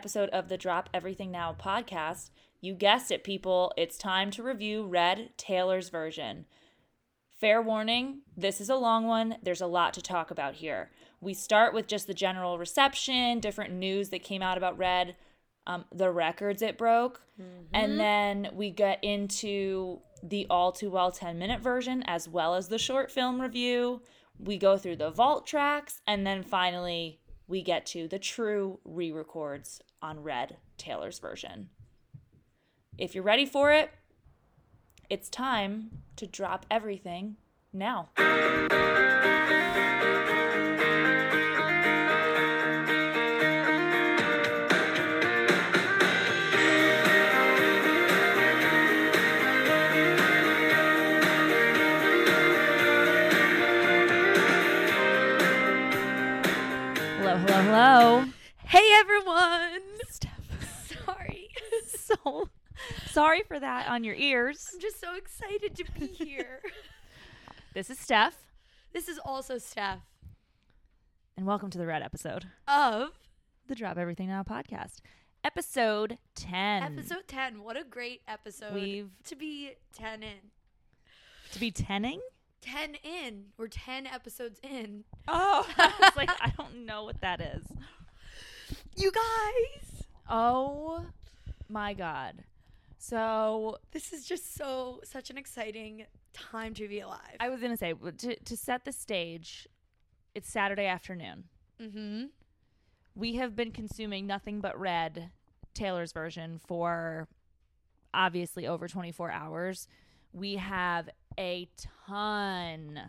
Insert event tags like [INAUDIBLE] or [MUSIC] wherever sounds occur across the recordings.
episode of the Drop Everything Now podcast. You guessed it, people. It's time to review Red Taylor's version. Fair warning, this is a long one. There's a lot to talk about here. We start with just the general reception, different news that came out about Red, um, the records it broke, and then we get into the all too well 10 minute version as well as the short film review. We go through the vault tracks, and then finally we get to the true re records on Red Taylor's version. If you're ready for it, it's time to drop everything now. Hello. Hey everyone! Sorry. [LAUGHS] So sorry for that on your ears. I'm just so excited to be here. [LAUGHS] This is Steph, this is also Steph and welcome to the Red episode, of the Drop Everything Now podcast, episode 10. episode 10. What a great episode We've to be 10 in. to be tenning. 10 in. We're 10 episodes in. Oh, [LAUGHS] I was like, I don't know what that is. You guys! Oh my god. So This is just so, such an exciting time to be alive. I was gonna say but to to set the stage, it's Saturday afternoon. mm-hmm. We have been consuming nothing but red Taylor's version for obviously over 24 hours. We have a ton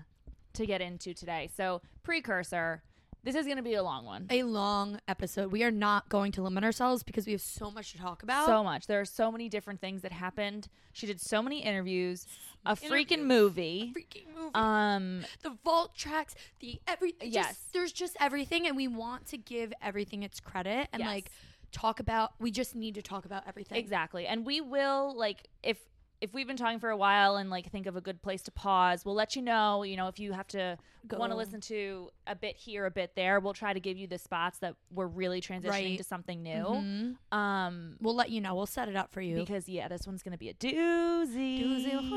to get into today. So, precursor, this is going to be a long one. A long episode. We are not going to limit ourselves because we have so much to talk about. So much. There are so many different things that happened. She did so many interviews, a freaking Interviews. movie. freaking movie. Um the vault tracks, the everything. Yes. Just, there's just everything, and we want to give everything its credit and Yes. like talk about. We just need to talk about everything. Exactly. And we will like if if we've been talking for a while and like think of a good place to pause, we'll let you know, you know, if you have to want to listen to a bit here, a bit there, we'll try to give you the spots that we're really transitioning Right. to something new. Mhm. Um We'll let you know. We'll set it up for you. because yeah, this one's going to be a doozy. Doozy,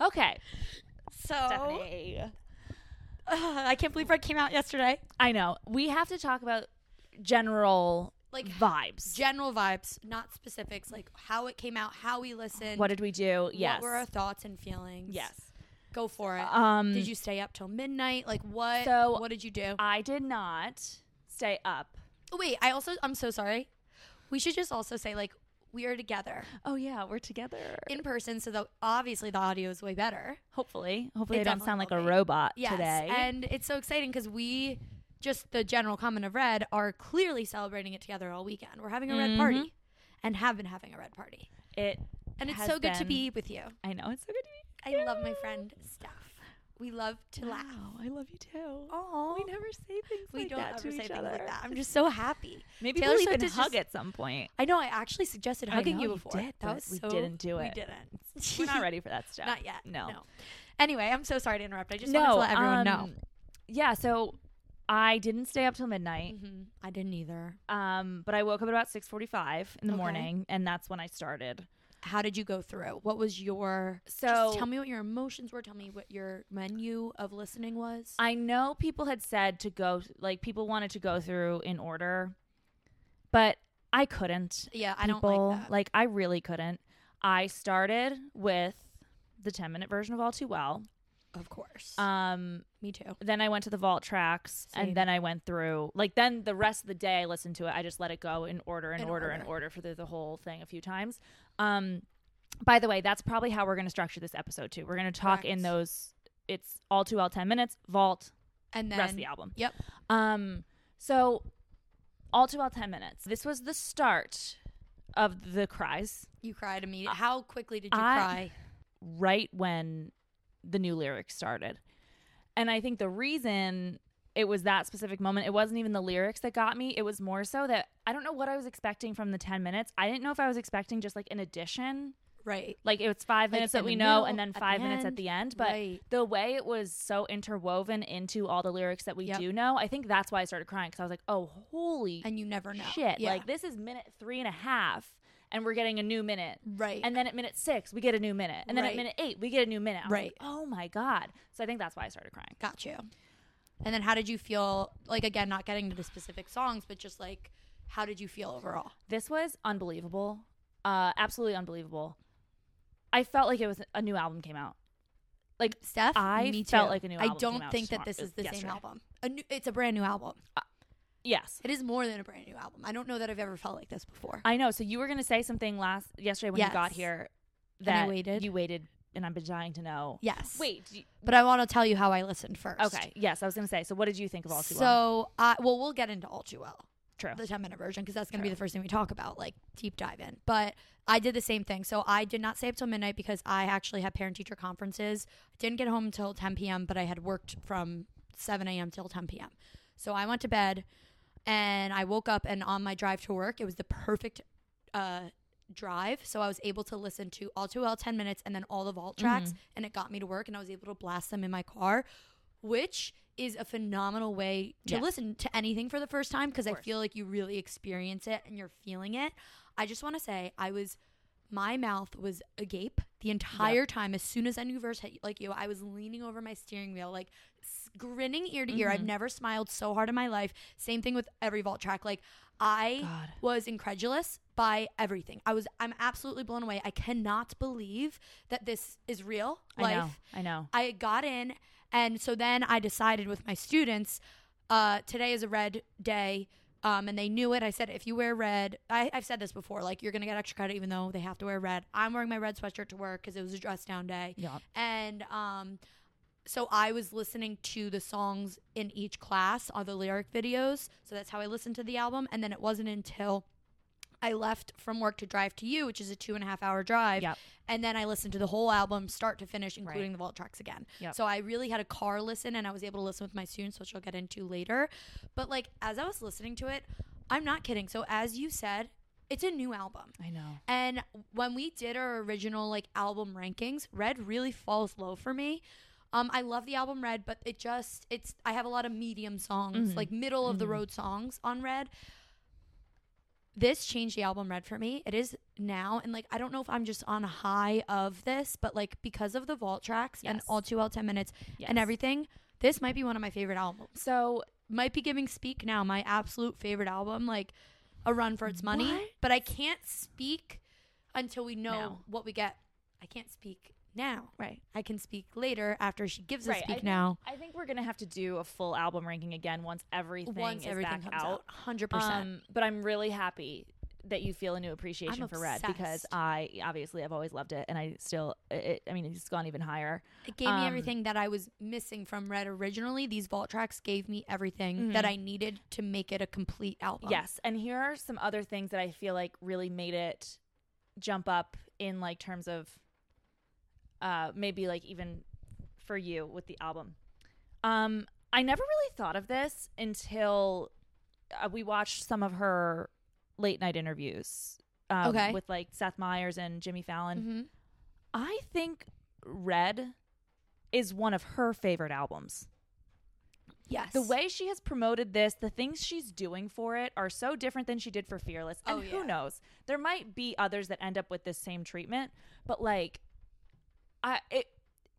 we'll. Okay. So Stephanie. [SIGHS] I can't believe I came out yesterday. I know. We have to talk about general Like vibes. general vibes, not specifics. Like how it came out, how we listened. what did we do? Yes. What were our thoughts and feelings? yes. Go for it. Um did you stay up till midnight? Like what? So- what did you do? I did not stay up. Oh, wait, I also I'm so sorry. We should just also say like we are together Oh yeah, we're together. in person, so that obviously the audio is way better. Hopefully, hopefully It I don't sound like a robot Yes, today. and it's so exciting because we just the general comment of red are clearly celebrating it together all weekend. We're having a red Mhm. party, and have been having a red party, it, and it's so good to be with you. I know it's so good to be. I love my friend Steph. We love to laugh. I love you too. Oh, we never say things we like don't that ever to say each things other. like that. I'm just so happy. Maybe Taylor we'll Swift even hug just- at some point. I know. I actually suggested hugging know you you before. did, that was we so- didn't do it. We didn't. [LAUGHS] We're not ready for that [LAUGHS] stuff. Not yet. No. No. Anyway, I'm so sorry to interrupt. I just no. wanted to let everyone know. um, Yeah. So I didn't stay up till midnight. hmm I didn't either. Um, but I woke up at about six forty-five in the Okay. morning, and that's when I started. How did you go through? What was your So just tell me what your emotions were. Tell me what your menu of listening was. I know people had said to go, like people wanted to go through in order, but I couldn't. yeah, I don't like that. Like I really couldn't. I started with the 10 minute version of All Too Well. Of course. Um, me too. then I went to the vault tracks Same. and then I went through like then the rest of the day I listened to it. I just let it go in order in, In order, in order. order for the, the whole thing a few times. Um by the way, that's probably how we're going to structure this episode too. We're going to talk in those it's all too well 10 minutes, vault, And then rest of the album. Yep. Um, so all too well, ten minutes. This was the start of the cries. you cried immediately. How quickly did you I- cry? Right when the new lyrics started, and I think the reason it was that specific moment, it wasn't even the lyrics that got me. It was more so that I don't know what I was expecting from the ten minutes. I didn't know if I was expecting just like an addition Right. Like it's five Like, minutes that we know and then five minutes at the end. But Right. the way it was so interwoven into all the lyrics that we Yep. do know, I think that's why I started crying because I was like, oh, holy And you never know. shit. Yeah. Like this is minute three and a half and we're getting a new minute. right. And then at minute six, we get a new minute. And then Right. at minute eight, we get a new minute. I was Right. like, oh my God. So I think that's why I started crying. Got you. And then how did you feel? Like again, not getting to the specific songs, but just like how did you feel overall? This was unbelievable. Uh, absolutely unbelievable. I felt like it was a new album came out. Like Steph, I me too. felt like a new I don't came out think that tomorrow- this is the yesterday. same album. A new, it's a brand new album. Yes. It is more than a brand new album. I don't know that I've ever felt like this before. I know. So you were gonna say something last yesterday when you got Yes. here And I waited. you waited, and I've been dying to know. yes. Wait. do you- But I want to tell you how I listened first. okay. Yes, I was gonna say. So what did you think of all too Well? so, well? I well, we'll get into all too well. True. the 10 minute version because that's going to be True. the first thing we talk about, like deep dive in. But I did the same thing. So I did not stay up till midnight because I actually had parent teacher conferences. I didn't get home until 10 p.m., but I had worked from 7 a.m. till 10 p.m. So I went to bed and I woke up, and on my drive to work, it was the perfect uh, drive. So I was able to listen to All Too Well 10 minutes and then all the vault tracks, Mm-hmm. and it got me to work, and I was able to blast them in my car, which is a phenomenal way to Yes. listen to anything for the first time because I feel like you really experience it and you're feeling it. I just want to say I was my mouth was agape the entire time as soon as I knew verse hit like you I was leaning over my steering wheel like grinning ear to ear I've Mhm. never smiled so hard in my life same thing with every vault track like I God. was incredulous by everything I was I'm absolutely blown away I cannot believe that this is real life I know. I know. I got in, and so then I decided with my students, uh, today is a red day. Um, and they knew it. I said, if you wear red, I, I've said this before, like you're gonna get extra credit even though they have to wear red. I'm wearing my red sweatshirt to work because it was a dress down day. Yeah. And um, so I was listening to the songs in each class, all the lyric videos. So that's how I listened to the album. And then it wasn't until I left from work to drive to you, which is a two and a half hour drive. Yep. And then I listened to the whole album start to finish, including Right. the vault tracks again. Yep. So I really had a car listen and I was able to listen with my students, which I'll get into later. But like as I was listening to it, I'm not kidding. So as you said, it's a new album. I know. And when we did our original like album rankings, Red really falls low for me. Um, I love the album Red, but it just it's I have a lot of medium songs, Mhm. like middle of the Mhm. road songs on Red. This changed the album Red for me. It is now, and like I don't know if I'm just on a high of this, but like because of the vault tracks and all too well ten minutes Yes. and everything, this might be one of my favorite albums. So Might be giving Speak Now my absolute favorite album, like a run for its money. What? But I can't speak until we know Now. what we get. I can't speak now. right. I can speak later after she gives us Right. I Speak think- Now. I think we're gonna have to do a full album ranking again once everything Once is everything back comes out. hundred percent. Um, but I'm really happy that you feel a new appreciation I'm for Red because. I obviously I've always loved it, and I still, it, I mean, it's gone even higher. It gave me um, everything that I was missing from Red originally. These vault tracks gave me everything that Mhm. I needed to make it a complete album. Yes, and here are some other things that I feel like really made it jump up in like terms of, uh, maybe like even for you with the album. Um, I never really thought of this until uh, we watched some of her late night interviews. Um, Okay. With like Seth Meyers and Jimmy Fallon. hmm I think Red is one of her favorite albums. Yes. The way she has promoted this, the things she's doing for it are so different than she did for Fearless. And Oh, who knows? There might be others that end up with this same treatment, but like I it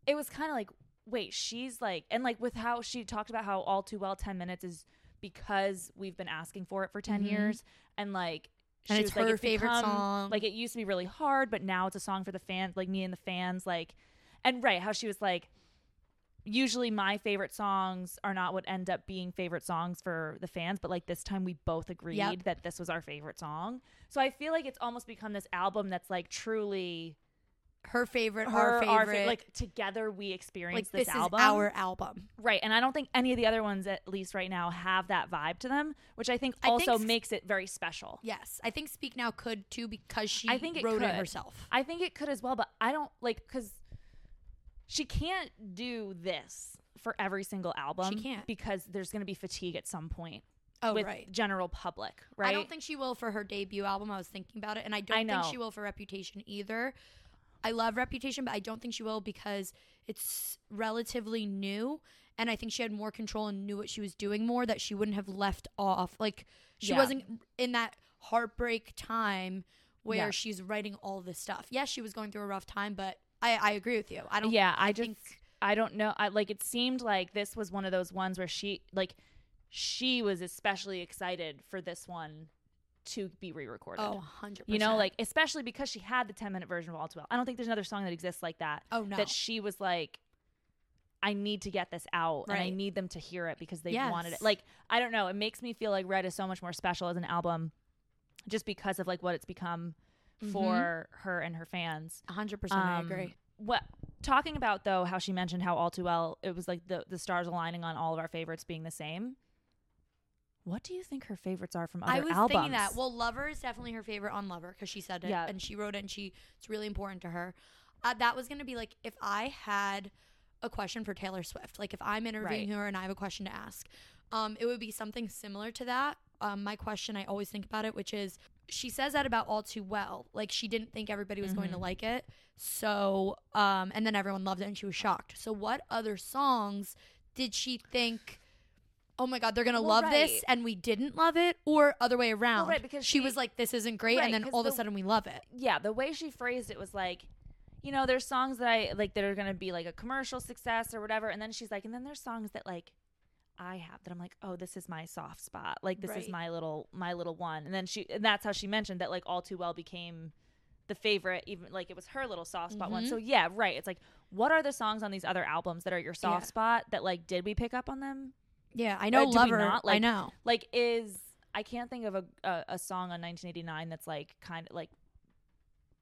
it was kind of like wait, she's like and like with how she talked about how all too well 10 minutes is because we've been asking for it for 10 Mhm. years and like And it's was like, her favorite become- song. Like it used to be really hard, but now it's a song for the fans, like me and the fans like and right, how she was like usually my favorite songs are not what end up being favorite songs for the fans, but like this time we both agreed Yep. that this was our favorite song. So I feel like it's almost become this album that's like truly her favorite, her, our our fa- favorite. like together we experience like this, this album. is our album. right, and I don't think any of the other ones, at least right now, have that vibe to them, which I think I also think- makes it very special. Yes, I think Speak Now could too because she I think it wrote it herself. I think it could as well, but I don't like because she can't do this for every single album. She can't. because there's going to be fatigue at some point Oh with right. general public, right? I don't think she will for her debut album. I was thinking about it, and I don't I think she will for Reputation either. I love Reputation, but I don't think she will because it's relatively new. And I think she had more control and knew what she was doing more that she wouldn't have left off. Like, she Yeah. wasn't in that heartbreak time where Yeah. she's writing all this stuff. Yes, she was going through a rough time, but I, I agree with you. I don't yeah, I just think I don't know. I like it seemed like this was one of those ones where she like she was especially excited for this one to be re-recorded. Oh, 100%. You know, like especially because she had the 10 minute version of All Too Well. I don't think there's another song that exists like that. oh, no. That she was like, I need to get this out and I need them to hear it because they Yes. wanted it. Like, I don't know. It makes me feel like Red is so much more special as an album just because of like what it's become Mhm. for her and her fans. 100%. I Um, agree. What talking about though, how she mentioned how all too well it was like the the stars aligning on all of our favorites being the same. What do you think her favorites are from other albums? I was albums? thinking that. Well, Lover is definitely her favorite on Lover because she said it Yeah. and she wrote it and she it's really important to her. Uh, that was gonna be like if I had a question for Taylor Swift, like if I'm interviewing Right. her and I have a question to ask, um, it would be something similar to that. Um, my question, I always think about it, which is she says that about All Too Well, like she didn't think everybody was going to Mhm. like it, so um, and then everyone loved it and she was shocked. So what other songs did she think? Oh my God, they're gonna Well, love this, and we didn't love it, or other way around. right, because she, she- was like, "This isn't great," Right, and then all of a sudden we love it. yeah, the way she phrased it was like, you know, there's songs that I like that are gonna be like a commercial success or whatever, and then she's like, and then there's songs that like I have that I'm like, oh, this is my soft spot, like this is my little my little one, and then she and that's how she mentioned that like all too well became the favorite, even like it was her little soft spot one. Mhm. So yeah, right. It's like, what are the songs on these other albums that are your soft Yeah. spot that like did we pick up on them? Yeah, I know Uh, "Lover." not? I know. Like is I can't think of a a, a song on 1989 that's like kind of like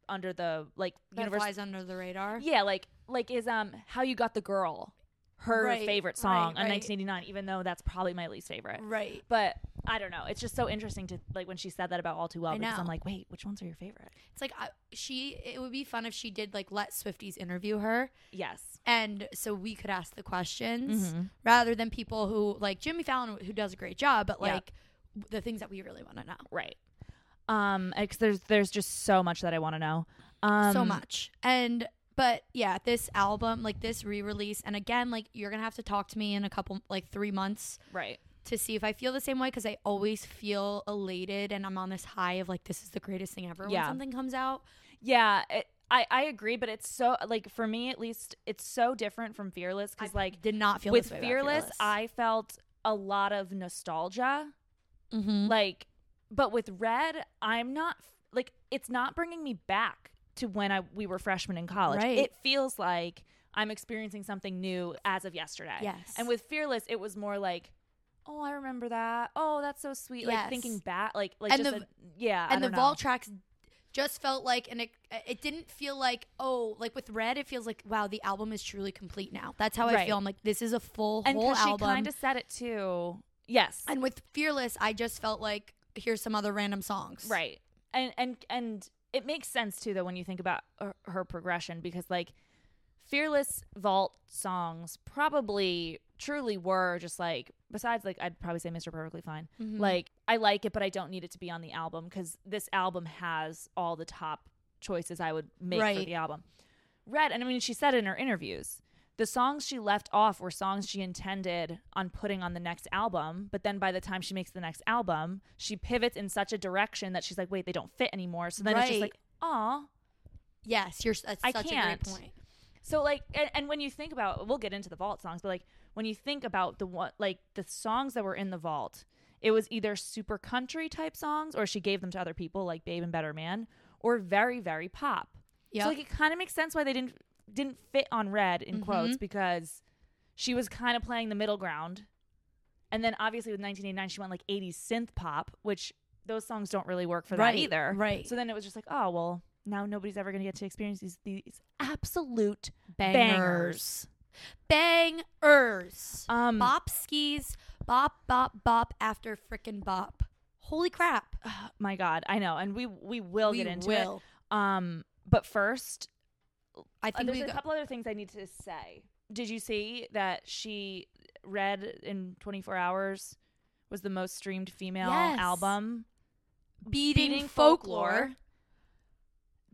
under the like That universe flies under the radar. yeah, like like is um how you got the girl her Right, favorite right, song on right. 1989, even though that's probably my least favorite. Right. But I don't know. It's just so interesting to like when she said that about All Too Well I because I'm like, wait, which ones are your favorite? It's like I, she. It would be fun if she did like let Swifties interview her, Yes. And so we could ask the questions Mhm. rather than people who like Jimmy Fallon, who does a great job, but Yeah. like the things that we really want to know. Right. Um, because there's there's just so much that I want to know. Um, so much. And but yeah, this album, like this re-release, and again, like you're gonna have to talk to me in a couple, like three months, Right. to see if I feel the same way because I always feel elated and I'm on this high of like this is the greatest thing ever Yeah. when something comes out. Yeah. It, I I agree, but it's so like for me at least, it's so different from Fearless because like did not feel with about Fearless, I felt a lot of nostalgia. Mhm. like but with red i'm not like it's not bringing me back to when i we were freshmen in college. Right. it feels like i'm experiencing something new as of yesterday. Yes, and with fearless it was more like oh i remember that. Oh that's so sweet. Like thinking back like like And just the- a- yeah and the vault tracks just felt like and it, it didn't feel like oh like with red it feels like wow the album is truly complete now. That's how I feel. I'm like this is a full and whole 'cause she kind of said it too. Yes. And with fearless I just felt like here's some other random songs. Right. And and and it makes sense too though when you think about her, her progression because like Fearless Vault songs probably truly were just like besides like I'd probably say Mr. Perfectly Fine. Mhm. Like I like it but I don't need it to be on the album cuz this album has all the top choices I would make for the album. Red and I mean she said in her interviews. The songs she left off were songs she intended on putting on the next album, but then by the time she makes the next album, she pivots in such a direction that she's like, wait, they don't fit anymore. So then it's just like, aw. yes you're that's I such a can't. great point So like, and, and when you think about, we'll get into the vault songs, but like when you think about the one, like the songs that were in the vault, it was either super country type songs, or she gave them to other people, like Babe and Better Man, or very very pop. yeah So like it kind of makes sense why they didn't didn't fit on red in Mhm. quotes because she was kind of playing the middle ground. And then obviously with 1989 she went like 80s synth pop, which those songs don't really work for Right, that either. right. So then it was just like, oh, well, now nobody's ever going to get to experience these these absolute bangers bangers. Bangers Um bop skis bop bop bop after frickin' bop holy crap [SIGHS] my god, I know. And we we will we get into will it. Um but first, I Uh, think there's we a go- couple other things I need to say. Did you see that she read in 24 hours was the most streamed female Yes. album beating, beating folklore. Folklore.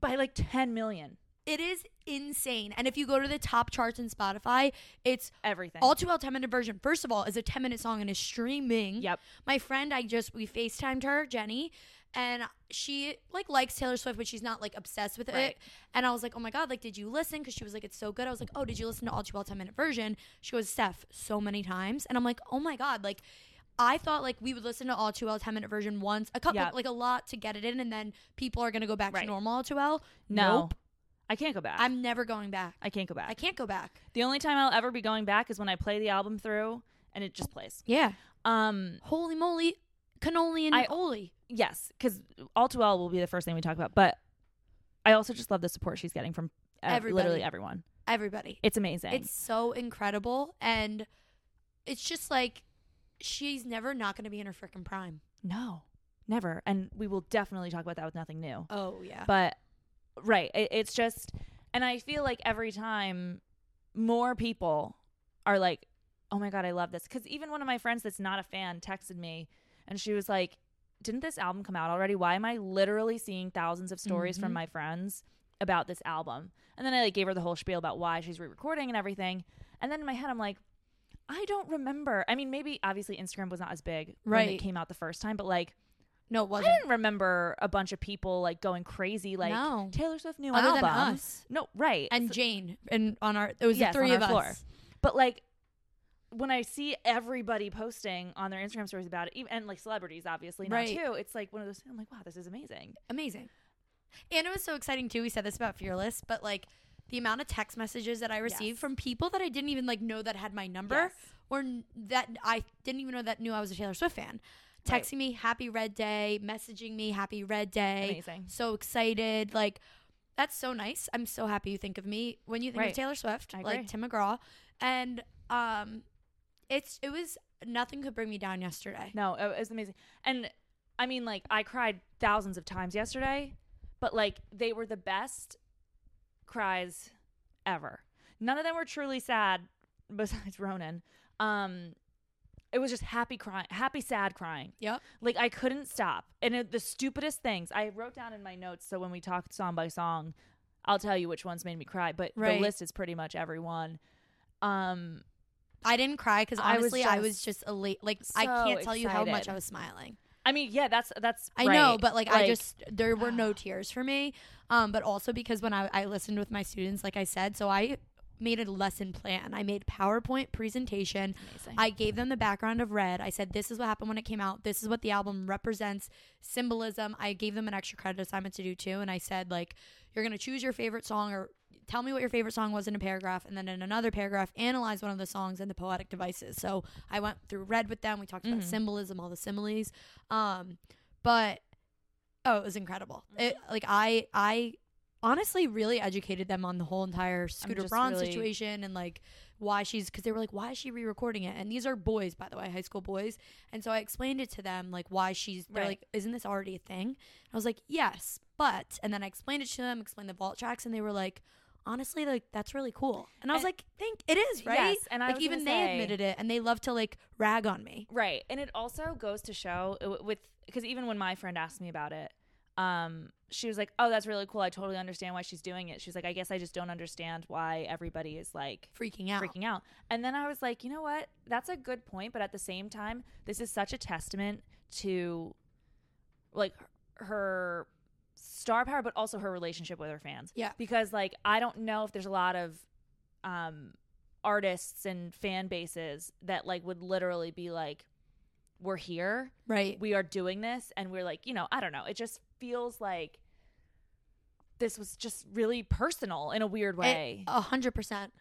by like 10 million? It is insane. And if you go to the top charts in Spotify, it's Everything. all too well 10 minute version. First of all, is a 10 minute song and is streaming. Yep. My friend, I just we FaceTimed her, Jenny, and she like likes Taylor Swift, but she's not like obsessed with Right. it. And I was like, oh my god, like did you listen? Because she was like, it's so good. I was like, oh, did you listen to all too well 10 minute version? She goes, Steph, so many times, and I'm like, oh my god, like. I thought like we would listen to all too well 10 minute version once, a couple, Yeah. like a lot to get it in, and then people are gonna go back Right. to normal all too well. no. Nope. I can't go back. I'm never going back. I can't go back. I can't go back. The only time I'll ever be going back is when I play the album through and it just plays. Yeah. Um, Holy moly, cannoli and I- oli. yes, because all too well will be the first thing we talk about. But I also just love the support she's getting from ev- Everybody. literally everyone. Everybody. It's amazing. It's so incredible. And it's just like she's never not going to be in her freaking prime. no, never, and we will definitely talk about that with nothing new. Oh, yeah. But right, it, it's just, and I feel like every time more people are like, "Oh my god, I love this," because even one of my friends that's not a fan texted me, and she was like, "Didn't this album come out already? Why am I literally seeing thousands of stories from Mhm. my friends about this album?" And then I like gave her the whole spiel about why she's re-recording and everything, and then in my head I'm like. I don't remember. I mean, maybe obviously Instagram was not as big when it came out the first time, but like no, it I wasn't. didn't remember a bunch of people like going crazy like No. Taylor Swift new Other album. than us. No, right. And So- Jane. And on our, it was Yes, the three on of our floor. us. but like when I see everybody posting on their Instagram stories about it, even, and like celebrities obviously now Right. too, it's like one of those. I'm like, wow, this is amazing. Amazing. And it was so exciting too. We said this about Fearless, but like the amount of text messages that I received Yes. from people that I didn't even like know that had my number Yes. or n- that I didn't even know that knew I was a Taylor Swift fan. Right. Texting me happy red day, messaging me happy red day. Amazing. So excited. Like that's so nice. I'm so happy you think of me when you think Right. of Taylor Swift, like Tim McGraw. And um it's it was nothing could bring me down yesterday. No, it was amazing. And I mean, like, I cried thousands of times yesterday, but like, they were the best cries ever. None of them were truly sad, besides Ronan. Um, it was just happy crying, happy, sad crying. Yep. Like, I couldn't stop. And it, the stupidest things I wrote down in my notes. So when we talked song by song, I'll tell you which ones made me cry, but Right. the list is pretty much everyone. Um, I didn't cry because I honestly, I was just just elate. Like I can't tell you how much. I was smiling. I mean, yeah, that's that's. I know, but like, I just there were no [SIGHS] tears for me. Um, but also because when I, I listened with my students, like I said, so I made a lesson plan. I made PowerPoint presentation. I gave them the background of Red. I said this is what happened when it came out. This is what the album represents, symbolism. I gave them an extra credit assignment to do too, and I said like you're gonna choose your favorite song or tell me what your favorite song was in a paragraph, and then in another paragraph analyze one of the songs and the poetic devices. So I went through Red with them. We talked about Mhm. symbolism, all the similes. Um, but oh, it was incredible. It like I I honestly really educated them on the whole entire Scooter Braun really- situation and like why she's because they were like why is she re-recording it? And these are boys by the way high school boys. And so i explained it to them like why she's they're Right. like isn't this already a thing? I was like yes but and then i explained it to them explained the vault tracks and they were like honestly like that's really cool. And i was And- like think it is right? Yes, and I like even they say- admitted it and they love to like rag on me. Right. And it also goes to show uh, with because even when my friend asked me about it, um, she was like, "Oh, that's really cool. I totally understand why she's doing it." She's like, "I guess I just don't understand why everybody is like freaking out freaking out." And then I was like, "You know what? That's a good point, but at the same time, this is such a testament to like her star power but also her relationship with her fans." Yeah. Because like I don't know if there's a lot of um artists and fan bases that like would literally be like we're here right we are doing this and we're like you know i don't know it just feels like this was just really personal in a weird way A hundred percent.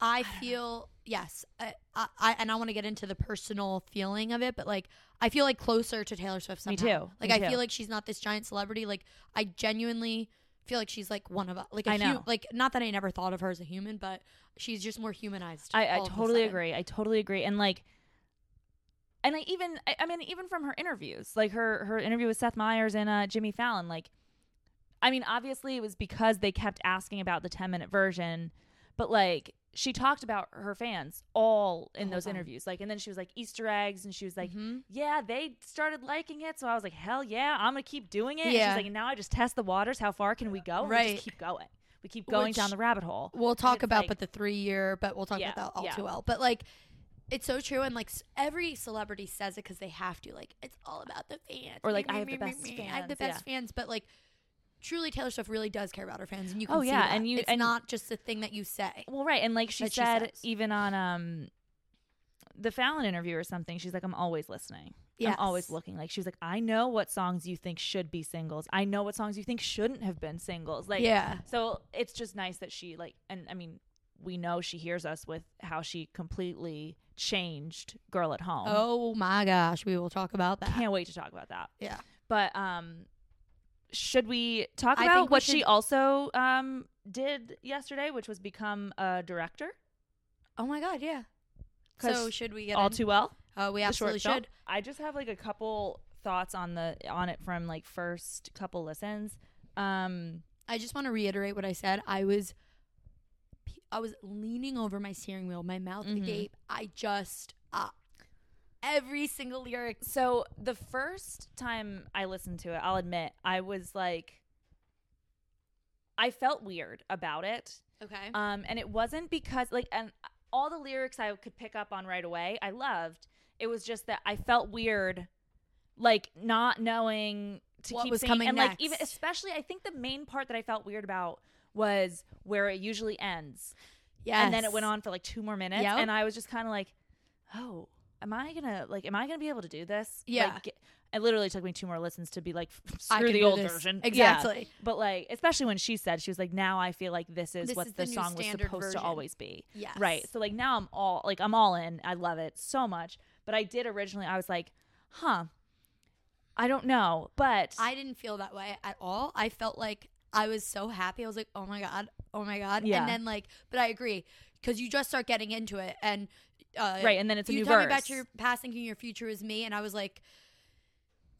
I feel yes, I, I, and I want to get into the personal feeling of it, but like I feel like closer to Taylor Swift. Me too. Like Me I too. feel like she's not this giant celebrity. Like I genuinely feel like she's like one of us. Like a I hu- know. like not that I never thought of her as a human, but she's just more humanized. i, I all of a totally agree i totally agree and like and i even I, I mean even from her interviews like her her interview with seth meyers and uh jimmy fallon like i mean obviously it was because they kept asking about the 10 minute version but like she talked about her fans all in those time. interviews like and then she was like easter eggs and she was like Mhm. yeah, they started liking it. So I was like, hell yeah, I'm going to keep doing it. Yeah. she's like, now I just test the waters. How far can we go? And we Right. just keep going. we keep going Which- down the rabbit hole. We'll talk about like- but the three year, but we'll talk Yeah, about that all yeah. too well. But like, it's so true, and like every celebrity says it because they have to. Like, it's all about the fans, Or, like, Me, I have me, the best me, I have the fans, best fans, but like. Truly, Taylor Swift really does care about her fans, and you can Oh, see yeah, and you- it's and- not just a thing that you say. Well, right, and like she That she said, even on um the Fallon interview or something, she's like, "I'm always listening. I'm always looking." Like she's like, "I know what songs you think should be singles. I know what songs you think shouldn't have been singles." Like, yeah, so it's just nice that she like, and I mean, we know she hears us with how she completely changed "Girl at Home." Oh my gosh, we will talk about that. can't wait to talk about that. Yeah. But um should we talk I about we what she also um did yesterday, which was become a director? Oh my god, yeah. So should we get All in? too well. Oh, we the short absolutely film. should. I just have like a couple thoughts on the on it from like first couple listens. Um I just want to reiterate what I said. I was I was leaning over my steering wheel, my mouth Mhm. agape. I just uh, every single lyric. so the first time I listened to it, I'll admit, I was like I felt weird about it. Okay. Um, and it wasn't because like and all the lyrics I could pick up on right away, I loved. It was just that I felt weird, like not knowing to What keep was singing. coming and like even especially I think the main part that I felt weird about was where it usually ends. yes. And then it went on for like two more minutes. Yep. And I was just kinda like, Oh, am I gonna like am I gonna be able to do this? Yeah. Like, it literally took me two more listens to be like [LAUGHS] screw the old version. Yeah. Exactly. But like, especially when she said she was like, now I feel like this is This what is the, the song was supposed version. to always be. Yeah. Right. So like now I'm all like I'm all in. I love it so much. But I did originally. I was like, huh. I don't know, but I didn't feel that way at all. I felt like I was so happy. I was like, "Oh my god, oh my god!" Yeah. And then like, but I agree because you just start getting into it, and uh, right. And then it's a you new tell verse. me about your past thinking your future is me, and I was like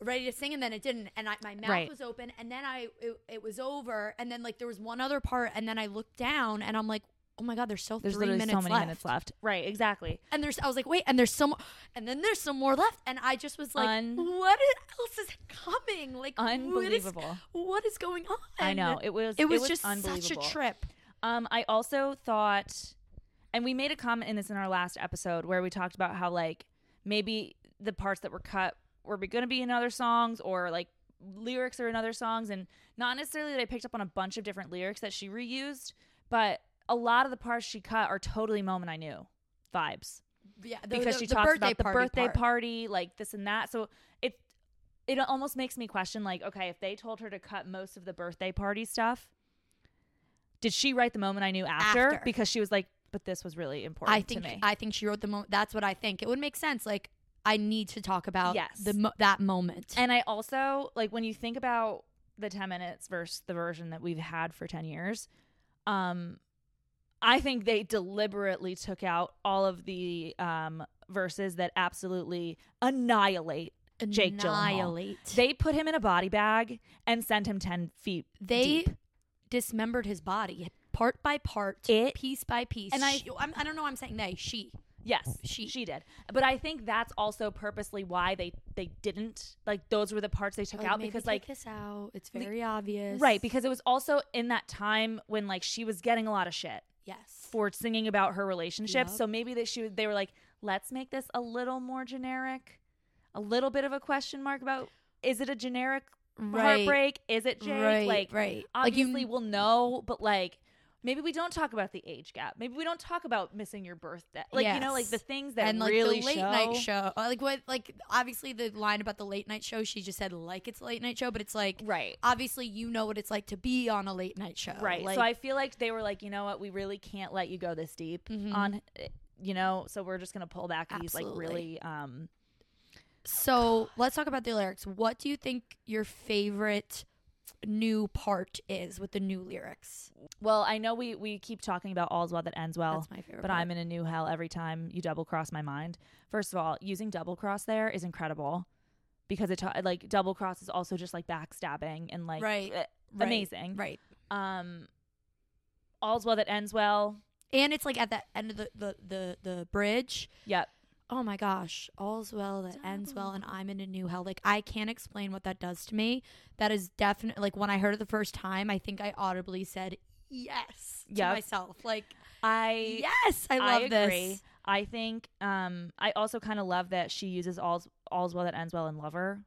ready to sing, and then it didn't, and I, my mouth Right. was open, and then I it, it was over, and then like there was one other part, and then I looked down, and I'm like, oh my god, there's still There's three minutes so many left. minutes left. Right. Exactly. And there's, I was like, wait, and there's some, and then there's some more left, and I just was like, Un- what else is coming? Like, Unbelievable. what is going on? I know it was. It was, just unbelievable. such a trip. Um, I also thought, and we made a comment in this in our last episode where we talked about how like maybe the parts that were cut were going to be in other songs or like lyrics are in other songs, and not necessarily that I picked up on a bunch of different lyrics that she reused, but a lot of the parts she cut are totally moment I knew vibes Yeah, the, because the- she the talks about the party birthday part. party, like this and that. So it it almost makes me question, like, okay, if they told her to cut most of the birthday party stuff, did she write the moment I knew after? After. Because she was like, but this was really important I think to me. I think she wrote the moment. That's what I think. It would make sense. Like I need to talk about Yes. the mo- that moment. and I also like when you think about the ten minutes versus the version that we've had for ten years. Um, I think they deliberately took out all of the um verses that absolutely annihilate Jake Gyllenhaal. annihilate. They put him in a body bag and sent him 10 feet They deep. dismembered his body part by part, It- piece by piece. and I- She- I'm, I don't know. why I'm saying they. She. Yes, She- she did. But I think that's also purposely why they they didn't like those were the parts they took Like, out because like this out. It's very obvious. right because it was also in that time when like she was getting a lot of shit yes. for singing about her relationship. Yep. So maybe that she they were like let's make this a little more generic. A little bit of a question mark about is it a generic Right. heartbreak? Is it Jake? Right. like right. Like you- obviously we'll know, but like maybe we don't talk about the age gap. Maybe we don't talk about missing your birthday. Like you know, like the things that and like really the late show. night show, uh, like what, like obviously the line about the late night show, she just said like it's a late night show, but it's like Right. obviously you know what it's like to be on a late night show, Right. Like, so I feel like they were like, you know what, we really can't let you go this deep Mhm. on eh, you know, so we're just gonna pull back these like really um so let's talk about the lyrics. What do you think your favorite new part is with the new lyrics? well, I know we we keep talking about all's well that ends well. That's my favorite. but part. I'm in a new hell every time you double cross my mind. First of all, using double cross there is incredible because it ta- like double cross is also just like backstabbing and like Right. eh, Right. amazing. right. Um, all's well that ends well. And it's like at the end of the the the, the bridge. Yep. Oh my gosh, all's well that ends well, and I'm in a new hell. Like I can't explain what that does to me. That is definitely like when I heard it the first time. I think I audibly said yes to myself. Like, I yes, I love agree. this. I think um I also kind of love that she uses all's all's well that ends well in lover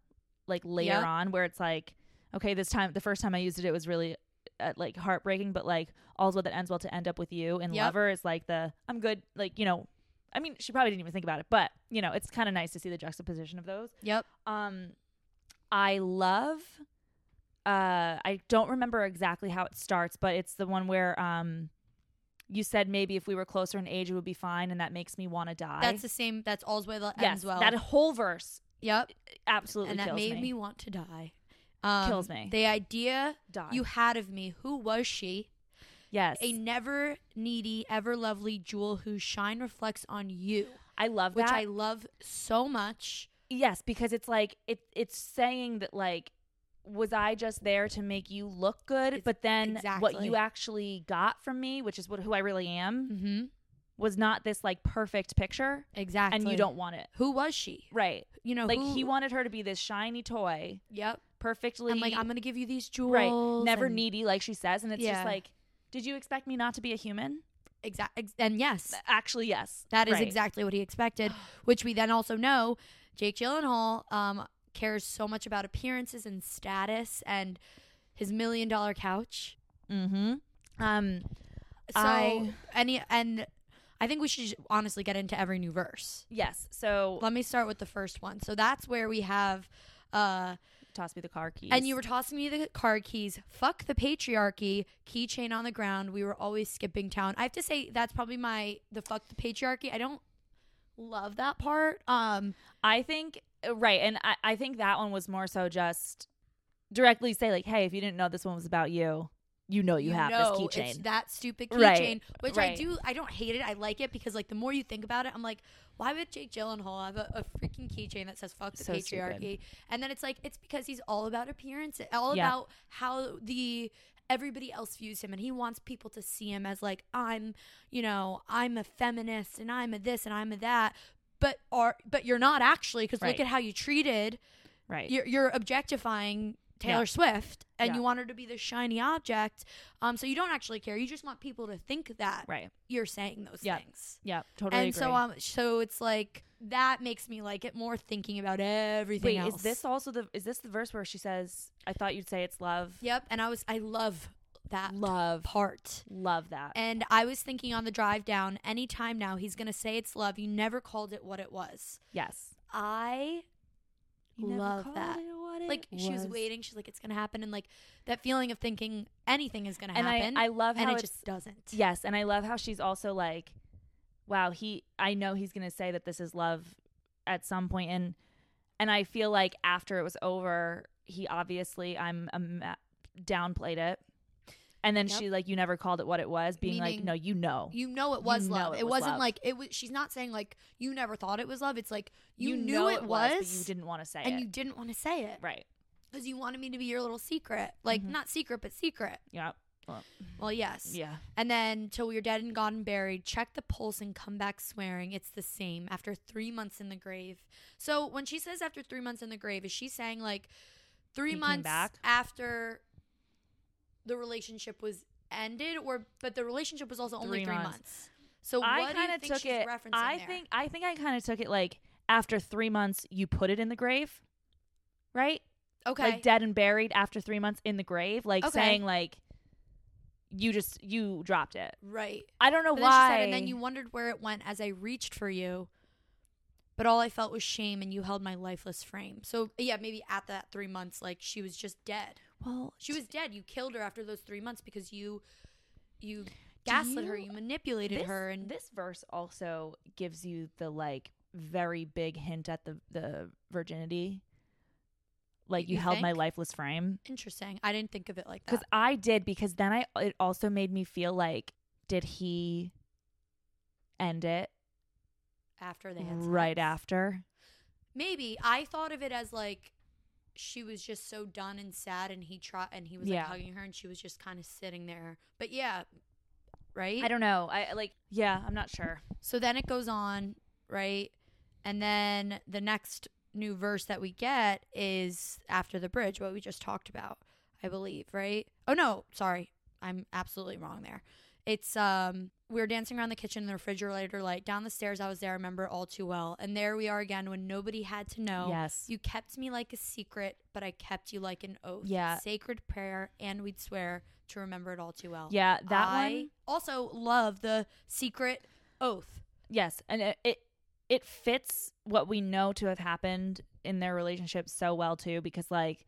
like later Yep. on where it's like okay this time the first time I used it it was really uh, like heartbreaking but like all's well that ends well to end up with you and Yep. lover is like the I'm good like you know I mean she probably didn't even think about it but you know it's kind of nice to see the juxtaposition of those Yep. um I love uh I don't remember exactly how it starts but it's the one where um you said maybe if we were closer in age it would be fine and that makes me want to die. That's the same. That's all's well that yes, ends well. that whole verse yep. absolutely And that made me. me. want to die. Um, Kills me. The idea Die. you had of me. Who was she? Yes. A never needy, ever lovely jewel whose shine reflects on you, I love which that. I love so much. yes, because it's like it it's saying that like was I just there to make you look good, It's- but then what you actually got from me, which is what who I really am, Mm-hmm. was not this like perfect picture Exactly. and you don't want it. Who was she? Right. You know, like who, he wanted her to be this shiny toy, Yep. perfectly And like, I'm gonna give you these jewels. right, never and- needy like she says and it's Yeah. just like did you expect me not to be a human? Exactly. And yes, Actually, yes. That is Right. exactly what he expected, [SIGHS] which we then also know Jake Gyllenhaal um, cares so much about appearances and status and his million dollar couch. Mm-hmm. Um So I- any and I think we should honestly get into every new verse. yes. So Let me start with the first one. So that's where we have uh toss me the car keys. and you were tossing me the car keys. Fuck the patriarchy. Keychain on the ground. We were always skipping town. I have to say that's probably my the fuck the patriarchy. I don't love that part. Um I think uh, right, and I, I think that one was more so just directly say like, hey, if you didn't know this one was about you, you know you, have know this It's keychain. that stupid Right, keychain, which I do. I don't hate it. I like it because like the more you think about it, I'm like, why would Jake Gyllenhaal have a, a freaking keychain that says "fuck the So patriarchy"? stupid. And then it's like it's because he's all about appearance, all Yeah. about how the everybody else views him and he wants people to see him as like I'm, you know, I'm a feminist and I'm a this and I'm a that. But are but you're not actually because Right. look at how you treated right. you're, you're objectifying Taylor Yeah. Swift and Yeah. you want her to be this shiny object. Um, so you don't actually care. You just want people to think that right. you're saying those Yeah. things. Yeah. Totally. and so agree. um, so it's like that makes me like it more thinking about everything Wait, else. is this also the is this the verse where she says, "I thought you'd say it's love"? Yep. And I was I love that Love. part. Love that. And I was thinking on the drive down, anytime now he's gonna say it's love. You never called it what it was. yes. I You love that. it what it like she was was. waiting. She's like, it's gonna happen, and like that feeling of thinking anything is gonna and happen. I I love and how it it's just doesn't. Yes, and I love how she's also like, wow, he I know he's going to say that this is love at some point and and I feel like after it was over, he obviously I'm um, downplayed it. And then Yep. she like you never called it what it was, being like, no, you know. You know it was know love. it It, was wasn't love. like it was. She's not saying like you never thought it was love. It's like you, knew know it was, but you didn't want to say and it. And you didn't want to say it right. because you wanted me to be your little secret. Like Mhm. not secret, but secret. Yeah. Well, Well, yes. yeah. And then till we're dead and gone and buried, check the pulse and come back swearing it's the same after three months in the grave. So when she says after three months in the grave, is she saying like three He months back? after the relationship was ended, or but the relationship was also only Three three months. months. So I kind of took it. I there? think I think I kind of took it like after three months, you put it in the grave, right? okay, Like dead and buried after three months in the grave, like Okay. saying like you just you dropped it. right. I don't know But then why. she said, and then you wondered where it went as I reached for you. But all I felt was shame, and you held my lifeless frame. So yeah, maybe at that three months, like she was just dead. Well, She was dead. You killed her after those three months because you, you gaslit her, you- you manipulated this, her, and this verse also gives you the like very big hint at the the virginity. Like you, You held my lifeless frame interesting. I didn't think of it like that. because. I did because then I it also made me feel like did he end it After they had right sex. after? maybe I thought of it as like she was just so done and sad, and he tried, and he was Yeah. like hugging her, and she was just kind of sitting there. But yeah, right. I don't know. I like yeah, I'm not sure. So then it goes on, right? And then the next new verse that we get is after the bridge, what we just talked about, I believe, right? Oh no, sorry. I'm absolutely wrong there. It's um we were dancing around the kitchen in the refrigerator light. Down the stairs I was there, I remember all too well. And there we are again when nobody had to know. Yes. You kept me like a secret, but I kept you like an oath. Yeah. Sacred prayer, and we'd swear to remember it all too well. yeah, that I one. also love the secret oath. Yes, and it, it it fits what we know to have happened in their relationship so well too because like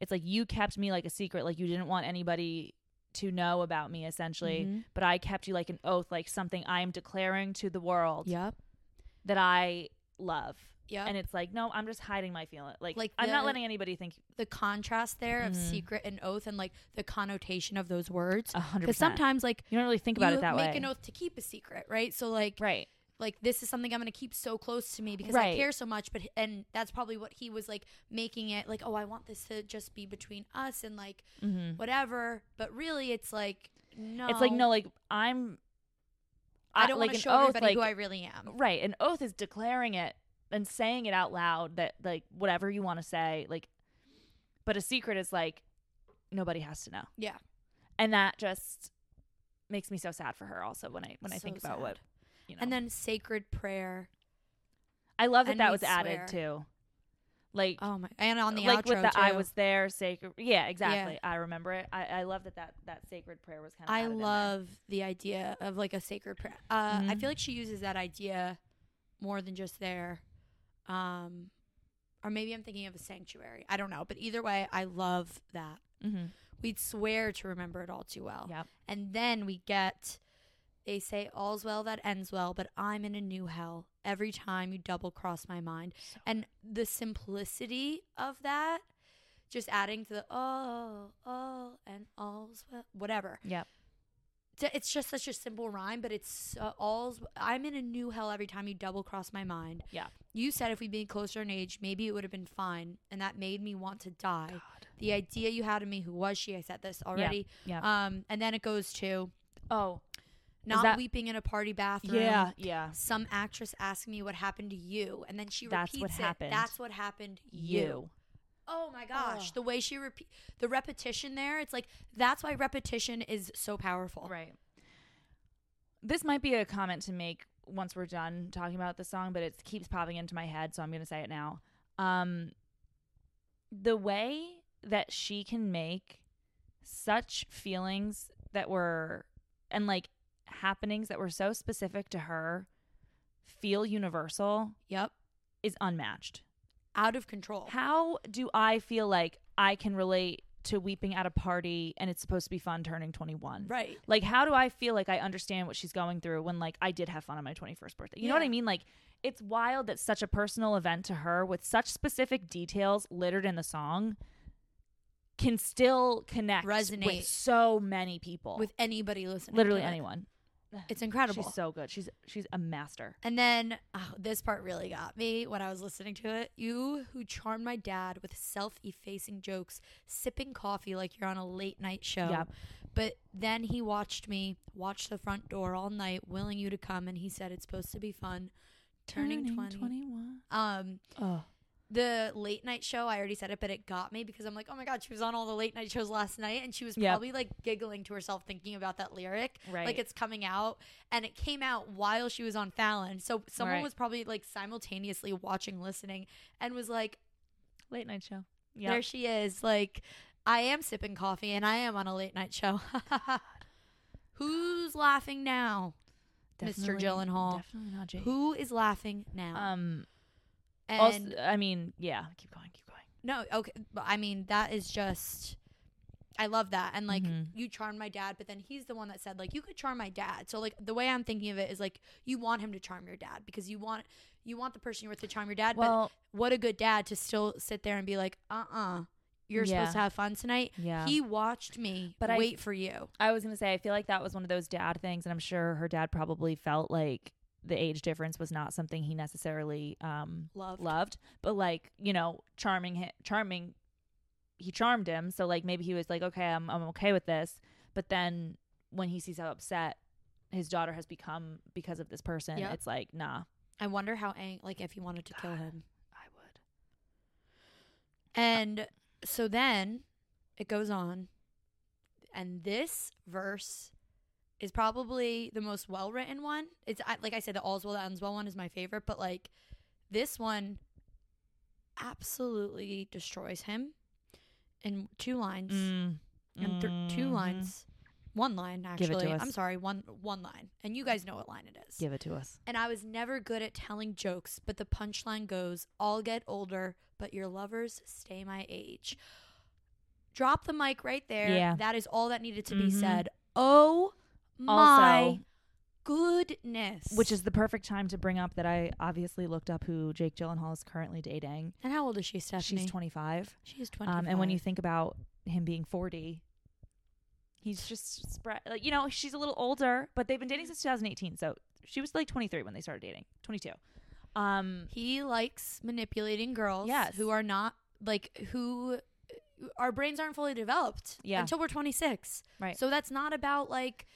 it's like you kept me like a secret like you didn't want anybody to know about me essentially Mhm. but I kept you like an oath like something I am declaring to the world Yep. that I love Yep. and it's like no I'm just hiding my feeling like, Like I'm not letting anybody think the contrast there of Mhm. secret and oath and like the connotation of those words. hundred Because sometimes like you don't really think about it that make way an oath to keep a secret, right? So like right like this is something I'm going to keep so close to me because I care so much. But and that's probably what he was like making it like. Oh, I want this to just be between us and like mm-hmm. whatever. But really, it's like no. it's like no like I'm I don't like want to show oath, everybody like, who I really am. Right. An oath is declaring it and saying it out loud that like whatever you want to say, like but a secret is like nobody has to know. Yeah. And that just makes me so sad for her also when I when I think about sad. what you know. And then sacred prayer. I love that and that we was added too. Like Oh my! And on the like outro with the I was there sacred yeah, exactly. I remember it. I, I love that, that that sacred prayer was kind of I love the idea of like a sacred prayer. Uh, I Mhm. feel like she uses that idea more than just there. Um, or maybe I'm thinking of a sanctuary. I don't know, but either way, I love that. mm-hmm. We'd swear to remember it all too well. Yep. And then we get, they say, all's well that ends well, but I'm in a new hell every time you double cross my mind. And the simplicity of that, just adding to the oh, oh, and all's well, whatever. Yep. It's just such a simple rhyme, but it's uh, all's. I'm in a new hell every time you double cross my mind. Yeah. You said if we'd been closer in age, maybe it would have been fine, and that made me want to die. The idea you had of me, who was she? I said this already. Yeah. Um, and then it goes to Oh. Not that- weeping in a party bathroom. Yeah, yeah. Some actress asking me what happened to you, and then she That's repeats what it. happened. That's what happened. You. You. Oh my gosh, Oh. the way she repeat the repetition there. It's like that's why repetition is so powerful. Right. This might be a comment to make once we're done talking about the song, but it keeps popping into my head, so I'm going to say it now. Um, the way that she can make such feelings that were and like happenings that were so specific to her feel universal Yep. is unmatched. Out of control. How do I feel like I can relate to weeping at a party and it's supposed to be fun turning 21? Right. Like, how do I feel like I understand what she's going through when, like, I did have fun on my 21st birthday? You know what I mean? Like, it's wild that such a personal event to her with such specific details littered in the song can still connect Resonate. with so many people. With anybody listening. literally anyone. [SIGHS] It's incredible. She's so good. She's she's a master. And then oh, this part really got me when I was listening to it. You who charmed my dad with self effacing jokes, sipping coffee like you're on a late night show. Yep. But then he watched me watch the front door all night, willing you to come, and he said it's supposed to be fun. Turning, 20. 21. Um, Oh. The late night show, I already said it, but it got me because I'm like, oh my God, she was on all the late night shows last night, and she was Yep. probably like giggling to herself thinking about that lyric. Right. Like it's coming out, and it came out while she was on Fallon. So someone Right. was probably like simultaneously watching, listening, and was like, Late night show. Yeah. there she is. Like, I am sipping coffee, and I am on a late night show. [LAUGHS] Who's laughing now? Mr. Gyllenhaal. Definitely not Jake. Who is laughing now? Um. And also, I mean, yeah. Keep going. Keep going. No, okay, but I mean that is just I love that. And like Mhm. you charmed my dad, but then he's the one that said like you could charm my dad. So like the way I'm thinking of it is like you want him to charm your dad because you want you want the person you're with to charm your dad. Well, but what a good dad to still sit there and be like, uh uh-uh, uh, you are Yeah. supposed to have fun tonight. yeah. He watched me But I- wait for you. I was gonna say I feel like that was one of those dad things, and I'm sure her dad probably felt like the age difference was not something he necessarily um Love. loved, but like you know, charming him, charming, he charmed him. So like maybe he was like, okay, I'm I'm okay with this. But then when he sees how upset his daughter has become because of this person, Yep. it's like, nah, I wonder how ang- like if he wanted to kill him. I would. And so then it goes on. And this verse is probably the most well written one. It's I, like I said, the All's Well That Ends Well one is my favorite, but like this one absolutely destroys him in two lines Mm. and th- two Mhm. lines, one line Give it to actually. I'm sorry, one one line, and you guys know what line it is. Give it to us. And I was never good at telling jokes, but the punchline goes, I'll get older, but your lovers stay my age. Drop the mic right there. Yeah. That is all that needed to be Mhm. said. Oh my Also, goodness. which is the perfect time to bring up that I obviously looked up who Jake Gyllenhaal is currently dating. And how old is she, Stephanie? She's 25. She's 25. Um, and when you think about him being 40, he's just spread. Like you know, she's a little older, but they've been dating since 2018. So she was like 23 when they started dating. 22. Um, he likes manipulating girls Yes. who are not, like, who our brains aren't fully developed Yeah. until we're 26. Right. So that's not about, like,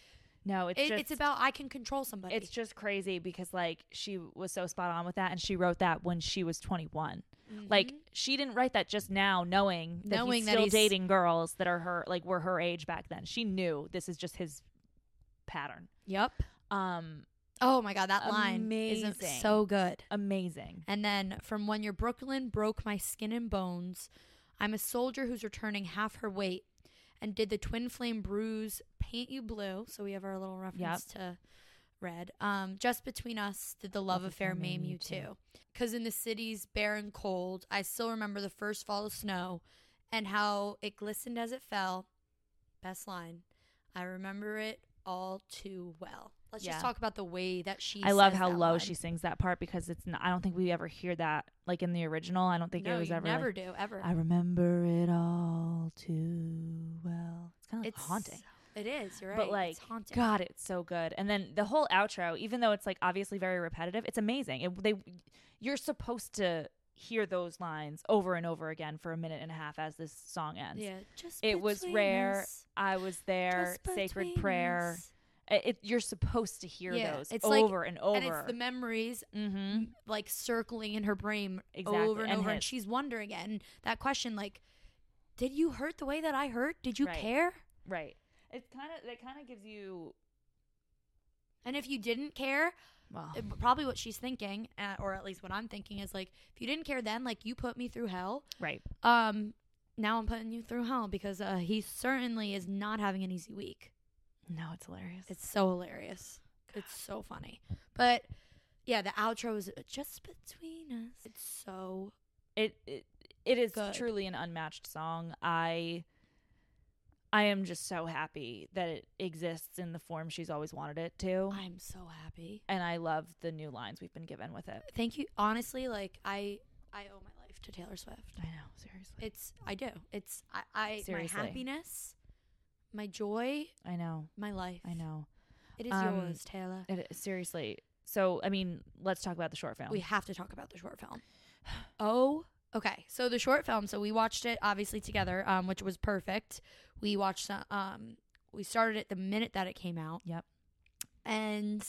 no, it's it, just it's about I can control somebody. it's just crazy because like she was so spot on with that, and she wrote that when she was 21. Like Mhm. she didn't write that just now, knowing that Knowing he's that still he's- dating girls that are her like were her age back then. She knew this is just his pattern. Yep. Um, Oh my god, that line is Amazing. so good. amazing. And then from when your Brooklyn broke my skin and bones, I'm a soldier who's returning half her weight. And did the twin flame bruise paint you blue? So we have our little reference to red. Um, just between us, did the love, affair maim you too? Because in the city's barren cold, I still remember the first fall of snow and how it glistened as it fell. Best line. I remember it all too well. Let's Yeah. just talk about the way that she. I love how low line. she sings that part because it's. Not, I don't think we ever hear that like in the original. I don't think no, it was ever. never like, do ever. I remember it all too well. It's kind of like it's haunting. It is. You're right. But like, it's haunting. God, it's so good. And then the whole outro, even though it's like obviously very repetitive, it's amazing. It, they, you're supposed to hear those lines over and over again for a minute and a half as this song ends. Yeah, just It was rare. us, I was there. Sacred prayer. It, it- you're supposed to hear Yeah, those it's like- over and over. And it's the memories mm-hmm. like circling in her brain Exactly, over and, and over, and she's wondering. And that question, like, did you hurt the way that I hurt? Did you Right. care? Right. It kind of that kind of gives you And if you didn't care, well, it- probably what she's thinking, uh, or at least what I'm thinking, is like, if you didn't care then, like, you put me through hell. right. Um, now I'm putting you through hell because uh, he certainly is not having an easy week. No, it's hilarious. It's so hilarious. It's so funny. But yeah, the outro is just between us. It's so it it, it is Good. truly an unmatched song. I I am just so happy that it exists in the form she's always wanted it to. I'm so happy. and I love the new lines we've been given with it. Thank you. Honestly, like I I owe my life to Taylor Swift. I know, seriously. It's I do. It's I, I Seriously. my happiness, my joy, I know. my life. I know. It is Um, yours, Taylor. It, seriously. So, I mean, let's talk about the short film. We have to talk about the short film. [SIGHS] Oh, okay. So the short film. So we watched it obviously together, um, which was perfect. We watched. uh, Um, we started it the minute that it came out. Yep. And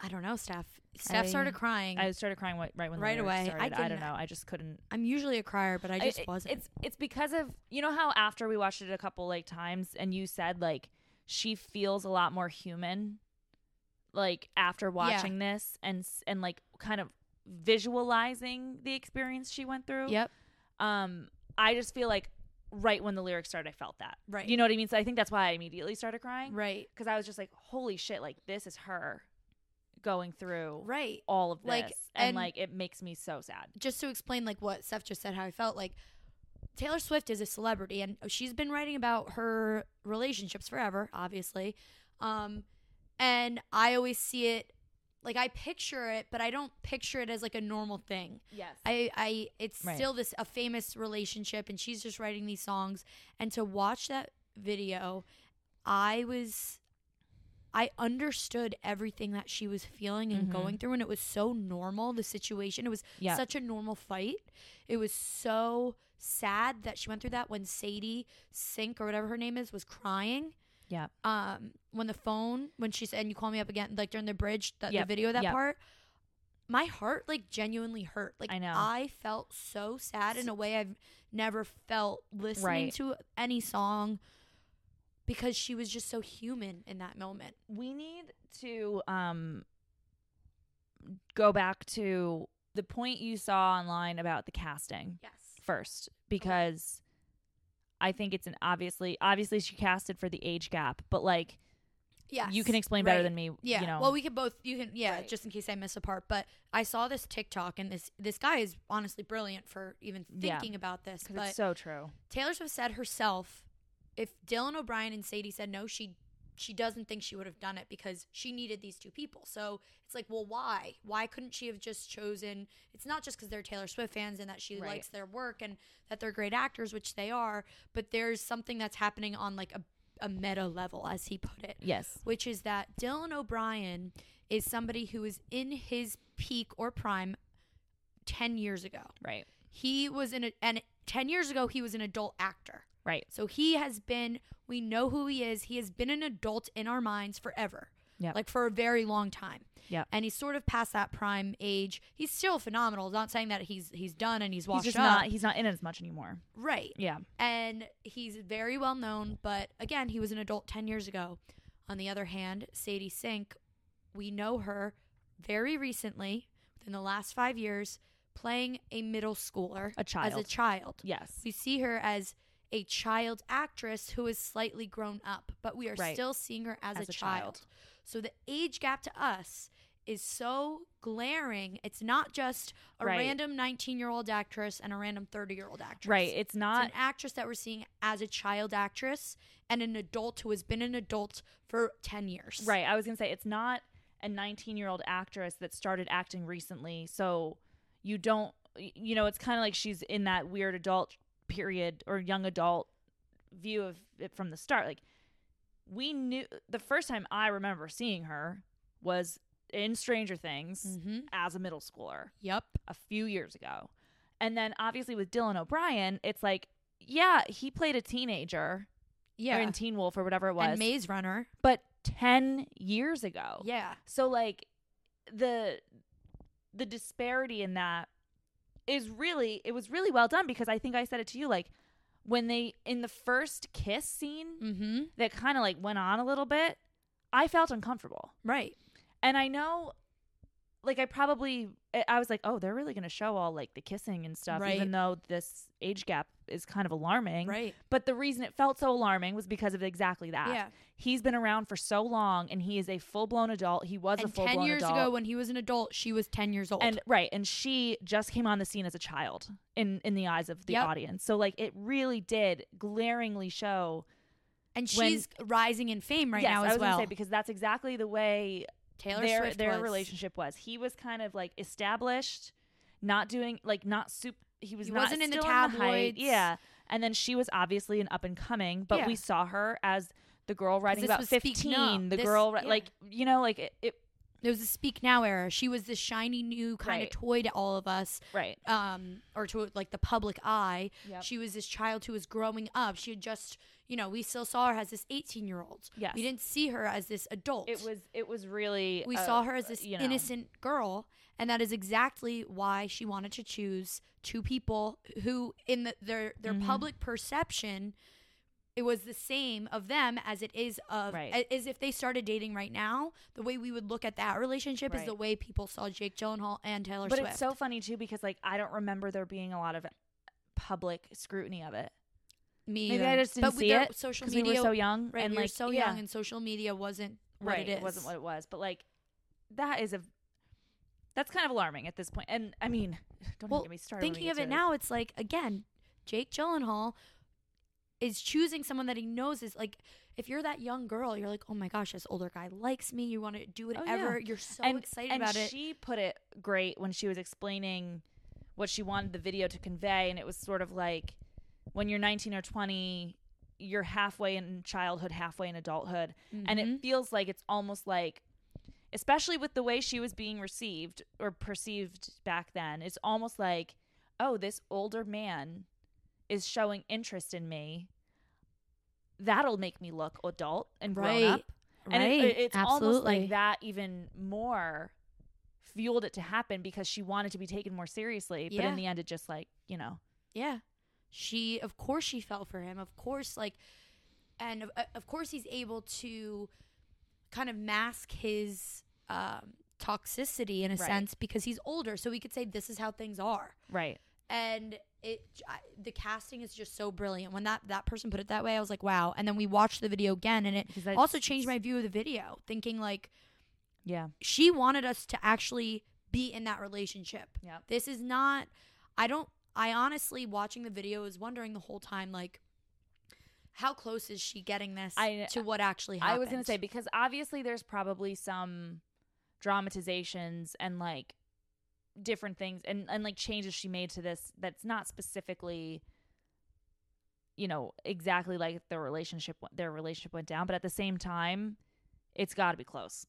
I don't know, Steph. Steph I- started crying. I started crying right when Right away. I Started. I, can- don't know. I just couldn't. I'm usually a crier, but I just it- wasn't. It's it's because of you know how after we watched it a couple like times and you said like she feels a lot more human, like after watching this and and like kind of visualizing the experience she went through. yep. Um, I just feel like right when the lyrics started, I felt that. Right. You know what I mean? So I think that's why I immediately started crying Right. because I was just like, holy shit! Like this is her going through Right. all of this, Like, and, and- like it makes me so sad. just to explain like what Steph just said, how I felt like Taylor Swift is a celebrity and she's been writing about her relationships forever, obviously. Um, and I always see it like I picture it, but I don't picture it as like a normal thing. Yes. I, I it's Right. still this a famous relationship and she's just writing these songs and to watch that video I was I understood everything that she was feeling and Mhm. going through and it was so normal the situation it was Yeah. such a normal fight it was so sad that she went through that when Sadie Sink or whatever her name is was crying yeah. um when the phone when she said and you call me up again like during the bridge the, the video that yep. part my heart like genuinely hurt like I know. i felt so sad in a way i've never felt listening Right. to any song because she was just so human in that moment. we need to um go back to the point you saw online about the casting Yes. first because I think it's an obviously obviously she casted for the age gap, but like Yes. you can explain better Right. than me. Yeah. you know. Well, we could both. You can. Yeah. Right. Just in case I miss a part, but I saw this TikTok, and this this guy is honestly brilliant for even Yeah. thinking about this. 'Cause But it's so true. Taylor Swift said herself, if Dylan O'Brien and Sadie said no, she she doesn't think she would have done it because she needed these two people. So it's like, well, why? Why couldn't she have just chosen? It's not just because they're Taylor Swift fans and that she Right. likes their work and that they're great actors, which they are. But there's something that's happening on like a a meta level, as he put it Yes. which is that Dylan O'Brien is somebody who is in his peak or prime 10 years ago. Right. He was in a, and 10 years ago, he was an adult actor. Right. So he has been, we know who he is. He has been an adult in our minds forever. Yep. Like for a very long time. Yep. And he's sort of past that prime age. He's still phenomenal. Not saying that he's he's done and he's He's washed just up. not he's not in it as much anymore. right Yeah. and he's very well known but again he was an adult 10 years ago on the other hand sadie sink we know her very recently within the last five years playing a middle schooler A child. as a child Yes. we see her as a child actress who is slightly grown up but we are Right. still seeing her as, As a, a child. child. so the age gap to us is so glaring it's not just a Right. random 19 year old actress and a random 30 year old actress Right. It's it's not an actress that we're seeing as a child actress and an adult who has been an adult for 10 years. Right. I was going to say it's not a 19 year old actress that started acting recently. So you don't, you know, it's kind of like she's in that weird adult period or young adult view of it from the start. Like we knew the first time I remember seeing her was in Stranger Things Mm-hmm. as a middle schooler Yep. a few years ago. And then obviously with Dylan O'Brien, it's like, yeah, he played a teenager Yeah. or in Teen Wolf or whatever it was, and Maze Runner. but 10 years ago. Yeah. So like the the disparity in that is really it was really well done because I think I said it to you like when they in the first kiss scene Mm-hmm. that kind of like went on a little bit, I felt uncomfortable. Right. And I know like I probably I- was like, "Oh, they're really going to show all like the kissing and stuff Right. even though this age gap is kind of alarming." Right. But the reason it felt so alarming was because of exactly that. Yeah. He's been around for so long and he is a full-blown adult. He was a full-blown 10 years ago, when he was an adult, she was 10 years old. and right and she just came on the scene as a child in in the eyes of the Yep. audience so like it really did glaringly show and when- she's rising in fame right yes now i as was well. say because that's exactly the way Taylor their Swift their was. relationship was he was kind of like established not doing like not soup he was He not wasn't in the height. tabloids. yeah and then she was obviously an up and coming but Yeah. we saw her as the girl writing about 15 the This- girl yeah. like you know like it, it It was the Speak Now era. She was this shiny new kind Right. of toy to all of us. right um, or to like the public eye. Yep. She was this child who was growing up. She had just, you know, we still saw her as this 18 year old. yeah We didn't see her as this adult. it was it was really we uh, saw her as this you know. innocent girl. And that is exactly why she wanted to choose two people who, in the, their their Mhm. public perception, it was the same of them as it is of Right. as if they started dating right now. The way we would look at that relationship is the way people saw Jake Gyllenhaal and Taylor but Swift. But it's so funny too because like I don't remember there being a lot of public scrutiny of it. Me Maybe either. I just didn't but see it Social because we media were so young Right, and we were like so yeah, young, and social media wasn't what right, it is. wasn't what it was. But like that is a that's kind of alarming at this point. And I mean, [SIGHS] don't Well, get me started. Thinking of it now, it's like again, Jake Gyllenhaal is choosing someone that he knows is like. If you're that young girl, you're like, oh my gosh, this older guy likes me. You want to do Oh, yeah. whatever. You're so and, excited and about it. she put it great when she was explaining what she wanted the video to convey, and it was sort of like when you're 19 or 20, you're halfway in childhood, halfway in adulthood, and Mhm. it feels like it's almost like especially with the way she was being received or perceived back then it's almost like oh this older man is showing interest in me that'll make me look adult and grown Right. up and it- it's almost like that even more fueled it to happen because she wanted to be taken more seriously but Yeah. in the end it just like you know Yeah. She of course she fell for him. Of course like and of, uh, of course he's able to kind of mask his um, toxicity in a Right. sense because he's older, so we could say this is how things are. Right. and it I, the casting is just so brilliant. When that that person put it that way i was like wow. And then we watched the video again and it also changed my view of the video thinking like Yeah. she wanted us to actually be in that relationship. Yeah, this is not i don't i honestly watching the video was wondering the whole time like how close is she getting this I- to what actually happened I was gonna say because obviously there's probably some dramatizations and like different things and and like changes she made to this that's not specifically you know exactly like their relationship their relationship went down but at the same time it's got to be close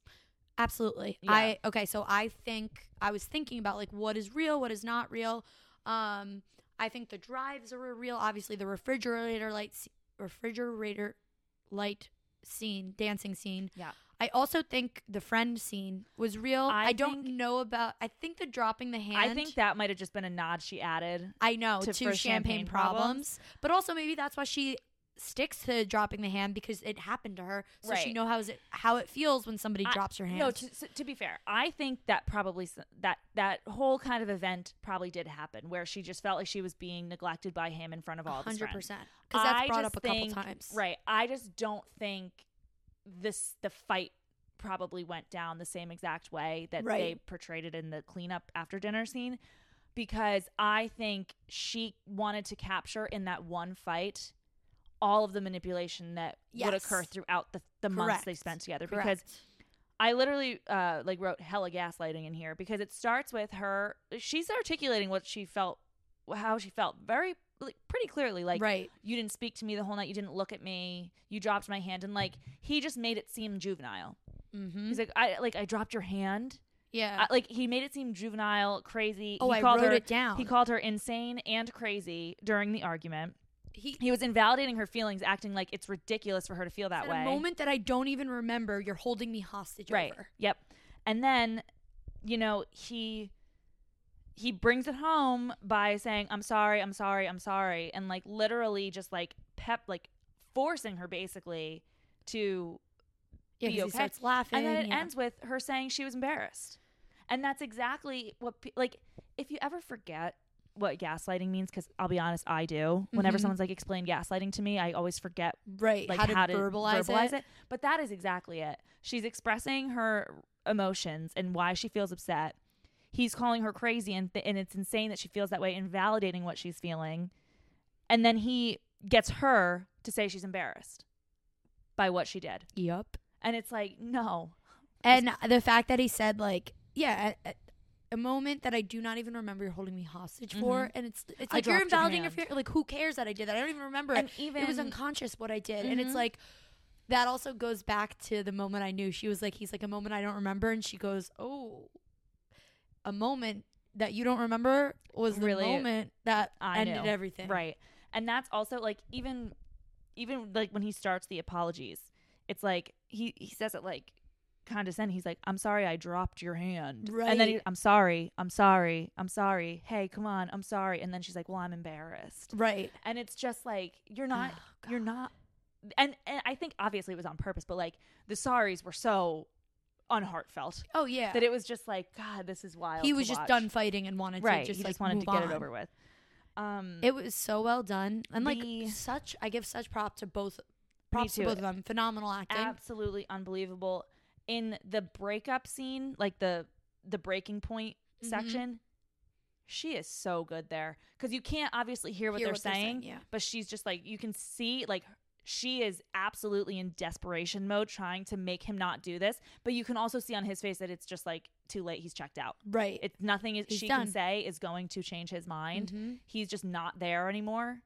Absolutely. Yeah. I okay, so I think I was thinking about like what is real, what is not real. Um I think the drives are real. Obviously the refrigerator light refrigerator light scene, dancing scene. Yeah. I also think the friend scene was real. I I, don't think- know about I think the dropping the hand i think that might have just been a nod she added I know to- to, champagne, champagne problems, problems. but also maybe that's why she sticks to dropping the hand because it happened to her, so she Right. know it how it feels when somebody I- drops her hand. No, to, to be fair, I think that probably that that whole kind of event probably did happen where she just felt like she was being neglected by him in front of all Hundred percent, because that's brought up a couple times. Right. I just don't think this the fight probably went down the same exact way that they portrayed it in the cleanup after dinner scene because I think she wanted to capture in that one fight all of the manipulation that would occur throughout the, the months they spent together Correct. because I literally uh, like wrote hella gaslighting in here because it starts with her. She's articulating what she felt, how she felt, very like, pretty clearly. Like, right, you didn't speak to me the whole night. You didn't look at me. You dropped my hand, and like he just made it seem juvenile. mm-hmm. He's like, I like I dropped your hand. yeah. I, like he made it seem juvenile, crazy. oh, he I called wrote her, it down. He called her insane and crazy during the argument. he He was invalidating her feelings, acting like it's ridiculous for her to feel that way. a moment that I don't even remember. You're holding me hostage right over. yep and then you know he he brings it home by saying i'm sorry i'm sorry i'm sorry and like literally just like pep like forcing her basically to Yeah, be okay. he starts laughing. and then it yeah. ends with her saying she was embarrassed and that's exactly what pe- like if you ever forget what gaslighting means because i'll be honest i do whenever Mhm. someone's like explain gaslighting to me i always forget right like how to verbalize, it. But that is exactly it. She's expressing her emotions and why she feels upset. He's calling her crazy and th- and it's insane that she feels that way, invalidating what she's feeling. And then he gets her to say she's embarrassed by what she did. Yep. And it's like, no. And the fact that he said like, yeah, a, a- moment that I do not even remember you're holding me hostage for, Mhm. and it's it's like you're invalidating your fear. Like who cares that I did that? I don't even remember And it. even It was unconscious what I did, and it's Mhm. like that also goes back to the moment I knew. She was like, he's like a moment I don't remember, and she goes, oh, a moment that you don't remember was the Really, moment that I ended knew. everything. Right. And that's also like even even like when he starts the apologies, it's like he he says it like condescending. He's like, "I'm sorry, I dropped your hand." right. And then he. "I'm sorry, I'm sorry, I'm sorry. Hey, come on, I'm sorry." And then she's like, "Well, I'm embarrassed." Right. And it's just like you're not Oh, you're not and, and I think obviously it was on purpose, but like the sorries were so unheartfelt Oh yeah. that it was just like, God, this is wild. he was just watch." done fighting and wanted right. to just he like just wanted to get it over with. Um, It was so well done, and like such, I give such prop to both. Props to both of them. Phenomenal acting. absolutely unbelievable in the breakup scene like the the breaking point Mhm. section she is so good there because you can't obviously hear what, Hear they're, what they're saying, saying, yeah. but she's just like you can see like she is absolutely in desperation mode trying to make him not do this but you can also see on his face that it's just like too late he's checked out Right. it's nothing He's she done. can say is going to change his mind Mhm. he's just not there anymore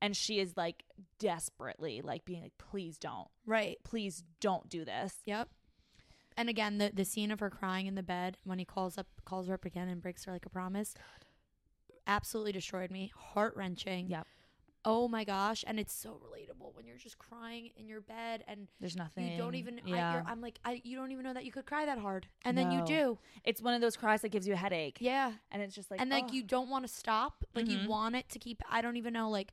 and she is like desperately like being like please don't Right. please don't do this Yep. And again, the the scene of her crying in the bed when he calls up calls her up again and breaks her like a promise, God. absolutely destroyed me. Heart wrenching. Yep. Oh my gosh, and it's so relatable when you're just crying in your bed and There's nothing. you don't even. I, Yeah. you're, I'm like, I you don't even know that you could cry that hard, and then you do. it's one of those cries that gives you a headache. Yeah. And it's just like, and like oh. you don't want to stop like Mhm. you want it to keep i don't even know like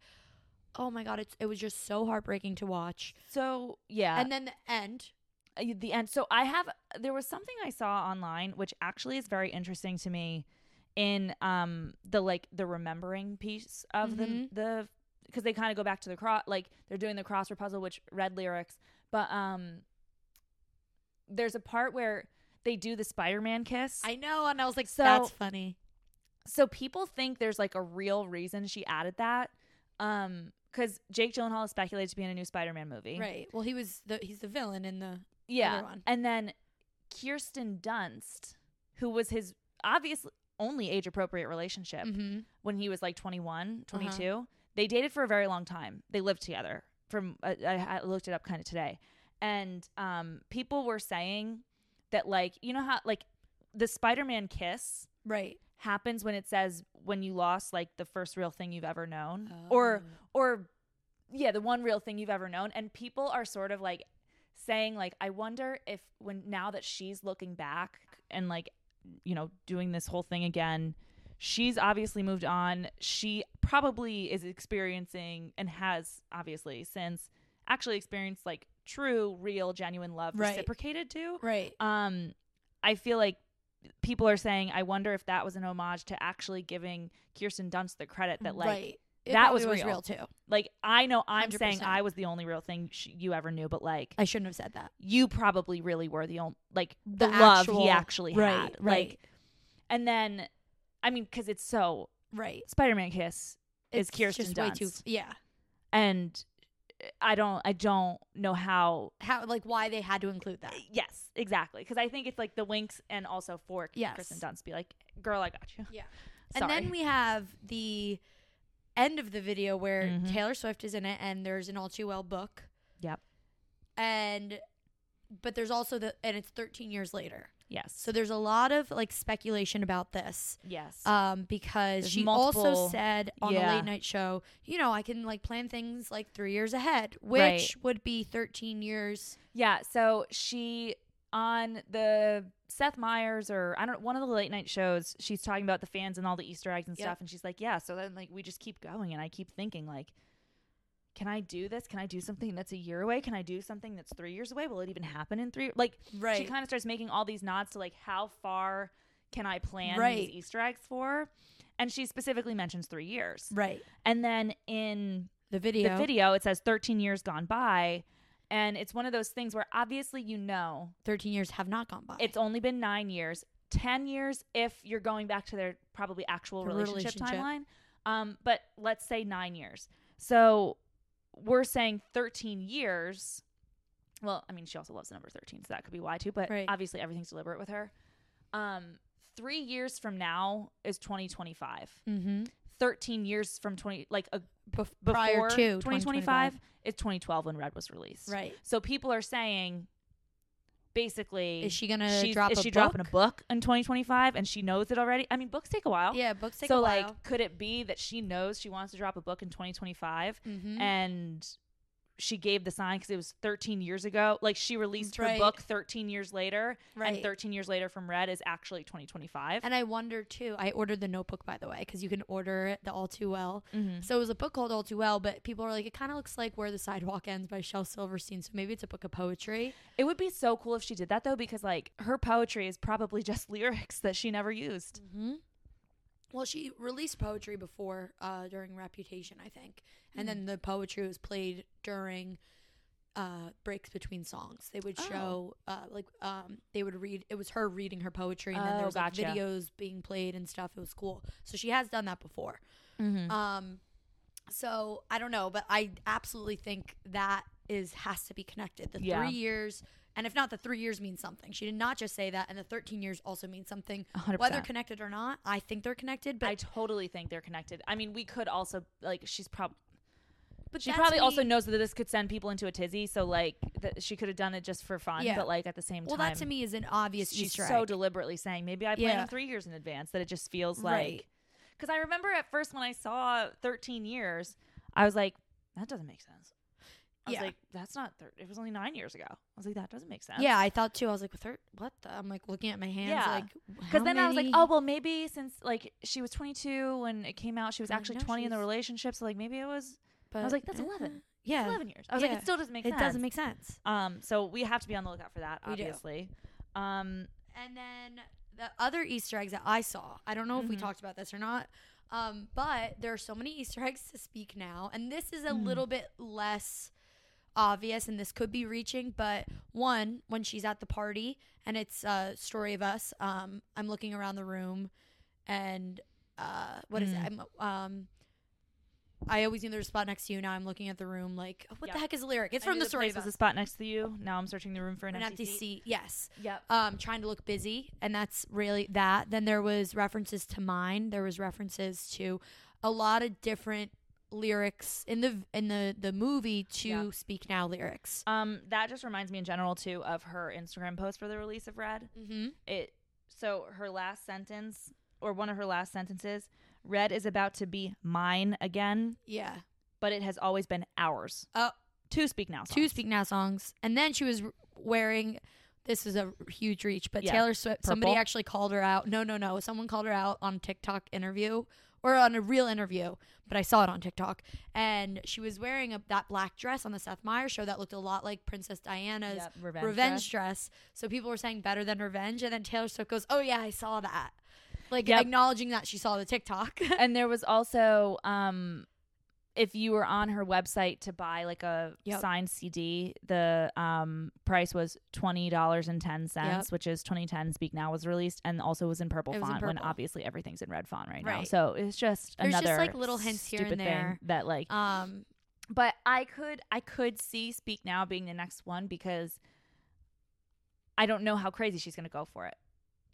oh my god, it's it was just so heartbreaking to watch. So yeah, and then the end. uh, the end. So I have there was something I saw online which actually is very interesting to me in um the like the remembering piece of Mhm. the the because they kind of go back to the cross like they're doing the crossword puzzle which read lyrics but um there's a part where they do the Spider-Man kiss. I know, and I was like, So- that's funny. so people think there's like a real reason she added that um cuz Jake Gyllenhaal is speculated to be in a new Spider-Man movie. Right. Well, he was the he's the villain in the Yeah. other one. And then Kirsten Dunst, who was his obviously only age appropriate relationship Mhm. when he was like 21, Uh-huh. 22. They dated for a very long time. They lived together. From uh, I, I looked it up kind of today. And um people were saying that like you know how like the Spider-Man kiss right. happens when it says when you lost like the first real thing you've ever known or or yeah the one real thing you've ever known and people are sort of like saying like i wonder if when now that she's looking back and like you know doing this whole thing again she's obviously moved on she probably is experiencing and has obviously since actually experienced like true real genuine love Right. reciprocated to right. um i feel like people are saying i wonder if that was an homage to actually giving kirsten dunst the credit that like right. That probably was real. too. like i know i'm saying 100%. i was the only real thing sh- you ever knew but like I shouldn't have said that. you probably really were the only like the, The love actual- he actually right, had right. like and then i mean because it's so Right. spider-man kiss is It's kirsten just dunst way too yeah. and i don't i don't know how How like why they had to include that. yes exactly because i think it's like the winks and also for Yes. kristen dunst be like girl i got you Yeah. Sorry. [LAUGHS] And then we have the end of the video where Mhm. Taylor Swift is in it and there's an all too well book. Yep. And but there's also the and it's 13 years later. Yes So there's a lot of like speculation about this. yes Um, because There's she multiple- also said on the yeah. late night show, you know, I can like plan things like three years ahead, which Right. would be 13 years. Yeah, so she on the Seth Meyers or I don't one of the late night shows, she's talking about the fans and all the Easter eggs and Yep. stuff, and she's like, "Yeah." So then like we just keep going, and I keep thinking like, can I do this? Can I do something that's a year away? Can I do something that's three years away? Will it even happen in three? Like, right. she kind of starts making all these nods to like how far can I plan Right. these Easter eggs for? And she specifically mentions three years, Right. and then in The video. the video it says 13 years gone by and it's one of those things where obviously you know 13 years have not gone by. it's only been nine years 10 years if you're going back to their probably actual relationship, relationship. timeline um, but let's say nine years so we're saying 13 years well i mean she also loves the number 13 so that could be why too but Right. obviously everything's deliberate with her um, three years from now is 2025 mm-hmm. 13 years from 20 like a Bef- before prior to 2025 is 2012 when red was released Right. so people are saying basically Is she gonna she's- drop is a she book? dropping a book in 2025 and she knows it already i mean books take a while Yeah, books take so a like could it be that she knows she wants to drop a book in 2025 Mhm. and she gave the sign because it was 13 years ago like she released her Right. book 13 years later right. and 13 years later from red is actually 2025 And I wonder too. I ordered the notebook by the way because you can order it the All Too Well. Mhm. So it was a book called All Too Well, but people are like, it kind of looks like Where the Sidewalk Ends by Shel Silverstein. So maybe it's a book of poetry. it would be so cool if she did that though because like her poetry is probably just [LAUGHS] lyrics that she never used Mm-hmm. Well, she released poetry before uh, during Reputation, I think, and then the poetry was played during uh, breaks between songs. They would Oh. show uh, like um, they would read. It was her reading her poetry, and then Oh, there was like, videos being played and stuff. It was cool. So she has done that before. mm-hmm. Um, so I don't know, but I absolutely think that is has to be connected. The Yeah. three years, and if not, the three years means something. She did not just say that, and the thirteen years also means something. 100%. Whether connected or not, I think they're connected. But I totally think they're connected. I mean, we could also like she's probably but she probably me- also knows that this could send people into a tizzy. So like that she could have done it just for fun, Yeah. but like at the same Well, time, that to me is an obvious she's Easter so egg. deliberately saying maybe I plan Yeah. three years in advance that it just feels Right. like. Because I remember at first when I saw 13 years, I was like, that doesn't make sense. I Yeah. was like, that's not. Thir- it was only nine years ago. I was like, that doesn't make sense. yeah, I thought too. I was like, her, what? The? I'm like looking at my hands, Yeah. like Because then I was like, oh well, maybe since like she was 22 when it came out, she was actually 20 in the relationship. So like maybe it was But I was like, that's 11. [GASPS] Yeah, 11 years. I was like, it still doesn't make it sense. It doesn't make sense. Um, so we have to be on the lookout for that, obviously. Um, And then the other Easter eggs that I saw, I don't know if we Mhm. talked about this or not, um, but there are so many Easter eggs to speak now, and this is a Mm. little bit less obvious, and this could be reaching. But one, when she's at the party, and it's a story of us. Um, I'm looking around the room, and uh, what is it? Mm. I'm um. I always knew there was a spot next to you. Now I'm looking at the room like, what Yep. the heck is the lyric? It's I from knew the story place was a spot next to you. Now I'm searching the room for an, An empty, empty seat. seat. Yes Yep. um, trying to look busy, and that's really that. Then there was references to mine. There was references to a lot of different lyrics in the in the the movie to Yeah. Speak Now lyrics. Um, that just reminds me in general too of her Instagram post for the release of Red. Mm-hmm. It so her last sentence or one of her last sentences, Red is about to be mine again, Yeah. but it has always been ours. Oh. Two speak now. Two. Speak Now songs, and then she was wearing. This is a huge reach, but Yeah. Taylor Swift. Somebody actually called her out. No, no, no. Someone called her out on TikTok interview or on a real interview, but I saw it on TikTok, and she was wearing a, that black dress on the Seth Meyers show that looked a lot like Princess Diana's Yep, revenge. revenge dress. dress. So people were saying better than revenge, and then Taylor Swift goes, "Oh yeah, I saw that," like Yep. acknowledging that she saw the TikTok. [LAUGHS] and there was also um if you were on her website to buy like a Yep. signed CD, the um price was twenty dollars and ten cents, Yep. which is twenty ten Speak Now was released and also was in purple was in font when obviously everything's in red font right, now. So it's just There's just, another like, little hints here and there. that like um, but I could I could see Speak Now being the next one because I don't know how crazy she's gonna go for it.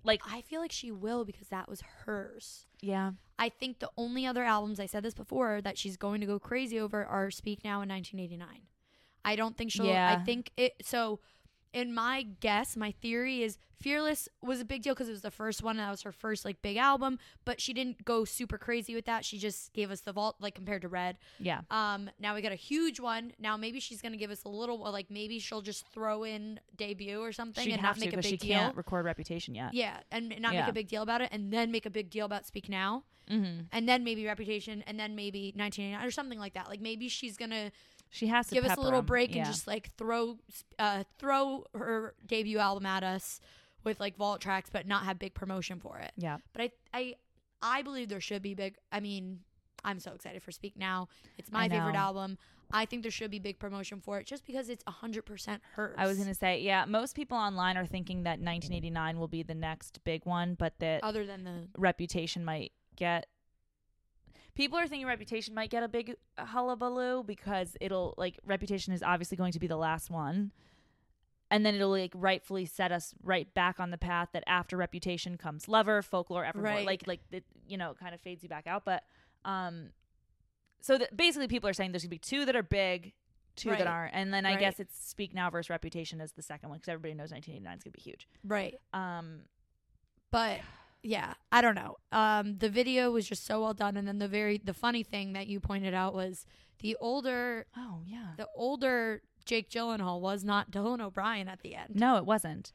Like I feel like she will because that was hers. yeah. I think the only other albums I said this before that she's going to go crazy over are Speak Now in 1989. I don't think she'll. I think it. So, in my guess, my theory is Fearless was a big deal because it was the first one. That was her first like big album, but she didn't go super crazy with that. She just gave us the vault like compared to Red. Yeah. Um, now we got a huge one. Now maybe she's gonna give us a little like maybe she'll just throw in debut or something She'd and not make to a big she deal. can't record reputation yet. Yeah, and not Yeah. make a big deal about it, and then make a big deal about Speak Now Mm-hmm. and then maybe Reputation, and then maybe 1989 or something like that. Like maybe she's gonna She has to give us a little 'em. break Yeah. and just like throw uh, throw her debut album at us with like vault tracks, but not have big promotion for it. yeah. But I I I believe there should be big. I mean, I'm so excited for Speak Now. It's my I favorite know. album. I think there should be big promotion for it, just because it's 100% hers. I was gonna say, yeah, most people online are thinking that 1989 will be the next big one, but that other than the Reputation might get. People are thinking Reputation might get a big hullabaloo because it'll like Reputation is obviously going to be the last one, and then it'll like rightfully set us right back on the path that after Reputation comes Lover, Folklore, Evermore. Right. Like like it, you know, kind of fades you back out. But um, so that basically people are saying there's gonna be two that are big, two Right. that aren't, and then I Right. guess it's Speak Now versus Reputation as the second one because everybody knows 1989 is gonna be huge. right. Um, but yeah i don't know um the video was just so well done and then the very the funny thing that you pointed out was the older oh yeah, the older jake gyllenhaal was not dylan o'brien at the end no, it wasn't.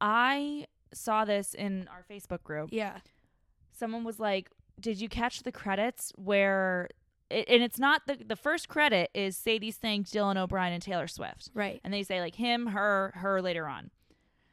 I saw this in our Facebook group. yeah Someone was like, "Did you catch the credits where?" It, and it's not the the first credit is Sadie Sink, Dylan O'Brien, and Taylor Swift. right and they say like him, her, her later on.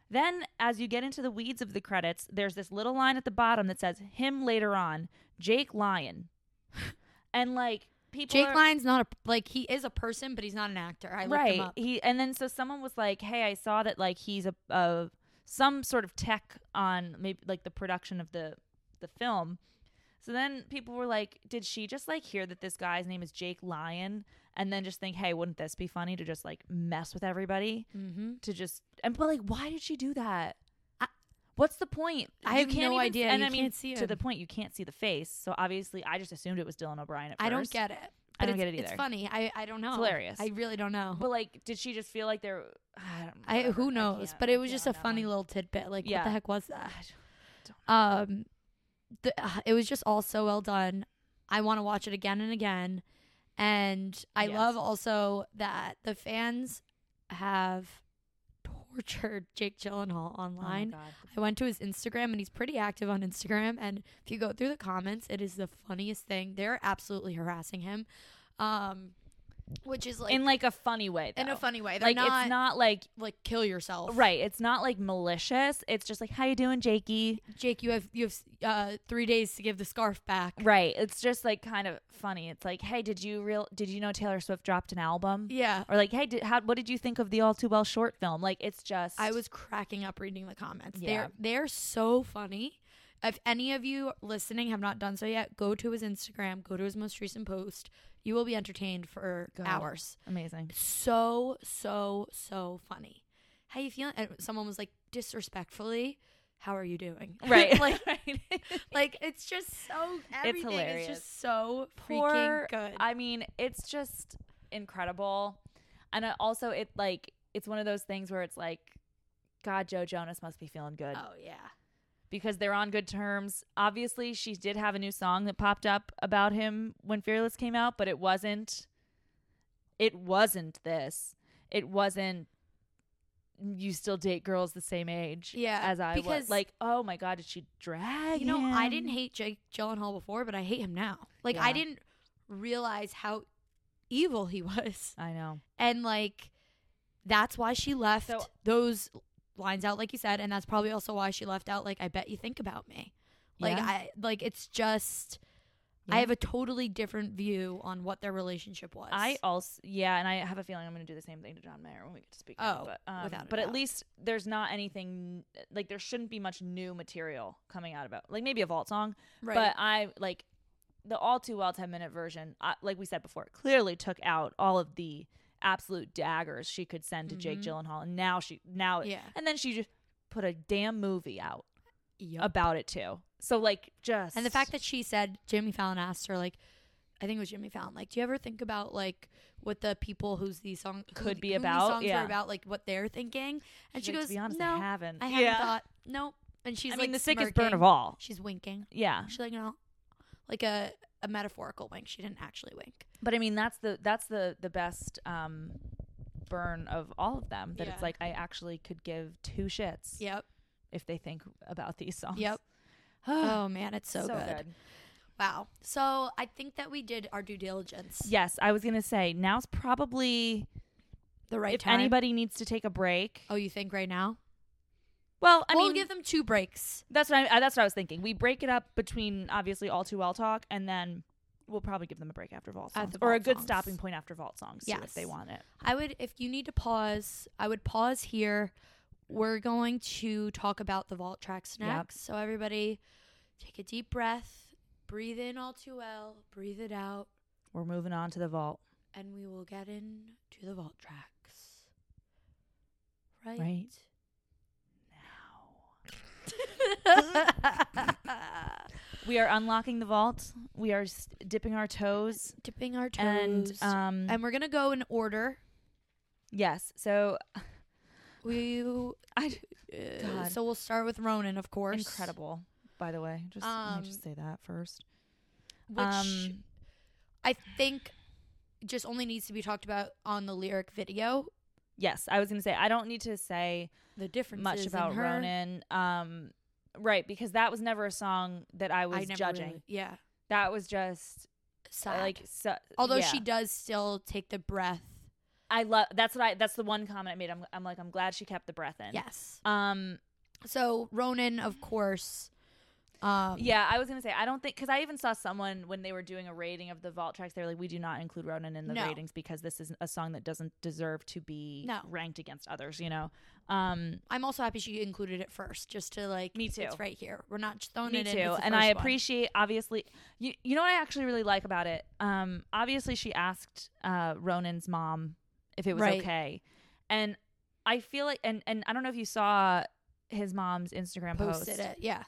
Then, as you get into the weeds of the credits, there's this little line at the bottom that says him later on, Jake Lyon, [LAUGHS] and like people, jake are, lyon's not a like he is a person but he's not an actor i looked right? him up He and then so someone was like, hey, I saw that like he's a, a some sort of tech on maybe like the production of the the film. So then people were like, did she just like hear that this guy's name is Jake Lyon and then just think, hey, wouldn't this be funny to just like mess with everybody? mm-hmm. to just and but like why did she do that? I- what's the point? I You have can't no even- idea. and You i mean see to the point you can't see the face. So obviously i just assumed it was dylan o'brien at first. i don't get it I but don't get it either. it's funny. I i don't know. It's hilarious. i really don't know. But like did she just feel like there i don't I, who knows? can't- but it was just a funny little tidbit. Like what the heck was that? I don't- um the, uh, it was just all so well done. I want to watch it again and again. And i Yes. love also that the fans have tortured [LAUGHS] jake gyllenhaal Oh online God. i went to his instagram and he's pretty active on instagram. And if you go through the comments it is the funniest thing. They're absolutely harassing him. Um, which is like in like a funny way. Though. in a funny way. They're like not, it's not like like kill yourself, right. It's not like malicious. It's just like how you doing, Jakey? Jake, you have you have uh, three days to give the scarf back. Right. It's just like kind of funny. It's like, hey, did you real? Did you know Taylor Swift dropped an album? Yeah, Or like, hey, did, how? What did you think of the All Too Well short film? Like, it's just. I was cracking up reading the comments. Yeah. They're they're so funny. If any of you listening have not done so yet, go to his Instagram, go to his most recent post. You will be entertained for hours. amazing. So so so funny. How you feeling? And someone was like disrespectfully, "How are you doing?" [LAUGHS] Right. like [LAUGHS] right. [LAUGHS] like it's just so everything is hilarious. just so Poor- freaking good. I mean, it's just incredible. And also, it like, it's one of those things where it's like, God, Joe Jonas must be feeling good oh yeah. Because they're on good terms. Obviously, she did have a new song that popped up about him when Fearless came out, but it wasn't. It wasn't this. It wasn't. You still date girls the same age, Yeah, as I because- was. Like, oh my god, did she drag? You know, I didn't hate Jake Gyllenhaal before, but I hate him now. Like I didn't realize how evil he was, I know. and like that's why she left So- those lines out, like you said, and that's probably also why she left out. Like I bet you think about me. Like Yeah. I like it's just. I have a totally different view on what their relationship was. I also yeah, and I have a feeling I'm going to do the same thing to John Mayer when we get to speak. Oh, but, um, without but at least there's not anything like there shouldn't be much new material coming out about like maybe a vault song, right. but I like the all too well 10 minute version. I, like we said before, clearly took out all of the absolute daggers she could send to Jake Mhm. Gyllenhaal, and now she now yeah. and then she just put a damn movie out Yup. about it too. So like just And the fact that she said Jimmy Fallon asked her like I think it was Jimmy Fallon like do you ever think about like what the people whose these songs Could be who about? songs Yeah. are about like what they're thinking and She's she goes honest, no I haven't. I haven't yeah. thought nope and she's I like mean, the sickest burn of all. she's winking Yeah, she's like no like a a metaphorical wink she didn't actually wink But I mean, that's the that's the the best um, burn of all of them. That Yeah. it's like I actually could give two shits yep if they think about these songs. Yep. [SIGHS] oh man it's so, good. wow so I think that we did our due diligence Yes, I was gonna say now's probably the right if time anybody needs to take a break. oh you think right now Well, I we'll mean, give them two breaks that's what I, that's what I was thinking. We break it up between obviously all too well talk, and then we'll probably give them a break after vault songs, the or a good songs. stopping point after vault songs too, if they want it. I would, if you need to pause, I would pause here. We're going to talk about the vault tracks Yep. next. So, everybody, take a deep breath, breathe in all too well, breathe it out, We're moving on to the vault, and we will get into the vault tracks. Right? right? We are unlocking the vault. We are s- dipping our toes, Dipping our toes. and um, and we're going to go in order. yes. So We, I uh, God. so we'll start with Ronan, of course. incredible. By the way, just let Um, me just say that first. Which um, I think just only needs to be talked about on the lyric video. Yes, I was gonna say I don't need to say The difference much about. Ronan. Um, right, because that was never a song that I was I never judging. really- yeah, That was just sad. like although yeah. she does still take the breath. I love. That's what I. That's the one comment I made. I'm. I'm like. I'm glad she kept the breath in. Yes. Um. So Ronan, of course. Um, Yeah, I was gonna say I don't think because I even saw someone when they were doing a rating of the vault tracks. They were like, "We do not include Ronan in the No. ratings because this is a song that doesn't deserve to be No. ranked against others." You know. Um. I'm also happy she included it first, just to like. Me too. It's right here. We're not throwing Me it in. too, and I first one. appreciate obviously. You you know what I actually really like about it. Um. Obviously, she asked uh Ronan's mom if it was Right. okay, and I feel like and and I don't know if you saw his mom's Instagram posted post. it. Yeah.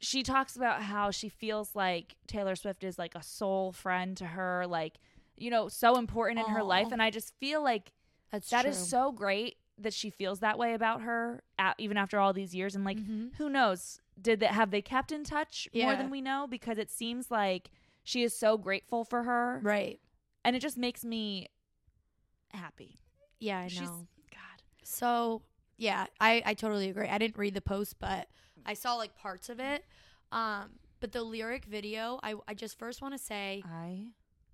She talks about how she feels like Taylor Swift is like a soul friend to her, like, you know, so important in her life. And I just feel like That's that is true. so great that she feels that way about her, at, even after all these years. And like, Mhm. who knows? Did that have they kept in touch more than we know? Because it seems like she is so grateful for her, right. and it just makes me happy. Yeah, I know. She's God. So yeah, I I totally agree. I didn't read the post, but I saw like parts of it. Um, but the lyric video, I I just first want to say I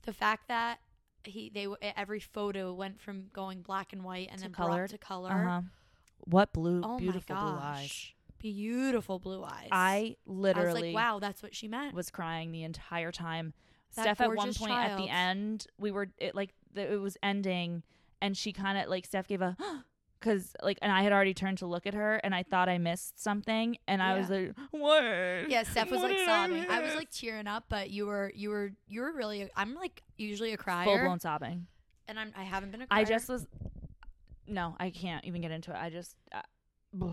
the fact that he they every photo went from going black and white and then colored? to color. Uh-huh. What blue Oh beautiful my blue gosh. eyes. Beautiful blue eyes. I I literally was like, wow, that's what she meant. was crying the entire time. That Steph at one point at the end, we were it like the, it was ending, and she kind of like Steph gave a [GASPS] because like, and I had already turned to look at her, and I thought I missed something, and I was like, what? yeah, Steph was What like sobbing. I was like tearing up, but you were you were you were really. I'm like usually a crier, full blown sobbing. and I'm I haven't been a crier. I just was. No, I can't even get into it. I just. Uh,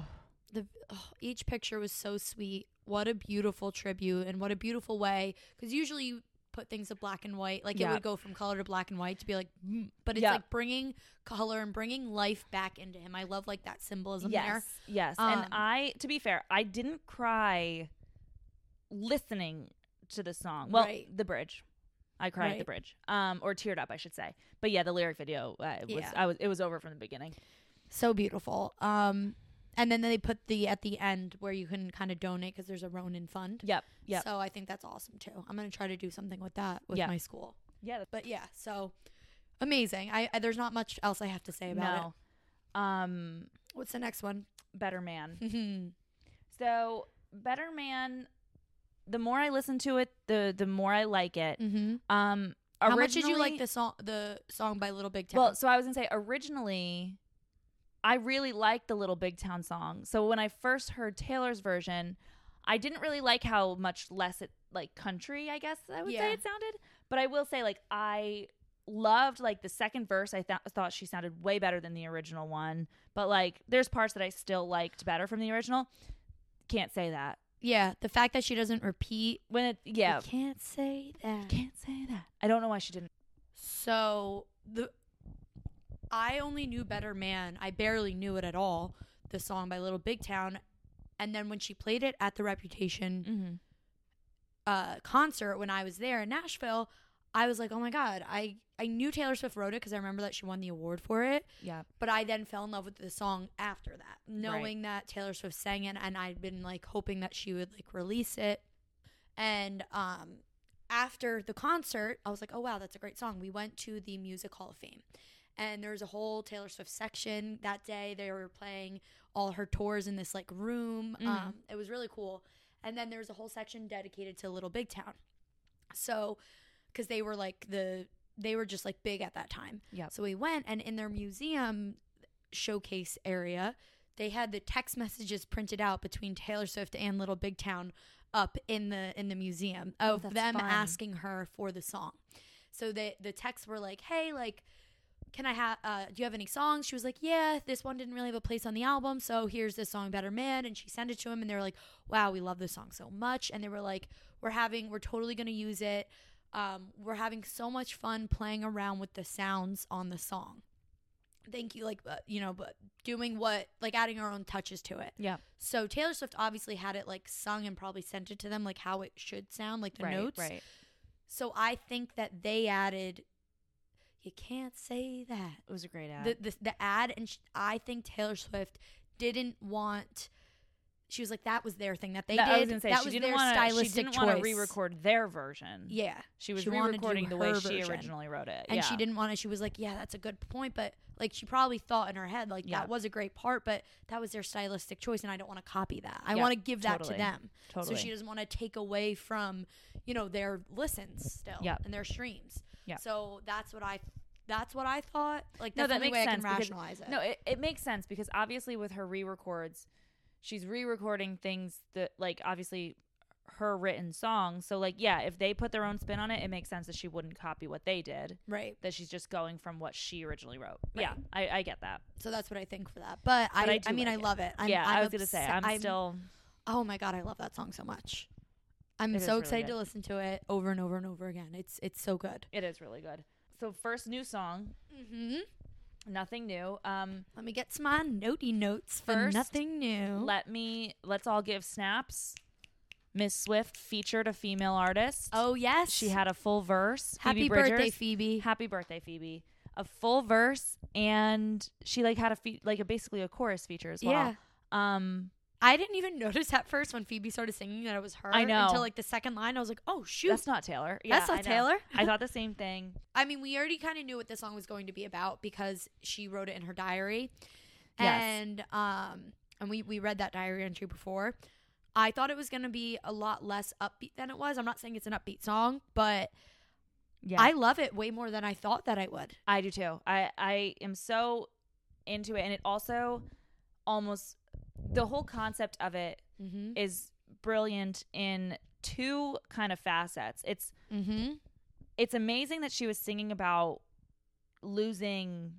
the oh, each picture was so sweet. What a beautiful tribute, and what a beautiful way. Because usually you put things to black and white, like it would go from color to black and white to be like, mm, but it's Yeah. like bringing color and bringing life back into him. I love like that symbolism there. yes, yes. Um, and I, to be fair, I didn't cry listening to the song. Well, Right. the bridge. I cried at the bridge, um, or teared up, I should say. But yeah, the lyric video uh, was Yeah. I was it was over from the beginning. So beautiful. Um, and then they put the at the end where you can kind of donate because there's a Ronan fund. Yep, yep, So I think that's awesome too. I'm gonna try to do something with that with Yeah. my school. yeah. But yeah, so amazing. I, I there's not much else I have to say about No, um. What's the next one? Better Man. [LAUGHS] mm-hmm. So Better Man. The more I listen to it, the the more I like it. Hmm. Um, How much did you like originally- the song? The song by Little Big Town. Well, so I was gonna say originally, I really liked the Little Big Town song. So when I first heard Taylor's version, I didn't really like how much less it like country. I guess I would Yeah. say it sounded. But I will say, like I loved like the second verse. I th- thought she sounded way better than the original one. But like, there's parts that I still liked better from the original. Can't say that yeah, the fact that she doesn't repeat. when it. Yeah, I can't say that. can't say that. I don't know why she didn't. So the I only knew Better Man. I barely knew it at all. The song by Little Big Town, and then when she played it at the Reputation Mm-hmm. uh, concert when I was there in Nashville, I was like, oh my god, I I knew Taylor Swift wrote it because I remember that she won the award for it. Yeah. But I then fell in love with the song after that, knowing that Taylor Swift sang it, and I'd been like hoping that she would like release it. And um, after the concert, I was like, oh wow, that's a great song. We went to the Music Hall of Fame, and there was a whole Taylor Swift section that day. They were playing all her tours in this like room. Mhm. Um, it was really cool. And then there was a whole section dedicated to Little Big Town. So, because they were like the they were just like big at that time. Yep. So we went, and in their museum showcase area, they had the text messages printed out between Taylor Swift and Little Big Town up in the in the museum Oh, of that's them fun. asking her for the song. So the the texts were like, "Hey, like." Can I have? Uh, do you have any songs? She was like, "Yeah, this one didn't really have a place on the album, so here's this song, Better Man." And she sent it to him, and they were like, "Wow, we love this song so much." And they were like, "We're having, we're totally gonna use it. Um, we're having so much fun playing around with the sounds on the song. Thank you, like uh, you know, but doing what, like adding our own touches to it. Yeah. So Taylor Swift obviously had it like sung and probably sent it to them like how it should sound, like the right. notes. Right. So I think that they added. You can't say that It was a great ad. the the, the ad, and sh- I think Taylor Swift didn't want. She was like that was their thing that they That- did. I was gonna say that she was didn't their want to. She stylistic didn't want to choice. re-record their version. Yeah, she was She wanted to do re-recording the way her she version. originally wrote it. and yeah. she didn't want to. She was like, "Yeah, that's a good point," but like she probably thought in her head like Yeah. that was a great part, but that was their stylistic choice, and I don't want to copy that. I Yeah, want to give that totally. to them. Totally. So she doesn't want to take away from, you know, their listens still Yep. and their streams. Yep. So that's what I, that's what I thought. Like No, that's that the makes way I sense can because- rationalize it. No, it, it makes sense because obviously with her re-records, she's re-recording things that like obviously her written songs. So like yeah, if they put their own spin on it, it makes sense that she wouldn't copy what they did. right. That she's just going from what she originally wrote. Right. Yeah, I, I get that. So that's what I think for that. But, But I, I I, mean, like I love it. I'm, yeah, I'm I was gonna say obse- I'm, still. Oh my god, I love that song so much. I'm It so excited good. to listen to it over and over and over again. It's it's so good. It is really good. So first new song, Mm-hmm. nothing new. Um, Let me get some my notey notes for First, nothing new. let me let's all give snaps. Miss Swift featured a female artist. oh yes, She had a full verse. happy Phoebe birthday, Phoebe. Happy birthday, Phoebe. A full verse, and she like had a fe- like a basically a chorus feature as well. Yeah, Um, I didn't even [LAUGHS] notice at first when Phoebe started singing that it was her. I know. Until like the second line, I was like, oh shoot, That's not Taylor. That's not I. Taylor. I thought the same thing. [LAUGHS] I mean, we already kind of knew what the song was going to be about because she wrote it in her diary. Yes. And um and we we read that diary entry before. I thought it was going to be a lot less upbeat than it was. I'm not saying it's an upbeat song, but Yeah, I love it way more than I thought that I would. I do too. I I am so into it, and it also almost the whole concept of it Mm-hmm. is brilliant in two kind of facets. It's Mm-hmm. it's amazing that she was singing about losing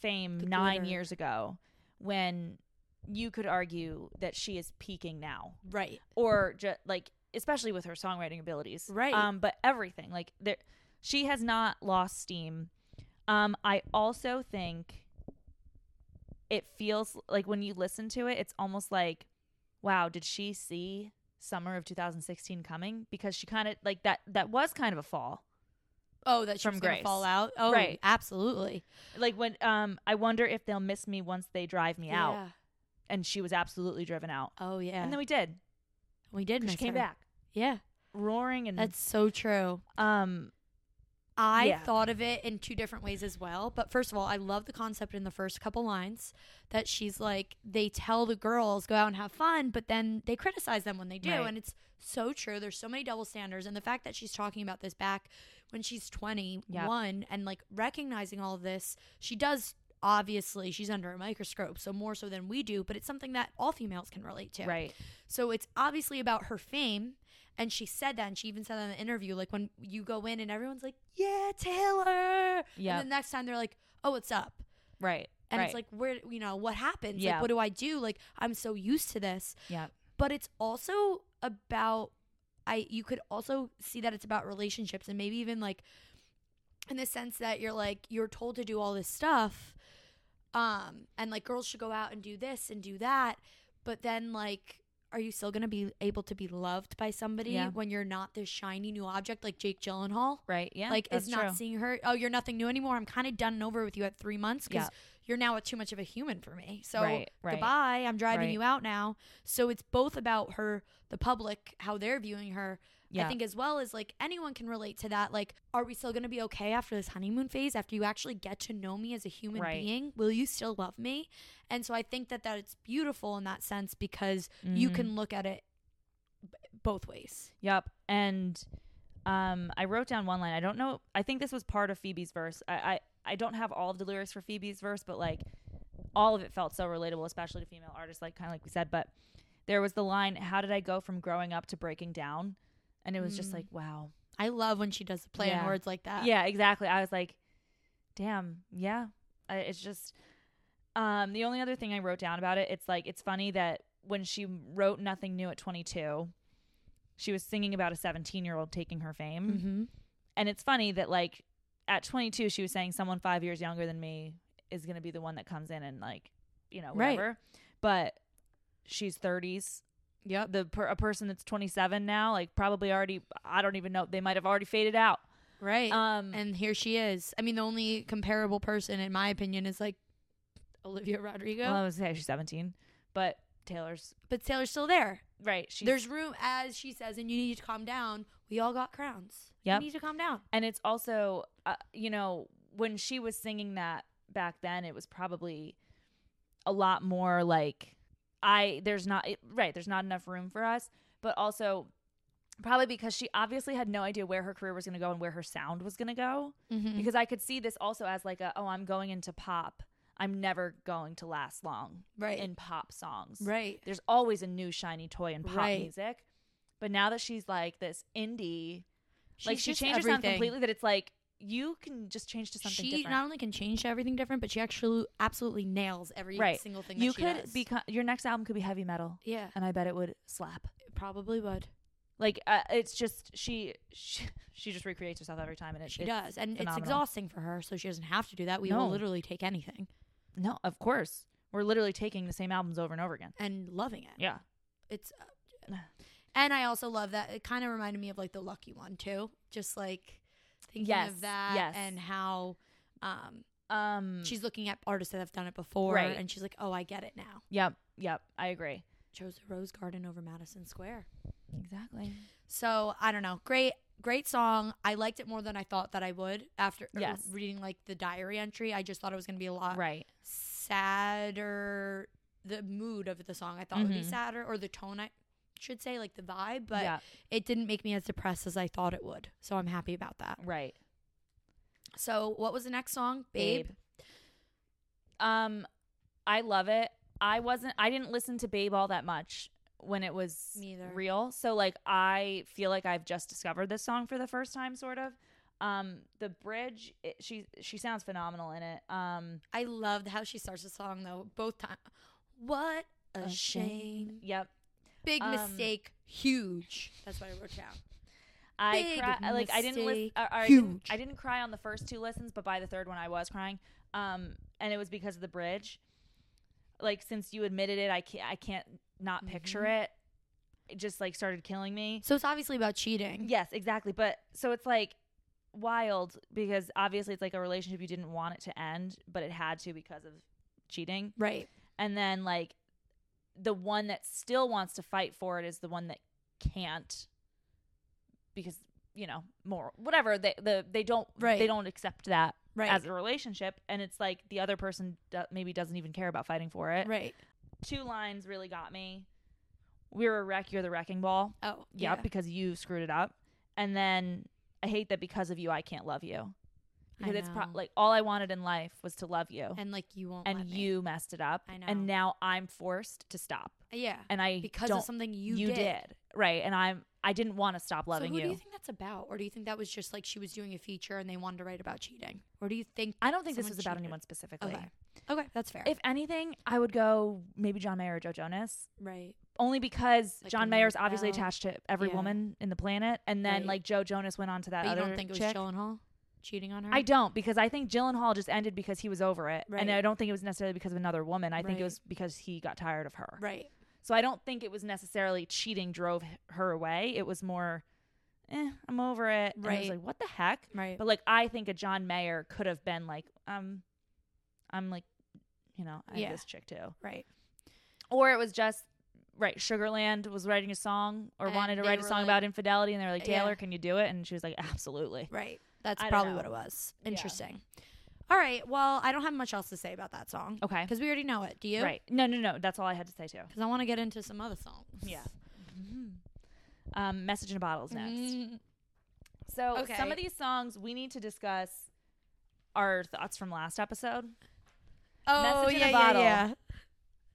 fame The nine glitter. years ago when you could argue that she is peaking now Right. or just like especially with her songwriting abilities Right. um but everything like there she has not lost steam um i also think it feels like when you listen to it it's almost like wow did she see summer of 2016 coming because she kind of like that that was kind of a fall Oh, that she From was Grace. fall out. Oh, Right. absolutely. like when um i wonder if they'll miss me once they drive me out Yeah. and she was absolutely driven out Oh yeah. and then we did we did. she came her. back Yeah. roaring and That's so true. um I Yeah. thought of it in two different ways as well. But first of all, I love the concept in the first couple lines that she's like, they tell the girls go out and have fun, but then they criticize them when they do. Right. And it's so true. There's so many double standards. And the fact that she's talking about this back when she's 21 and like recognizing all of this, she does. Obviously, she's under a microscope, so more so than we do, but it's something that all females can relate to. right So it's obviously about her fame. And she said that, and she even said that in the interview, like when you go in and everyone's like, "Yeah, Taylor," Yeah. and the next time they're like, "Oh, what's up?" right And right. it's like, where, you know, what happens? Yeah. Like, what do I do? Like, I'm so used to this. yeah But it's also about, I. You could also see that it's about relationships, and maybe even like, in the sense that you're like you're told to do all this stuff, um, and like girls should go out and do this and do that, but then like are you still going to be able to be loved by somebody Yeah. when you're not this shiny new object like Jake Gyllenhaal? right yeah like, is not true. seeing her, oh, you're nothing new anymore. I'm kind of done and over with you at three months because Yeah. you're now too much of a human for me. So Right, right. goodbye. I'm driving Right. you out now. So it's both about her, the public, how they're viewing her. Yeah. I think as well as like anyone can relate to that. Like, are we still going to be okay after this honeymoon phase? After you actually get to know me as a human Right. being, will you still love me? And so I think that that it's beautiful in that sense because you Mhm. can look at it b- both ways. Yep. And um, I wrote down one line. I don't know. I think this was part of Phoebe's verse. I, I, I don't have all of the lyrics for Phoebe's verse, but like all of it felt so relatable, especially to female artists, like kind of like we said. But there was the line, "How did I go from growing up to breaking down?" And it was just Mm. like, wow. I love when she does the play on Yeah. words like that. Yeah, exactly. I was like, damn, yeah. I, it's just um the only other thing I wrote down about it, it's like it's funny that when she wrote Nothing New at 22, she was singing about a 17-year-old taking her fame. Mm-hmm. And it's funny that like at 22 she was saying someone 5 years younger than me is going to be the one that comes in and like, you know, Right. whatever. But she's 30s. Yep. The per- a person that's 27 now, like probably already I don't even know, they might have already faded out. Right. Um and here she is. I mean, the only comparable person, in my opinion, is like Olivia Rodrigo. Well, I would say she's 17, but Taylor's but Taylor's still there. right. She's, There's room, as she says, and you need to calm down. We all got crowns. Yep. You need to calm down. and it's also, uh, you know, when she was singing that back then, it was probably a lot more like I. There's not right. There's not enough room for us, but also probably because she obviously had no idea where her career was going to go and where her sound was going to go. Mm-hmm. Because I could see this also as like a, oh, I'm going into pop. I'm never going to last long Right. in pop songs. right. there's always a new shiny toy in pop Right. music. But now that she's like this indie, like she changed her sound completely. That it's like you can just change to something She different. not only can change to everything different, but she actually absolutely nails every Right. single thing. you that she could does. become your next album could be heavy metal, Yeah, and I bet it would slap. it probably would. Like uh, it's just she, she she just recreates herself every time, and it, She it's does, and it's exhausting for her, so she doesn't have to do that. We No. will literally take anything No, of course we're literally taking the same albums over and over again. and loving it. Yeah, It's, uh, and I also love that it kind of reminded me of like the Lucky One too, just like thinking Yes, of that yes. and how um um, she's looking at artists that have done it before, Right. and she's like, oh, I get it now. Yep, yep, I agree. chose the Rose Garden over Madison Square. Exactly. So I don't know. Great, great song. I liked it more than I thought that I would after er, Yes. reading like the diary entry. I just thought it was going to be a lot Right. sadder. The mood of the song I thought it would be Mhm. sadder, or the tone I should say, like the vibe. But yeah. it didn't make me as depressed as I thought it would. So I'm happy about that. Right. So what was the next song, Babe? Um, I love it. I wasn't. I didn't listen to Babe all that much when it was real. So like, I feel like I've just discovered this song for the first time, sort of. Um, the bridge. It, she she sounds phenomenal in it. Um, I loved how she starts the song though. Both times. What a, shame. Yep. Big Um, mistake. Huge. That's what I wrote down. I Big cry, like I didn't listen. or I, didn't. I didn't cry on the first two listens, but by the third one, I was crying. Um, and it was because of the bridge. Like since you admitted it, I can't. I can't not picture Mhm. it. It just like started killing me. So it's obviously about cheating. Yes, exactly. But so it's like wild because obviously it's like a relationship you didn't want it to end, but it had to because of cheating. Right. And then like the one that still wants to fight for it is the one that can't because you know more whatever they the they don't Right. they don't accept that Right. as a relationship and it's like the other person do- maybe doesn't even care about fighting for it. right. Two lines really got me. We're a wreck, you're the wrecking ball. Oh. Yep, because you screwed it up. And then I hate that because of you, I can't love you. Because it's pro- like all I wanted in life was to love you, and, And like you won't. me. you messed it up. I know. And now I'm forced to stop, Yeah. and I Because of something you, you did. right? And I'm I didn't want to stop So loving who you. do you think that's about, or do you think that was just like she was doing a feature and they wanted to write about cheating, or do you think? I don't think this was about anyone specifically. Okay. Okay, that's fair. If anything, I would go maybe John Mayer or Joe Jonas, right. only because Like John Mayer's obviously attached to every Yeah. woman in the planet, and then Right. like Joe Jonas went on to that But you don't think it was chick. Gyllenhaal cheating on her? I don't because I think Gyllenhaal just ended because he was over it, Right. and I don't think it was necessarily because of another woman. I think it was because he got tired of her. Right. So I don't think it was necessarily cheating drove her away. It was more, eh, I'm over it. And I was Right. like, what the heck? Right. But like, I think a John Mayer could have been like, um, I'm like, you know, I Yeah. have this chick too, right. or it was just. Right, Sugarland was writing a song or And wanted to write a song like- about infidelity, and they were like, Yeah. "Taylor, can you do it?" And she was like, "Absolutely." Right. That's I don't probably know. what it was. Yeah. Interesting. All right. Well, I don't have much else to say about that song Okay, because we already know it. Do you? right? No, no, no. That's all I had to say too. Because I want to get into some other songs. Yeah. Um, message in a bottle is next. Mm, So some of these songs we need to discuss our thoughts from last episode. Oh Message in yeah, a yeah, Bottle. yeah.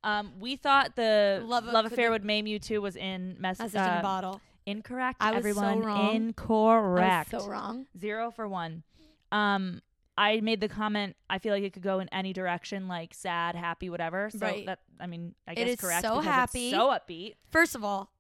Um, we thought the Love- love, affair would maim you too was in mess- Message in uh, a bottle. Incorrect. I was so everyone. wrong. Incorrect. I was so wrong. Zero for one. Um, I made the comment. I feel like it could go in any direction, like sad, happy, whatever. So Right. that I mean, I It guess is correct. so happy. So upbeat. First of all,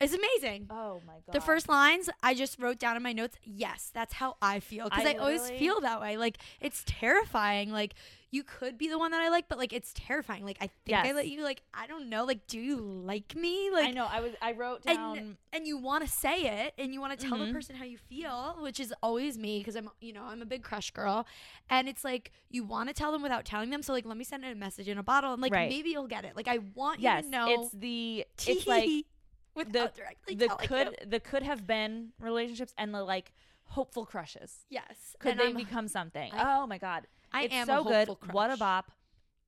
it's amazing. Oh my god. The first lines I just wrote down in my notes. Yes, that's how I feel because I, I always feel that way. Like it's terrifying. Like you could be the one that I like, but like it's terrifying. Like I think I Yes. let you. Like I don't know. Like do you like me? Like I know. I was. I wrote And- down. and you want to say it and you want to tell Mhm. the person how you feel which is always me because i'm you know i'm a big crush girl and it's like you want to tell them without telling them so like let me send a message in a bottle and like Right. maybe you'll get it like i want yes. you to know It's the. It's like directly the could the could have been relationships and the like hopeful crushes. yes Could and they I'm- become something? I- oh my god. I it's am so a good. hopeful What a bop.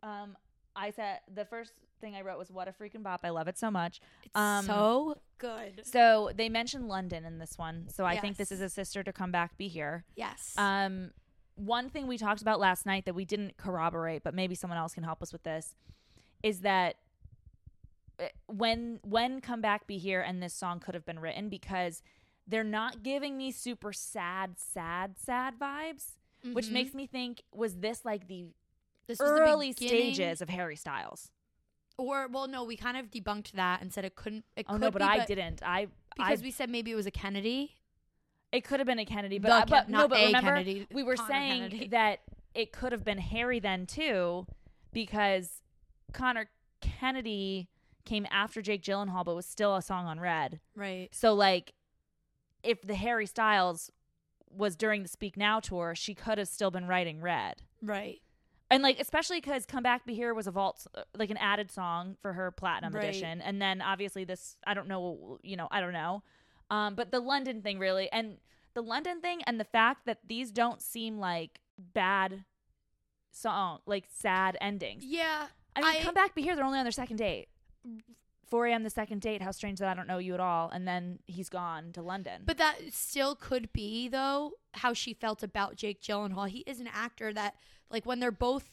Um I said the first thing I wrote was what a freaking bop. I love it so much. it's um, so good So they mentioned London in this one. So I think this is a sister to come back be here. yes Um one thing we talked about last night that we didn't corroborate, but maybe someone else can help us with this, is that uh, when when come back be here and this song could have been written because they're not giving me super sad sad sad vibes which Mhm. makes me think was this like the This was the early stages of harry styles? Or well no we kind of debunked that and said it couldn't it oh could no but be, i didn't. I because I, we said maybe it was a kennedy. It could have been a kennedy but, I- but no not but a remember Kennedy, we were Conor saying Kennedy. [LAUGHS] that it could have been harry then too because conor kennedy came after jake gyllenhaal but was still a song on red. Right. So like if the harry styles was during the speak now tour she could have still been writing red right and like especially because "Come Back Be Here" was a vault, like an added song for her platinum Right. edition, and then obviously this, I don't know, you know, I don't know, um, but the London thing really, and the London thing, and the fact that these don't seem like bad song, like sad endings. Yeah. I mean, I- "Come Back Be Here," they're only on their second date. 4 a.m. the second date. How strange that I don't know you at all, and then he's gone to London. But that still could be though how she felt about Jake Gyllenhaal. He is an actor that like when they're both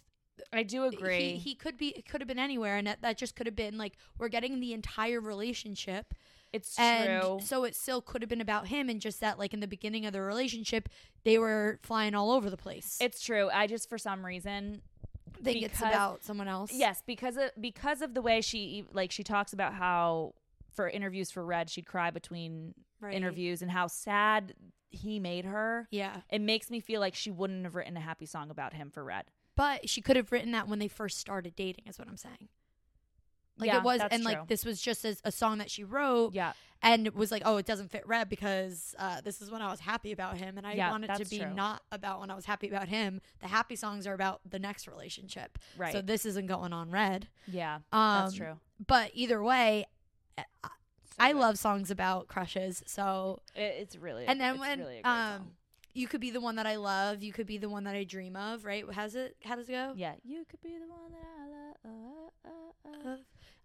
I do agree. He, he could be it could have been anywhere and that, that just could have been like we're getting the entire relationship it's and true. so it still could have been about him and just that like in the beginning of the relationship they were flying all over the place. It's true. I just for some reason think it's because- about someone else. Yes, because of because of the way she like she talks about how for interviews for Red she'd cry between Right. interviews and how sad he made her. Yeah. It makes me feel like she wouldn't have written a happy song about him for Red. But she could have written that when they first started dating is what I'm saying. Like Yeah, it was and true. like this was just as a song that she wrote Yeah, and it was like, oh, it doesn't fit Red because uh, this is when I was happy about him, and I Yeah, want it to be true. not about when I was happy about him. The happy songs are about the next relationship, right. so this isn't going on Red. yeah, Um, that's true. But either way, I- So I love songs about crushes. So it, it's really and then when really um, you could be the one that I love, you could be the one that I dream of, right? How's it? How does it go? yeah, you could be the one that I love.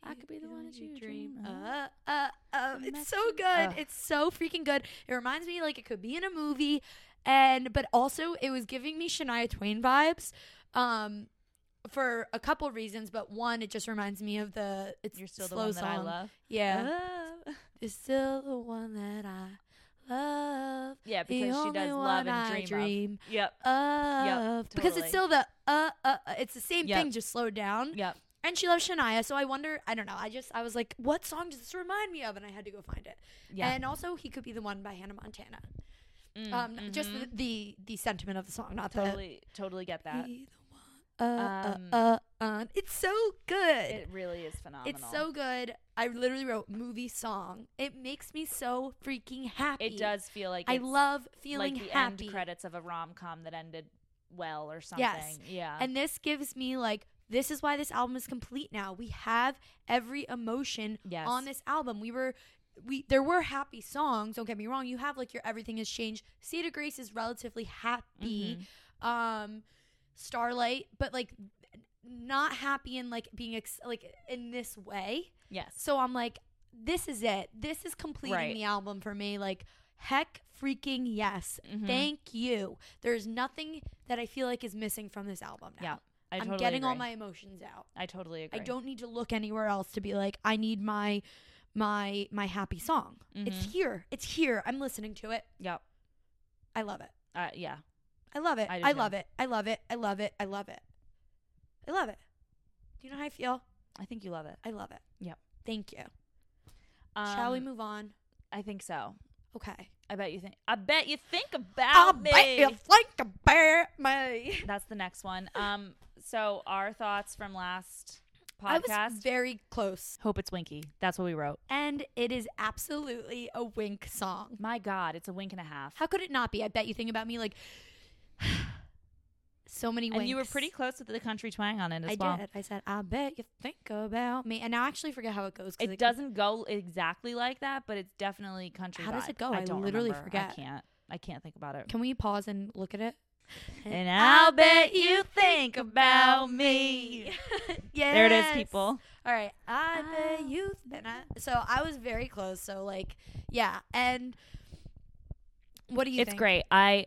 I could be the one that you dream of. Uh, uh, uh, it's so good. Ugh. It's so freaking good. It reminds me like it could be in a movie, and but also it was giving me Shania Twain vibes, um, for a couple reasons. But one, it just reminds me of the it's You're still the slow one that I song. love. Yeah, Love. it's still the one that I love. Yeah, the because she only does love one and I dream, dream of. Yep. of. Because totally. it's still the uh, uh, uh, it's the same Yep. thing, just slowed down. Yep. And she loves Shania, so I wonder. I don't know. I just I was like, what song does this remind me of? And I had to go find it. Yeah. And also, he could be the one by Hannah Montana. Mm, Um, just mhm. the, the the sentiment of the song, not totally, totally get that. The one. Uh, Um, uh, uh, uh. It's so good. It really is phenomenal. it's so good. I literally wrote movie song. It makes me so freaking happy. It does feel like I love feeling like the happy. end credits of a rom com that ended well or something. Yes. Yeah. And this gives me like this is why this album is complete now. We have every emotion Yes. on this album. We were we there were happy songs, don't get me wrong. You have like your everything has changed. State of Grace is relatively happy. Mm-hmm. Um Starlight, but like not happy in like being ex- like in this way. yes. So I'm like this is it. This is completing Right. the album for me like heck freaking yes. Mhm. Thank you. There's nothing that I feel like is missing from this album now. Yeah. I I'm totally getting all my emotions out. I totally agree. I don't need to look anywhere else to be like I need my my my happy song. It's Mhm. here. It's here. I'm listening to it. Yep. I love it. Uh, yeah. I love it. I I, love it. I love it. I love it. I love it. I love it. Do you know how I feel? I think you love it. I love it. Yep. Thank you. Shall we Um, move on? I think so. Okay. I bet you think. I bet you think I about me. bet you think about me. That's the next one. Um. So our thoughts from last podcast. I was very close. Hope it's Winky. That's what we wrote. And it is absolutely a wink song. My God, it's a wink and a half. How could it not be? I bet you think about me like [SIGHS] so many winks. and you were pretty close with the country twang on it as I well. did. I said, I bet you think about me. And now I actually forget how it goes. 'cause It doesn't go exactly like that, but it's definitely country. How does it go? I don't literally remember. forget. I can't. I can't think about it. Can we pause and look at it? And I'll bet you think about me. yeah. [LAUGHS] There it is, people. All right. I bet I'll- you. And I, so I was very close. So, like, yeah. And what do you think? It's think? great. I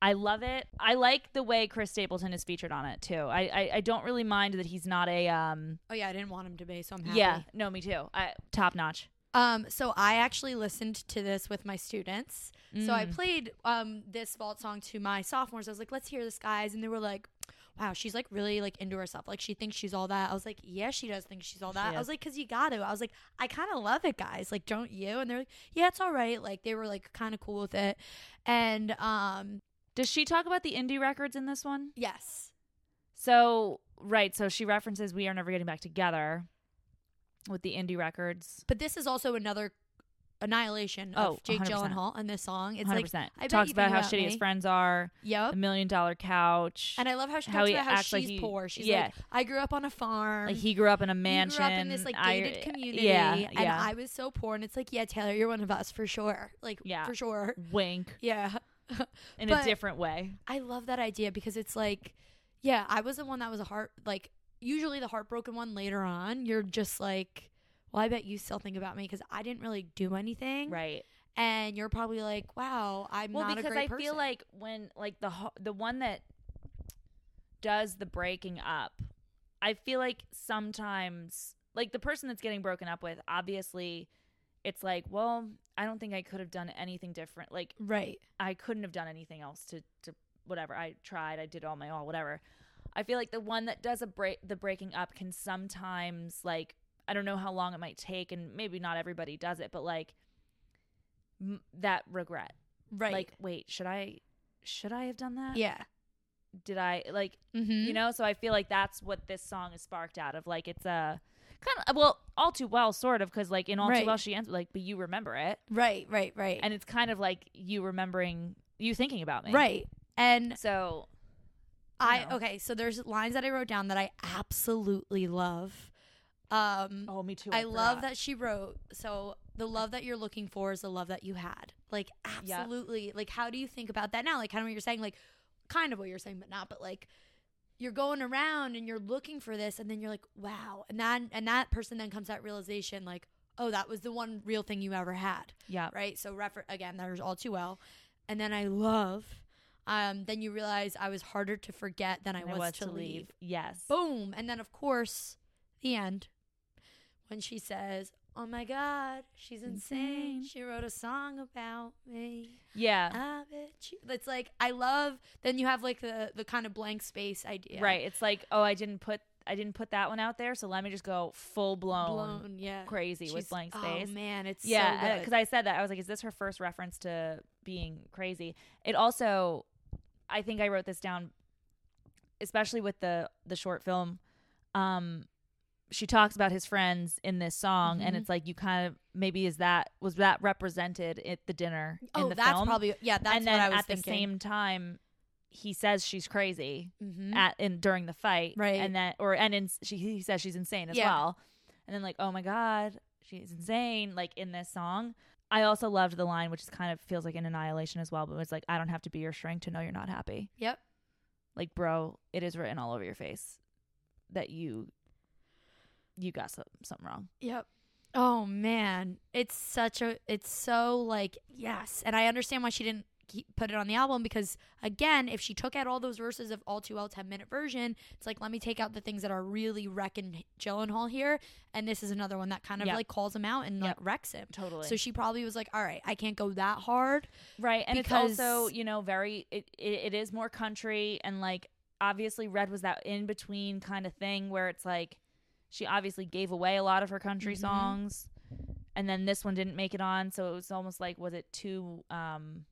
I love it. I like the way Chris Stapleton is featured on it too. I I, I don't really mind that he's not a um. Oh, yeah. I didn't want him to be. So I'm happy. Yeah, no, me too. I, top notch. Um, so I actually listened to this with my students. So I Mm. played um this vault song to my sophomores. I was like, "Let's hear this, guys," and they were like, "Wow, she's like really like into herself. Like she thinks she's all that." I was like, "Yeah, she does think she's all that." I was like, "Cause you got to." I was like, "I kind of love it, guys. Like, don't you?" And they're like, "Yeah, it's all right." Like they were like kind of cool with it, and um, Does she talk about the indie records in this one? yes, So right, so she references "We Are Never Getting Back Together" with the indie records. but this is also another annihilation Oh, of Jake 100%. Gyllenhaal in this song. It's Hundred like. I Talks about how about shitty me. his friends are, yep. the million dollar couch, And I love how she how talks he about how she's like he- poor. She's yeah. like, I grew up on a farm. like he grew up in a mansion. grew up in this like I- gated community, Yeah, and yeah. I was so poor. And it's like, yeah, Taylor, you're one of us for sure. Like, Yeah. for sure. Wink [LAUGHS] Yeah, in a different way. I love that idea because it's like, yeah, I was the one that was a heart like usually the heartbroken one later on. You're just like, well, I bet you still think about me because I didn't really do anything, Right. and you're probably like, wow, I'm well, not because a great I person. feel like when like the the one that does the breaking up, I feel like sometimes like the person that's getting broken up with, obviously, it's like, well, I don't think I could have done anything different. Like right, I couldn't have done anything else to to whatever. I tried, I did all my all, whatever. I feel like the one that does a break the breaking up can sometimes like I don't know how long it might take, and maybe not everybody does it, but like m- that regret. Right, like wait should i should i have done that? Yeah, did i like mm-hmm. you know? So i feel like that's what this song is sparked out of. Like it's a kind of well all too well sort of because like in all Right. too well she ends like but you remember it. Right, right, right, and it's kind of like you remembering you thinking about me. Right, and so I know. okay. So there's lines that I wrote down that I absolutely love. Um, oh me too I love that she wrote. So the love that you're looking for is the love that you had. Like absolutely. Like how do you think about that now? Like kind of what you're saying. Like kind of what you're saying, but not. But like you're going around and you're looking for this, and then you're like, wow. And that and that person then comes that realization, like, oh, that was the one real thing you ever had, yeah right? So refer again. There's all too well. And then I love. Um, then you realize I was harder to forget than I And was, to, leave. yes Boom. And then, of course, the end when she says, Oh my God, she's insane. Insane. She wrote a song about me. yeah I bet you. It's like, I love, then you have like the, the kind of blank space idea. right it's like oh i didn't put i didn't put that one out there so let me just go full blown, Blown. Yeah. crazy with blank space Oh man, it's yeah so because i said that i was like is this her first reference to being crazy it also i think i wrote this down especially with the the short film um she talks about his friends in this song and Mhm. it's like you kind of maybe is that was that represented at the dinner oh, in the film? Oh, that's film probably, yeah, that's and then what I was at thinking. the same time he says she's crazy Mhm. at in during the fight Right. and then or and in, she he says she's insane as Yeah. well and then like oh my god she's insane like in this song i also loved the line which is kind of feels like an annihilation as well but it's like i don't have to be your shrink to know you're not happy Yep. like bro it is written all over your face that you you got some, something wrong Yep. Oh man, it's such a it's so like yes, and I understand why she didn't keep, put it on the album because again, if she took out all those verses of All Too Well 10 minute version, it's like let me take out the things that are really wrecking Gyllenhaal here, and this is another one that kind of Yep. like calls him out and like wrecks him. totally So she probably was like, all right, I can't go that hard. right and because- it's also you know very it, it, it is more country and like obviously red was that in between kind of thing where it's like she obviously gave away a lot of her country Mhm. songs and then this one didn't make it on so it was almost like was it too um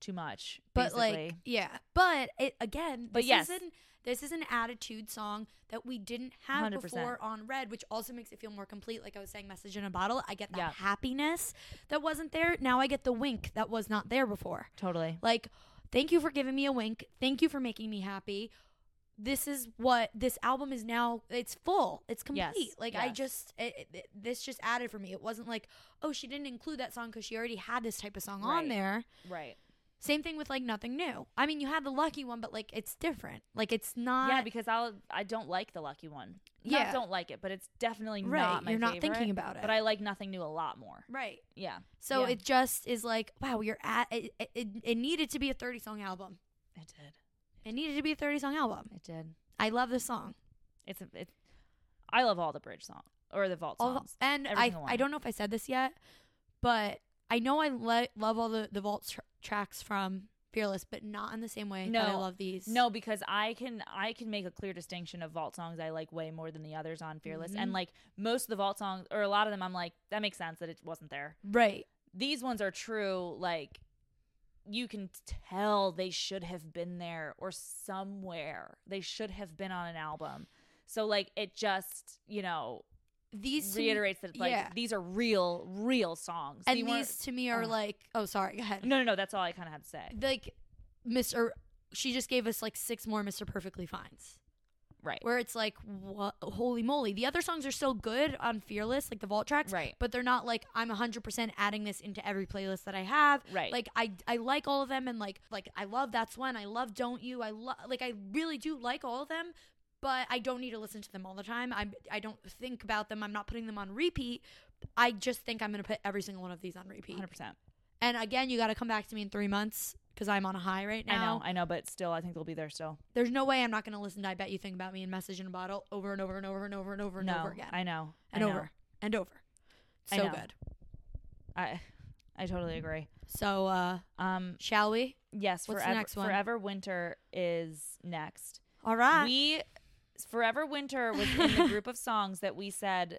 too much But like, yeah. But it again, But this yes. isn't this is an attitude song that we didn't have 100%. before on Red, which also makes it feel more complete. Like I was saying, message in a bottle. I get that Yeah. happiness that wasn't there. Now I get the wink that was not there before. totally Like, thank you for giving me a wink. Thank you for making me happy. This is what this album is now. It's full. It's complete. Yes, Like I just it, it- this just added for me. It wasn't like oh she didn't include that song because she already had this type of song on there. right Same thing with like nothing new. I mean, you had the lucky one, but like it's different. Like it's not. yeah because i'll i don't like the lucky one Yeah. not don't like it but it's definitely right. not my You're not favorite, thinking about it. but i like nothing new a lot more right. yeah So Yeah. it just is like wow, you're at it, it, it. Needed to be a 30 song album. it did It needed to be a 30 song album. it did I love this song. It's a, it. I love all the bridge songs or the vault All, songs. and I I don't know if I said this yet, but I know I le- love all the the vault tr- tracks from Fearless, but not in the same way that I No. love these. No, because I can I can make a clear distinction of vault songs I like way more than the others on Fearless, Mhm. and like most of the vault songs or a lot of them, I'm like that makes sense that it wasn't there. right. These ones are true. Like you can tell they should have been there or somewhere. They should have been on an album. So like it just you know these to me- reiterates that like yeah. these are real, real songs. and They these to me are Ugh. like oh sorry go ahead no, no, no. That's all I kind of had to say. like Mr. She just gave us like six more Mr. Perfectly Fines. Right. Where it's like, what, holy moly. The other songs are still good on Fearless, like the vault tracks. Right. But they're not like, I'm 100% adding this into every playlist that I have. Right. Like, I, I like all of them. And like, like I love That's When. I love Don't You. I love, like, I really do like all of them. But I don't need to listen to them all the time. I, I don't think about them. I'm not putting them on repeat. I just think I'm going to put every single one of these on repeat. 100%. And again, you got to come back to me in three months because I'm on a high right now. I know, I know, but still, I think they'll be there still. There's no way I'm not going to listen to I Bet You Think About Me and Message in a Bottle over and over and over and over and over and no, over again. I know, and I know. over and over. I So know. good. I, I totally agree. So, uh, Um, shall we? yes, What's the forever, next one? forever winter is next. All right. We Forever Winter was in the group of songs that we said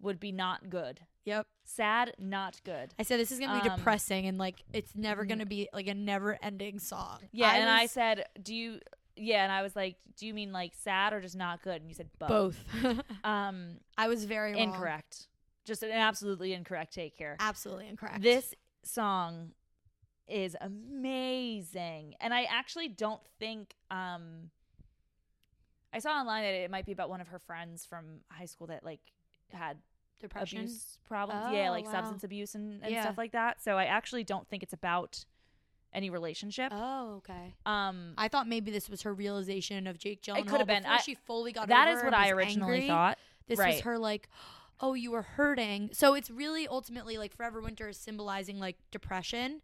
would be not good. yep. Sad, not good. I said this is going to be Um, depressing and like it's never going to be like a never ending song. Yeah, and I said, "Do you?" Yeah, and I was like, "Do you mean like sad or just not good?" And you said both. both. [LAUGHS] Um, I was very wrong. incorrect. Just an absolutely incorrect take here. Absolutely incorrect. This song is amazing, and I actually don't think. Um, I saw online that it might be about one of her friends from high school that like had depression. abuse problems. yeah, Oh, like wow. substance abuse and, and Yeah. stuff like that. So I actually don't think it's about any relationship. Oh, okay. um, I thought maybe this was her realization of Jake Gyllenhaal. could've been. I- she fully got that over is what I originally angry. thought. This Right. was her like, oh, you were hurting. So it's really ultimately like Forever Winter is symbolizing like depression.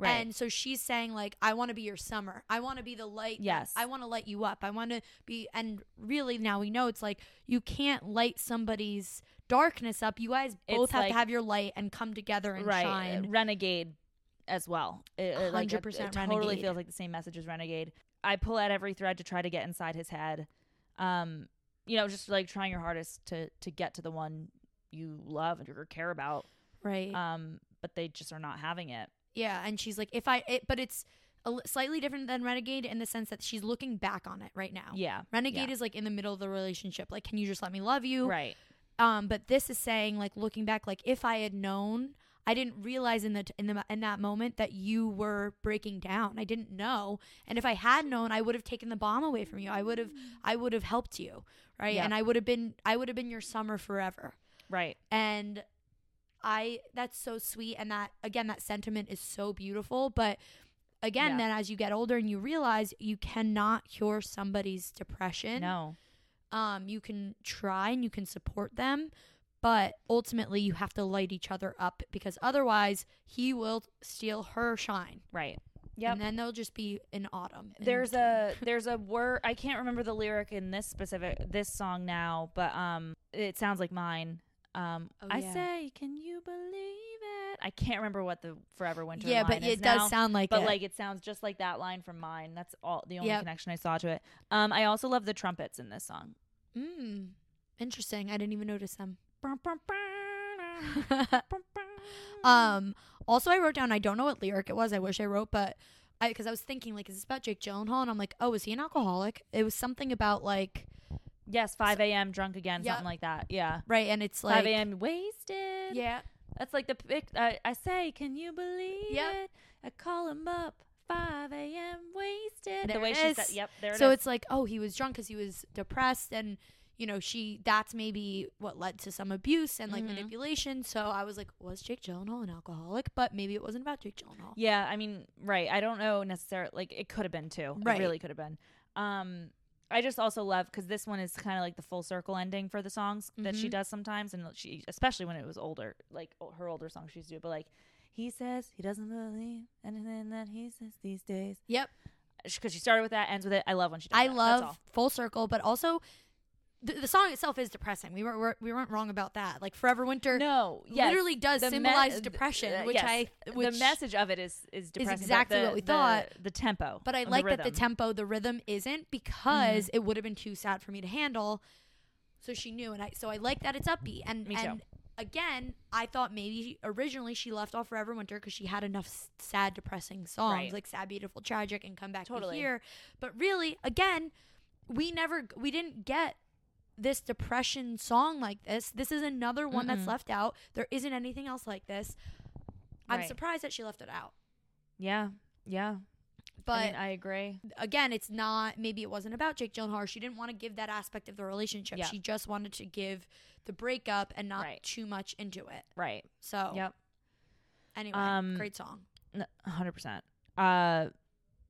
Right. And so she's saying like, I want to be your summer. I want to be the light. Yes. I want to light you up. I want to be. And really now we know it's like you can't light somebody's darkness up. You guys both It's have like- to have your light and come together and right. shine. Renegade as well. It, it, like, it- 100% it totally feels like the same message as Renegade. I pull at every thread to try to get inside his head. Um, you know, just like trying your hardest to to get to the one you love or care about. Right. Um, but they just are not having it. Yeah, and she's like, if I, it, but it's a slightly different than Renegade in the sense that she's looking back on it right now. Yeah. Renegade yeah. is like in the middle of the relationship. Like, can you just let me love you? right. Um, but this is saying like looking back, like if I had known, I didn't realize in the in the in that moment that you were breaking down. I didn't know, and if I had known, I would have taken the bomb away from you. I would have I would have helped you, right? Yeah. And I would have been I would have been your summer forever. Right. And I that's so sweet and that again that sentiment is so beautiful, but again Yeah. then as you get older and you realize you cannot cure somebody's depression No. um, you can try and you can support them, but ultimately you have to light each other up because otherwise he will steal her shine. Right. Yeah. And then they'll just be in autumn. there's a there's a word I can't remember the lyric in this specific this song now, but um it sounds like mine. Um Oh, I yeah. say, can you believe it? I can't remember what the Forever Winter yeah, but is it does now, sound like but it. like it sounds just like that line from mine. That's all the only Yep. connection I saw to it. Um I also love the trumpets in this song. mm, interesting. I didn't even notice them. um [LAUGHS] Um, also I wrote down. I don't know what lyric it was. I wish I wrote, but I because I was thinking like, is this about Jake Gyllenhaal? And I'm like, oh, is he an alcoholic? It was something about like yes, 5 a.m. drunk again, Yep. something like that. Yeah. right, and it's like 5 a.m. wasted. yeah, That's like the pic. I, I say, can you believe Yep. it? I call him up 5 a.m. wasted. There the way it she is. said, yep, there it is. so it's like oh he was drunk because he was depressed and you know she that's maybe what led to some abuse and like Mhm. manipulation so i was like was jake gyllenhaal an alcoholic but maybe it wasn't about jake gyllenhaal yeah, I mean, right. I don't know necessarily. Like, it could have been too. Right. It really could have been. Um, I just also love because this one is kind of like the full circle ending for the songs that she Mhm. does sometimes, and she, especially when it was older, like o- her older songs she used to do. But like, he says he doesn't believe anything that he says these days yep because she started with that, ends with it. I love when she. Does i that. That's all. love full circle but also the, the song itself is depressing we weren't we weren't wrong about that like forever winter No, yes. literally does The symbolize th- depression uh, which yes. i which, the message of it is is depressing. but exactly the- what we thought. The tempo, But I like that the tempo, the rhythm isn't because Mm-hmm. it would have been too sad for me to handle. So she knew, and I so I like that it's upbeat. And Me too. and again, I thought maybe originally she left off Forever Winter because she had enough s- sad, depressing songs Right. like Sad, Beautiful, Tragic, and Come Back Totally. to Here. But really, again, we never we didn't get this depression song like this. This is another one that's Mm-mm. left out. There isn't anything else like this. I'm Right. surprised that she left it out. Yeah. Yeah. But I, mean, I agree. again, it's not. Maybe it wasn't about Jake Gyllenhaal. She didn't want to give that aspect of the relationship. Yeah. She just wanted to give the breakup and not Right. too much into it. Right. So Yep. anyway, Um, great song. N- 100%. Uh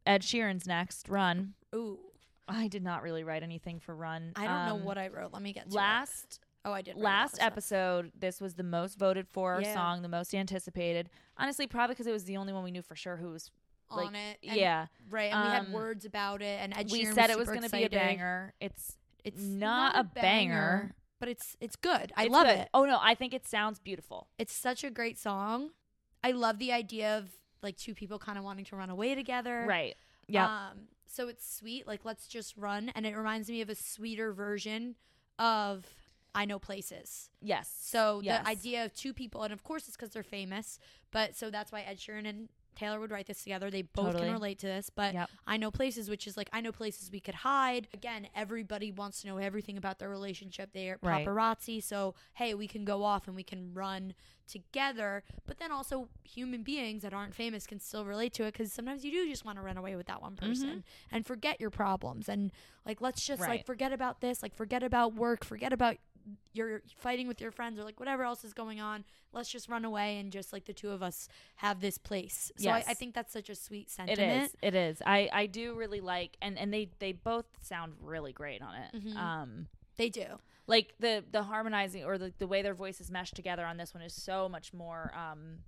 Ed Sheeran's next, Run. Ooh, I did not really write anything for Run. I don't know Um, what I wrote. Let me get to it. last Oh, I did. last episode this was the most voted for Yeah. song the most anticipated honestly probably because it was the only one we knew for sure who was like on it. and- yeah right. And we had Um, words about it, and Ed we Sheeran said it was going to be a banger it's It's not a banger. but it's it's good. I it's love good. it. oh no i think it sounds beautiful It's such a great song. I love the idea of like two people kind of wanting to run away together. right yeah Um, so it's sweet. Like let's just run, and it reminds me of a sweeter version of I Know Places. yes So Yes. the idea of two people, and of course it's because they're famous, but so that's why Ed Sheeran and Taylor would write this together. They both Totally. can relate to this, but Yep. I know places, which is like I know places we could hide. Again, everybody wants to know everything about their relationship. They are Right. paparazzi, so hey, we can go off and we can run together. But then also, human beings that aren't famous can still relate to it because sometimes you do just want to run away with that one mm-hmm. person and forget your problems and like let's just like forget about this, like forget about work, forget about you're fighting with your friends or like whatever else is going on. Let's just run away and just like the two of us have this place. So I, I think that's such a sweet sentiment. is it is i i do really like and and they they both sound really great on it Mhm. um They do. like the the harmonizing or the, the way their voices mesh together on this one is so much more um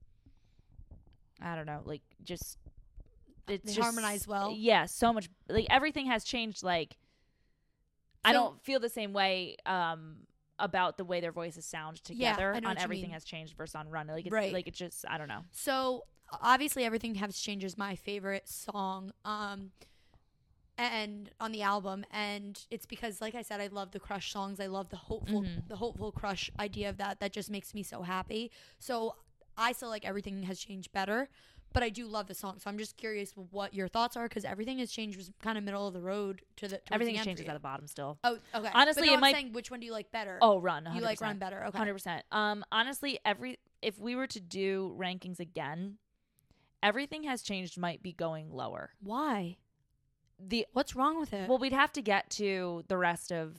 i don't know like just it's They just- harmonize well. yeah so much like everything has changed like i don't feel the same way um about the way their voices sound together know on everything has changed versus on run. Like it's Right. like it just i don't know. So obviously everything has changed is my favorite song um and on the album and it's because like I said I love the crush songs. I love the hopeful Mhm. the hopeful crush idea of that that just makes me so happy. So I still like everything has changed better but I do love the song so I'm just curious what your thoughts are because everything has changed was kind of middle of the road to the everything the changes at the bottom still oh okay Honestly, no, it I'm might- saying which one do you like better oh run you like run better okay Hundred percent. Um, honestly, every if we were to do rankings again, everything has changed. Might be going lower. why The what's wrong with it well, we'd have to get to the rest of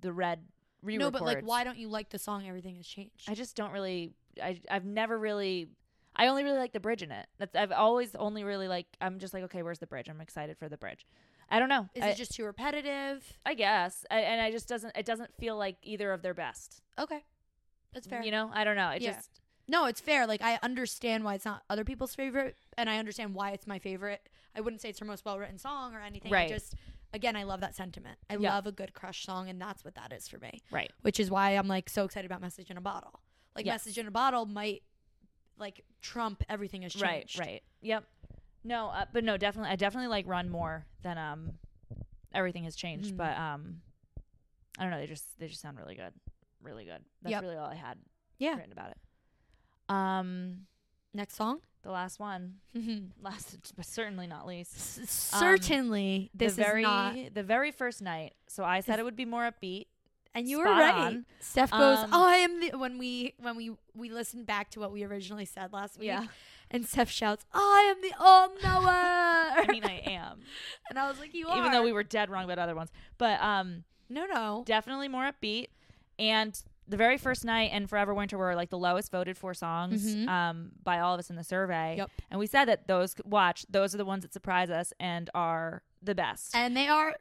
the red re no but like why don't you like the song everything has changed I just don't really. I I've never really. I only really like the bridge in it. That's I've always only really like. I'm just like okay, where's the bridge? I'm excited for the bridge. I don't know. Is I, it just too repetitive? I guess, I, and I just doesn't. It doesn't feel like either of their best. Okay. That's fair. You know, I don't know. It Yeah. just no, it's fair. Like I understand why it's not other people's favorite and I understand why it's my favorite. I wouldn't say it's her most well written song or anything. Right. I just again I love that sentiment. I Yeah. love a good crush song and that's what that is for me. right. Which is why I'm like so excited about Message in a Bottle. Like Yes. Message in a Bottle might like trump everything has changed. Right, right. Yep. No, uh, but no, definitely I definitely like Run more than um everything has changed, Mhm. but um I don't know, they just they just sound really good. Really good. That's Yep. really all I had Yeah. written about it. Um Next song? the last one, [LAUGHS] last but certainly not least. Certainly this the very is not the very first night. So I said Is- it would be more upbeat. And you were right. on. Steph goes, Um, "I am the." When we when we we listened back to what we originally said last week, and Steph shouts, "I am the all knower." [LAUGHS] I mean I am. [LAUGHS] and I was like, "You are." Even though we were dead wrong about other ones. But um no no definitely more upbeat. And the very first night and Forever Winter were like the lowest voted for songs Mhm. um, by all of us in the survey. Yep. And we said that those watch those are the ones that surprise us and are the best. and they are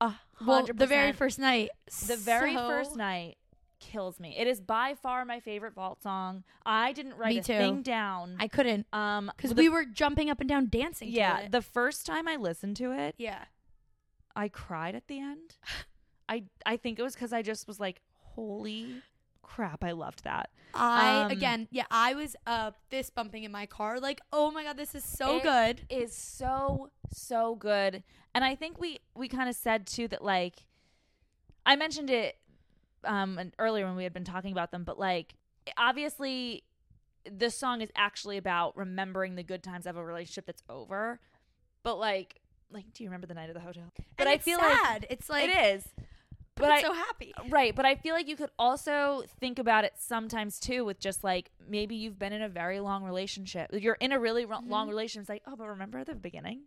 Well the very first night. the very so- first night kills me. It is by far my favorite vault song. I didn't write Me a too. thing down. I couldn't um because we were jumping up and down dancing. to yeah, the first time I listened to it, yeah. I cried at the end. [SIGHS] I I think it was because I just was like, holy crap, I loved that. I Um, again, yeah, I was uh fist bumping in my car, like, oh my god, this is so It- good. Is so so good, and I think we we kind of said too that like, I mentioned it um earlier when we had been talking about them, but like obviously this song is actually about remembering the good times of a relationship that's over, but like like do you remember the night of the hotel? But And I feel like sad. it's like it is. But, I'm so happy. Right, but I feel like you could also think about it sometimes too with just like maybe you've been in a very long relationship. You're in a really ro- Mm-hmm. long relationship. It's like, oh, but remember the beginning?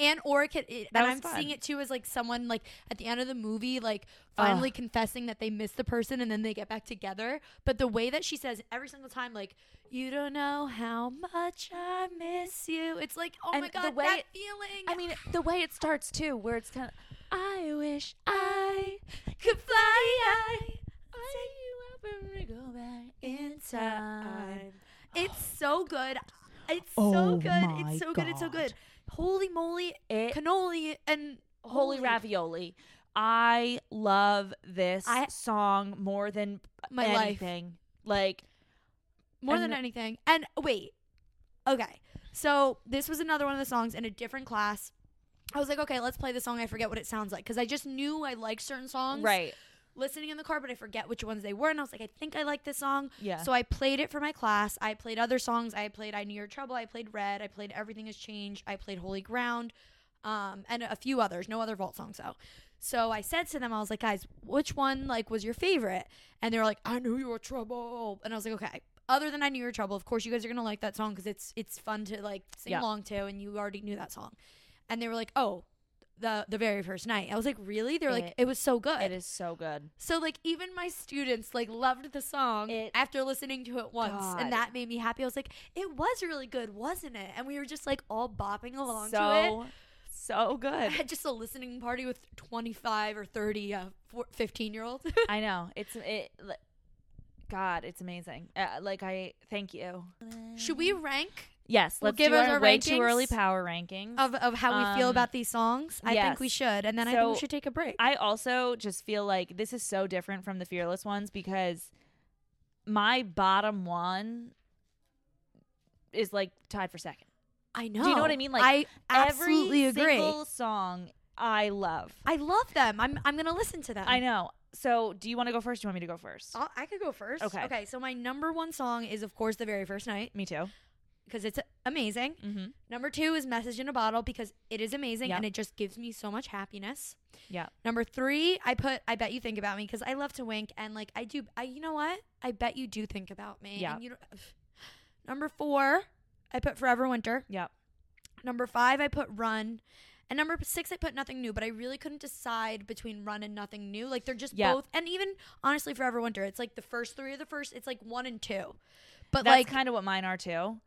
And or it could, it, and I'm seeing it too as like someone like at the end of the movie, like finally confessing that they miss the person and then they get back together. But the way that she says every single time, like, you don't know how much I miss you. It's like, oh And my the god, way that it- feeling. I mean, the way it starts too, where it's kind of, I wish I could fly high. take you up and go back in time. It's so good. It's Oh so good. It's so good. It's so good. Holy moly, It cannoli and holy ravioli. I love this I- song more than My life. anything. Like more than anything. And wait, okay. So this was another one of the songs in a different class. I was like, okay, let's play the song. I forget what it sounds like because I just knew I liked certain songs. right. Listening in the car, but I forget which ones they were. And I was like, I think I like this song. Yeah. So I played it for my class. I played other songs. I played I Knew Your Trouble. I played Red. I played Everything Has Changed. I played Holy Ground, um, and a few others. No other vault songs though. So I said to them, I was like, guys, which one like was your favorite? And they were like, I knew your trouble. And I was like, okay. Other than I knew your trouble, of course you guys are gonna like that song because it's it's fun to like sing Yeah. along to, and you already knew that song. And they were like, oh, the the very first night. I was like, really? They're like, It- was so good. it is so good. So like even my students like loved the song It- after listening to it once God. and that made me happy. I was like, it was really good, wasn't it? And we were just like all bopping along to it. so I good. I [LAUGHS] had just a listening party with 25 or 30 uh, 15 year olds. [LAUGHS] I know. It's it li- God, it's amazing. Uh, like I thank you. Should we rank Yes, We'll let's give us our, our way too early power rankings. of, of how we feel Um, about these songs? I think we should. And then I think we should take a break. I also just feel like this is so different from the fearless ones because my bottom one is like tied for second. I know. Do you know what I mean? Like, I absolutely Every agree. single song I love. I love them. I'm I'm gonna listen to them. I know. So, do you want to go first? Do you want me to go first? I'll, I could go first. Okay. Okay. So my number one song is of course the very first night Me too. Because it's amazing. Mm-hmm. Number two is Message in a Bottle because it is amazing Yep. and it just gives me so much happiness. Yeah. Number three, I put I bet you think about me because I love to wink and like I do. I you know what? I bet you do think about me. Yeah. Number four, I put Forever Winter. Yep. Number five, I put Run. And number six, I put Nothing New, but I really couldn't decide between Run and Nothing New. Like they're just Yeah. both, and even honestly, Forever Winter, it's like the first three are the first. It's like one and two, but That's like kind of what mine are too.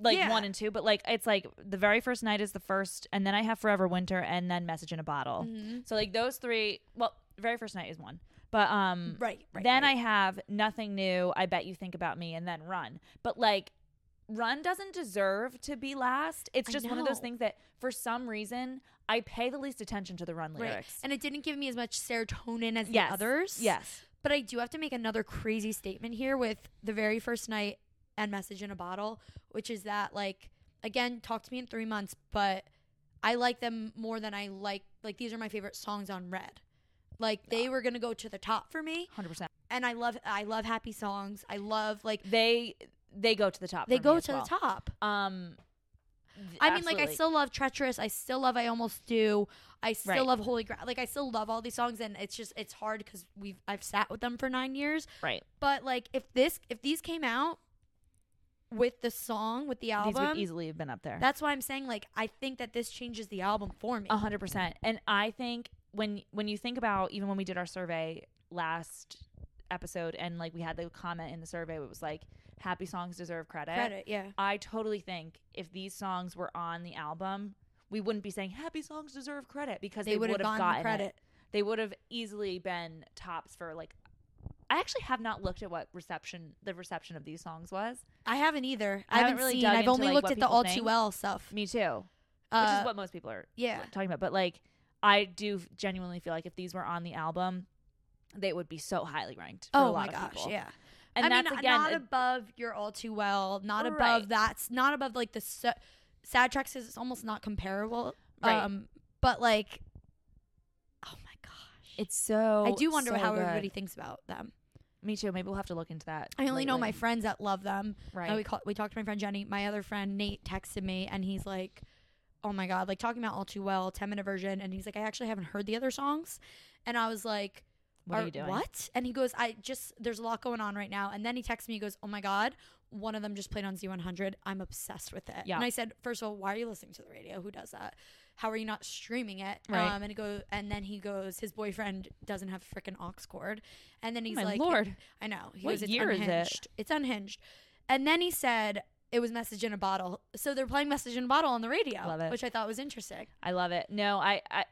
Like Yeah. one and two, but like it's like the very first night is the first, and then I have Forever Winter, and then Message in a Bottle. Mhm. So like those three. Well, very first night is one, but um, right, right. then right. I have Nothing New. I bet you think about me, and then Run. But like, Run doesn't deserve to be last. It's just one of those things that for some reason I pay the least attention to the Run Right. lyrics. And it didn't give me as much serotonin as yes, the others. Yes. But I do have to make another crazy statement here with the very first night and message in a bottle, which is that like again, talk to me in three months, but I like them more than I like like these are my favorite songs on Red. Like they were gonna go to the top for me. Hundred percent. And I love I love happy songs. I love like They they go to the top. they go to well. the top. Um. I mean, like I still love Treacherous. I still love I Almost Do. I still Right. love Holy Grail. Like I still love all these songs, and it's just it's hard because we've I've sat with them for nine years. right. But like if this if these came out with the song with the album. These would easily have been up there. that's why I'm saying like I think that this changes the album for me. A hundred percent. And I think when when you think about even when we did our survey last episode and like we had the comment in the survey it was like happy songs deserve credit. Credit, yeah. I totally think if these songs were on the album, we wouldn't be saying happy songs deserve credit because They they, would have gotten the it. credit. They would have easily been tops for like I actually have not looked at what reception the reception of these songs was. I haven't either. I I haven't haven't really seen. I've into, only like, looked at the all think. too well stuff. Me too. Uh, which is what most people are yeah. talking about. But like, I do genuinely feel like if these were on the album, they would be so highly ranked. Oh my gosh, people. yeah. And I that's mean, again, not above your all too well, not above Right. that's not above like the sa- sad tracks is it's almost not comparable. Right. Um, but like, oh my gosh, it's so. I do wonder so how good. everybody thinks about them. Me too. Maybe we'll have to look into that. I only know my friends that love them. Right. Uh, we call, we talked to my friend Jenny. My other friend Nate texted me, and he's like, "Oh my god!" Like talking about all too well, ten minute version, and he's like, "I actually haven't heard the other songs," and I was like, What are you doing? What? And he goes, I just there's a lot going on right now. And then he texts me, he goes, Oh my god, one of them just played on Z100. I'm obsessed with it. Yeah. And I said, first of all, why are you listening to the radio? Who does that? How are you not streaming it? Right. Um, and he go, and then he goes, his boyfriend doesn't have freaking aux cord. And then he's My like, lord. I know. He What goes, it's year is it? unhinged. It's unhinged. And then he said it was message in a bottle. So they're playing message in a bottle on the radio, Love it. which I thought was interesting. I love it. No, I, I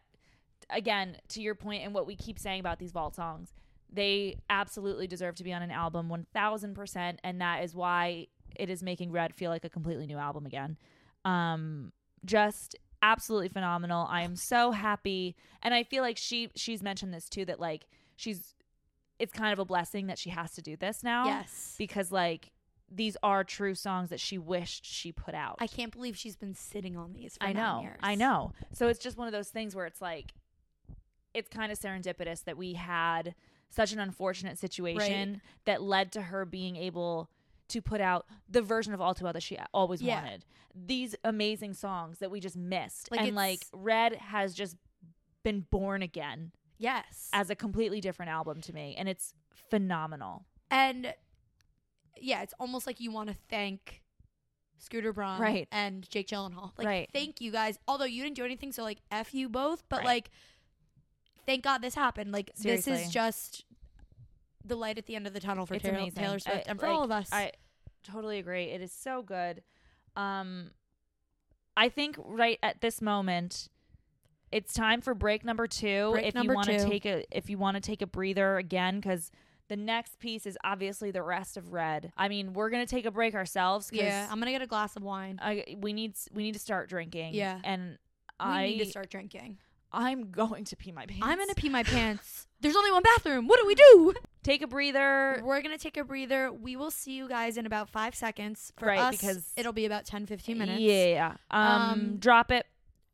again to your point and what we keep saying about these vault songs, they absolutely deserve to be on an album, one thousand percent, and that is why it is making Red feel like a completely new album again. Um, just absolutely phenomenal. I am so happy, and I feel like she she's mentioned this too that like she's it's kind of a blessing that she has to do this now. Yes. because like these are true songs that she wished she put out. I can't believe she's been sitting on these for I know. years. I know. So it's just one of those things where it's like it's kind of serendipitous that we had such an unfortunate situation that led to her being able to put out the version of All Too Well that she always Yeah. wanted. These amazing songs that we just missed. Like, and like Red has just been born again Yes. as a completely different album to me and it's phenomenal. and yeah, it's almost like you want to thank Scooter Braun Right. and Jake Gyllenhaal. Like, Right. thank you guys. Although you didn't do anything, so like, f you both. But Right. like, thank God this happened. Like, this is just the light at the end of the tunnel for It's Taylor, amazing. Taylor Swift I- and for like, all of us. I totally agree. It is so good. Um, I think right at this moment, it's time for break number two. Break if number you want to take a, if you want to take a breather again, because the next piece is obviously the rest of Red. I mean, we're gonna take a break ourselves. 'cause yeah, I'm gonna get a glass of wine. I, we need we need to start drinking. Yeah. and We I need to start drinking. I'm going to pee my pants. I'm gonna pee my [LAUGHS] pants. There's only one bathroom. What do we do? take a breather. We're gonna take a breather. We will see you guys in about five seconds. For Right, us, because- it'll be about 10, 15 minutes. Yeah. Um, Um, drop it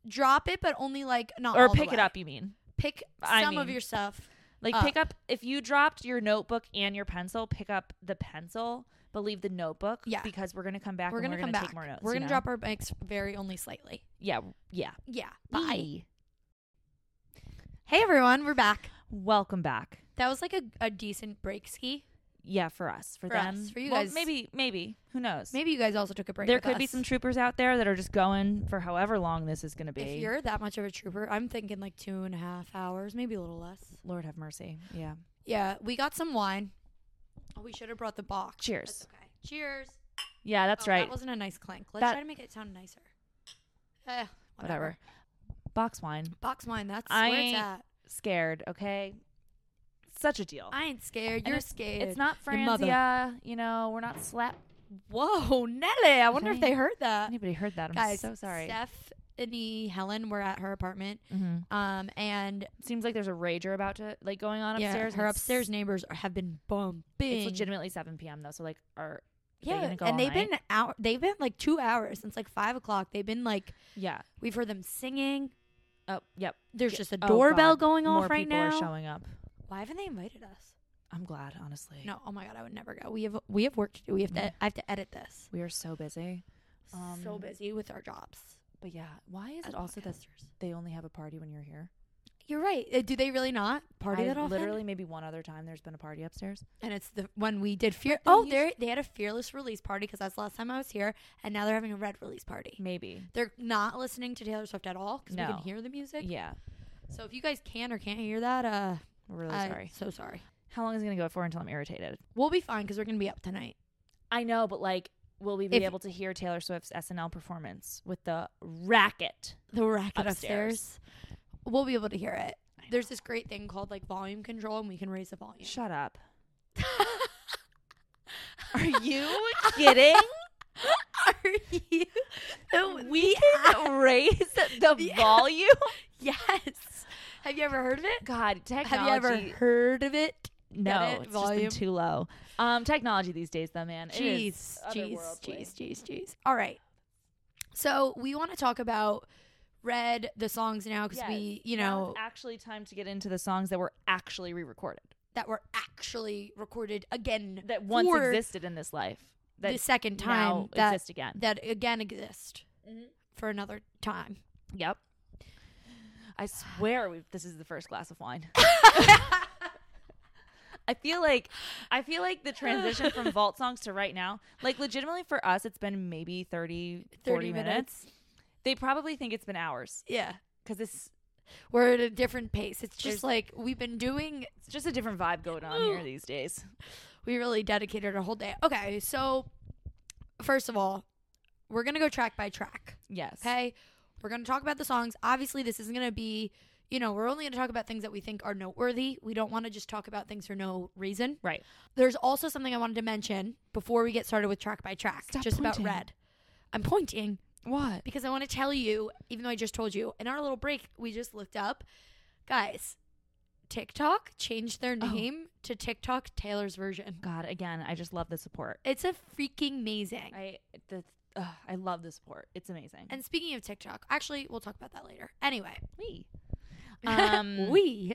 Drop it, but only like not or pick it up. You mean? Pick I some of your stuff. Like up. pick up if you dropped your notebook and your pencil, pick up the pencil, but leave the notebook. Yeah. because we're gonna come back. We're gonna we're come gonna back. Take more notes. We're gonna know? drop our mics very only slightly. Yeah, yeah. Yeah. Bye. Yee. Hey everyone, we're back. Welcome back. That was like a, a decent break ski. Yeah, for us, for, For them, us, for you Well, guys. Maybe, maybe. Who knows? Maybe you guys also took a break. there with could be us. some troopers out there that are just going for however long this is gonna be. If you're that much of a trooper, I'm thinking like two and a half hours, maybe a little less. Lord have mercy. Yeah. Yeah, we got some wine. Oh, we should have brought the box. Cheers. That's okay. Cheers. Yeah, that's Oh, right. That wasn't a nice clank. Let's That- try to make it sound nicer. Eh, whatever. Whatever. Box wine. Box wine. That's I where it's at. Scared. Okay. Such a deal. I ain't scared. You're it's- scared. It's not. Franzia. You know, we're not slap. Whoa, [LAUGHS] Nelly. I wonder if they heard that. Anybody heard that? I'm Guys, so sorry. Stephanie Helen were at her apartment. mm-hmm. Um, and Seems like there's a rager about to like going on yeah, upstairs. her upstairs neighbors are, have been bumping. It's legitimately 7 p.m. though, so like, are Yeah, go and they've night? been out. They've been like two hours since like five o'clock. They've been like yeah. we've heard them singing. Oh, yep. There's just a oh, doorbell God. going More off right people now. are showing up. Why haven't they invited us? I'm glad, honestly. No, oh my god, I would never go. We have we have work to do. We have to. Yeah. I have to edit this. we are so busy. so Um, busy with our jobs. But yeah, why is as it also that podcasters. they only have a party when you're here? You're right. Uh, do they really not party I that often? Literally, maybe one other time there's been a party upstairs. And it's the when we did fear. But they Oh, they they had a fearless release party because that's the last time I was here, and now they're having a red release party. Maybe. They're not listening to Taylor Swift at all because we No. can hear the music. Yeah. So if you guys can or can't hear that, uh, We're really I'm sorry. So sorry. How long is it gonna go for until I'm irritated? We'll be fine because we're gonna be up tonight. I know, but like, will we be If- able to hear Taylor Swift's SNL performance with the racket? The racket Upstairs. upstairs. We'll be able to hear it. There's this great thing called like volume control, and we can raise the volume. Shut up. [LAUGHS] Are you [LAUGHS] kidding? Are you? We can raise the [LAUGHS] Yeah. volume. yes. Have you ever heard of it? God, technology. Have you ever heard of it? No, it? it's Volume? just been too low. Um, technology these days, though, man. Jeez, jeez, jeez, jeez, jeez. All right. So we want to talk about Red, the songs now, because Yes, we, you now know, it's actually time to get into the songs that were actually re-recorded that were actually recorded again that once existed in this life that the second time that exist again. that again exist Mhm. for another time. Yep. I swear we this is the first glass of wine. [LAUGHS] I feel like I feel like the transition from [LAUGHS] vault songs to right now, like legitimately for us, it's been maybe 30, 40 30 minutes. minutes. They probably think it's been hours Yeah. because it's, We're at a different pace. It's There's- just like we've been doing it's just a different vibe going on here these days. we really dedicated our whole day. Okay, so first of all, we're gonna go track by track. Yes. Okay, we're gonna talk about the songs. Obviously, this isn't gonna be, you know, we're only gonna talk about things that we think are noteworthy. We don't want to just talk about things for no reason. Right. There's also something I wanted to mention before we get started with track by track, Stop just pointing. about red. I'm pointing What? because I want to tell you, even though I just told you, in our little break, we just looked up, guys. TikTok changed their Oh. name to TikTok Taylor's version. God, again, I just love the support. It's a freaking amazing. I the ugh, I love the support. It's amazing. And speaking of TikTok, actually, we'll talk about that later. Anyway, we. [LAUGHS] Um, we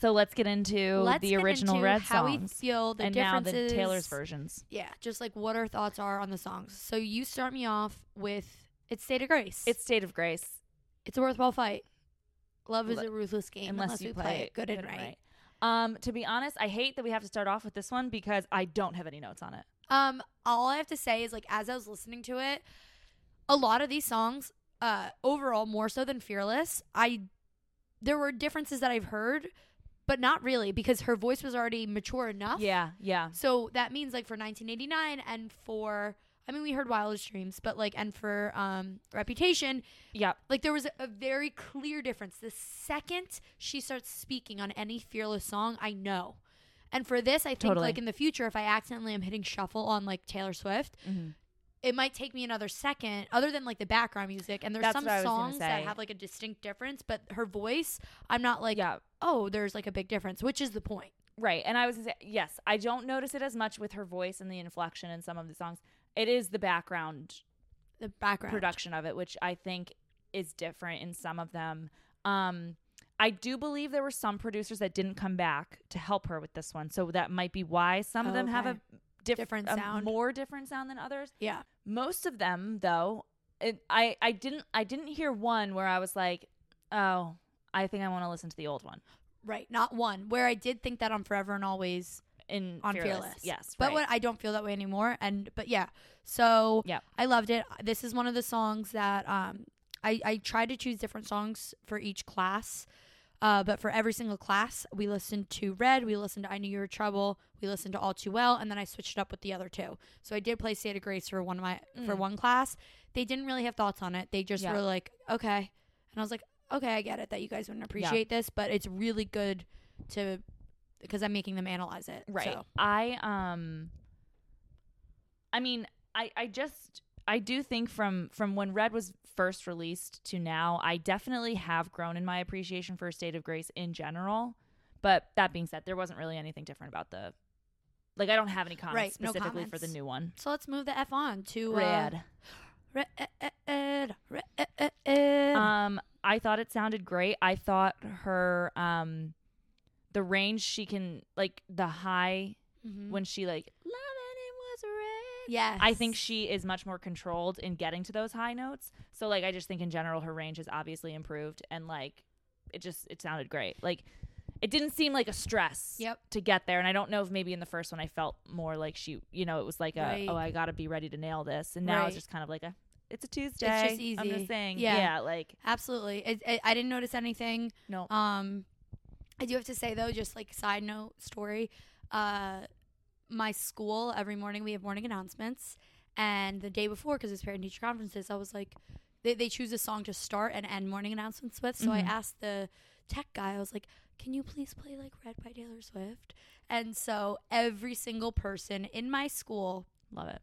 So let's get into let's the original into Red how songs. we feel the and now the. Taylor's versions. Yeah, just like what our thoughts are on the songs. So you start me off with "It's State of Grace." It's State of Grace. it's a worthwhile fight. Love is a ruthless game unless, you we play, it good and right. Um, to be honest, I hate that we have to start off with this one because I don't have any notes on it. Um, all I have to say is like as I was listening to it, a lot of these songs, uh, overall more so than Fearless, I there were differences that I've heard, but not really because her voice was already mature enough. Yeah, yeah. So that means like for 1989 and for I mean we heard Wildest Dreams, but like and for um Reputation, yeah, like there was a, a very clear difference. The second she starts speaking on any Fearless song, I know. And for this, I think Totally. like in the future, if I accidentally am hitting shuffle on like Taylor Swift, Mhm. it might take me another second, other than like the background music. And there's That's some what I was gonna songs that have like a distinct difference, but her voice, I'm not like, yeah. oh, there's like a big difference, which is the point. Right. And I was gonna say, yes, I don't notice it as much with her voice and the inflection in some of the songs. It is the background The background production of it, which I think is different in some of them. Um, I do believe there were some producers that didn't come back to help her with this one, so that might be why some of them have a diff- Different a sound. more different sound than others. Yeah. Most of them, though, it, I I didn't I didn't hear one where I was like, oh, I think I want to listen to the old one Right. Not one. Where I did think that on Forever and Always in on Fearless. Fearless. Yes, But right. what I don't feel that way anymore. And but yeah. So Yep. I loved it. This is one of the songs that um I, I try to choose different songs for each class. Uh, but for every single class, we listened to Red, we listened to I Knew You Were Trouble, we listened to All Too Well, and then I switched it up with the other two. So I did play State of Grace for one of my for Mm. one class. They didn't really have thoughts on it. They just Yeah. were like, okay, and I was like, okay, I get it that you guys wouldn't appreciate this, but it's really good to because I'm making them analyze it. Right. So. I um I mean, I I just I do think from from when Red was first released to now, I definitely have grown in my appreciation for State of Grace in general. But that being said, there wasn't really anything different about the like I don't have any comments Right, no specifically for the new one. So let's move the F on to uh, Red. Red. Red. Red. Um I thought it sounded great. I thought her um the range she can like the high Mhm. when she like loving it was red yes, I think she is much more controlled in getting to those high notes. So like I just think in general her range has obviously improved and like it just it sounded great. Like it didn't seem like a stress Yep. to get there and I don't know if maybe in the first one I felt more like she you know it was like a Right. oh I got to be ready to nail this and now Right. it's just kind of like a it's a Tuesday. It's just easy. I'm just saying. Yeah. Yeah, like absolutely. It, it, I didn't notice anything. no. Um, I do have to say though, just like side note story, uh, my school every morning we have morning announcements, and the day before because it's parent teacher conferences, I was like, they they choose a song to start and end morning announcements with. So I Mhm. asked the tech guy, I was like, can you please play like Red by Taylor Swift? And so every single person in my school Love it.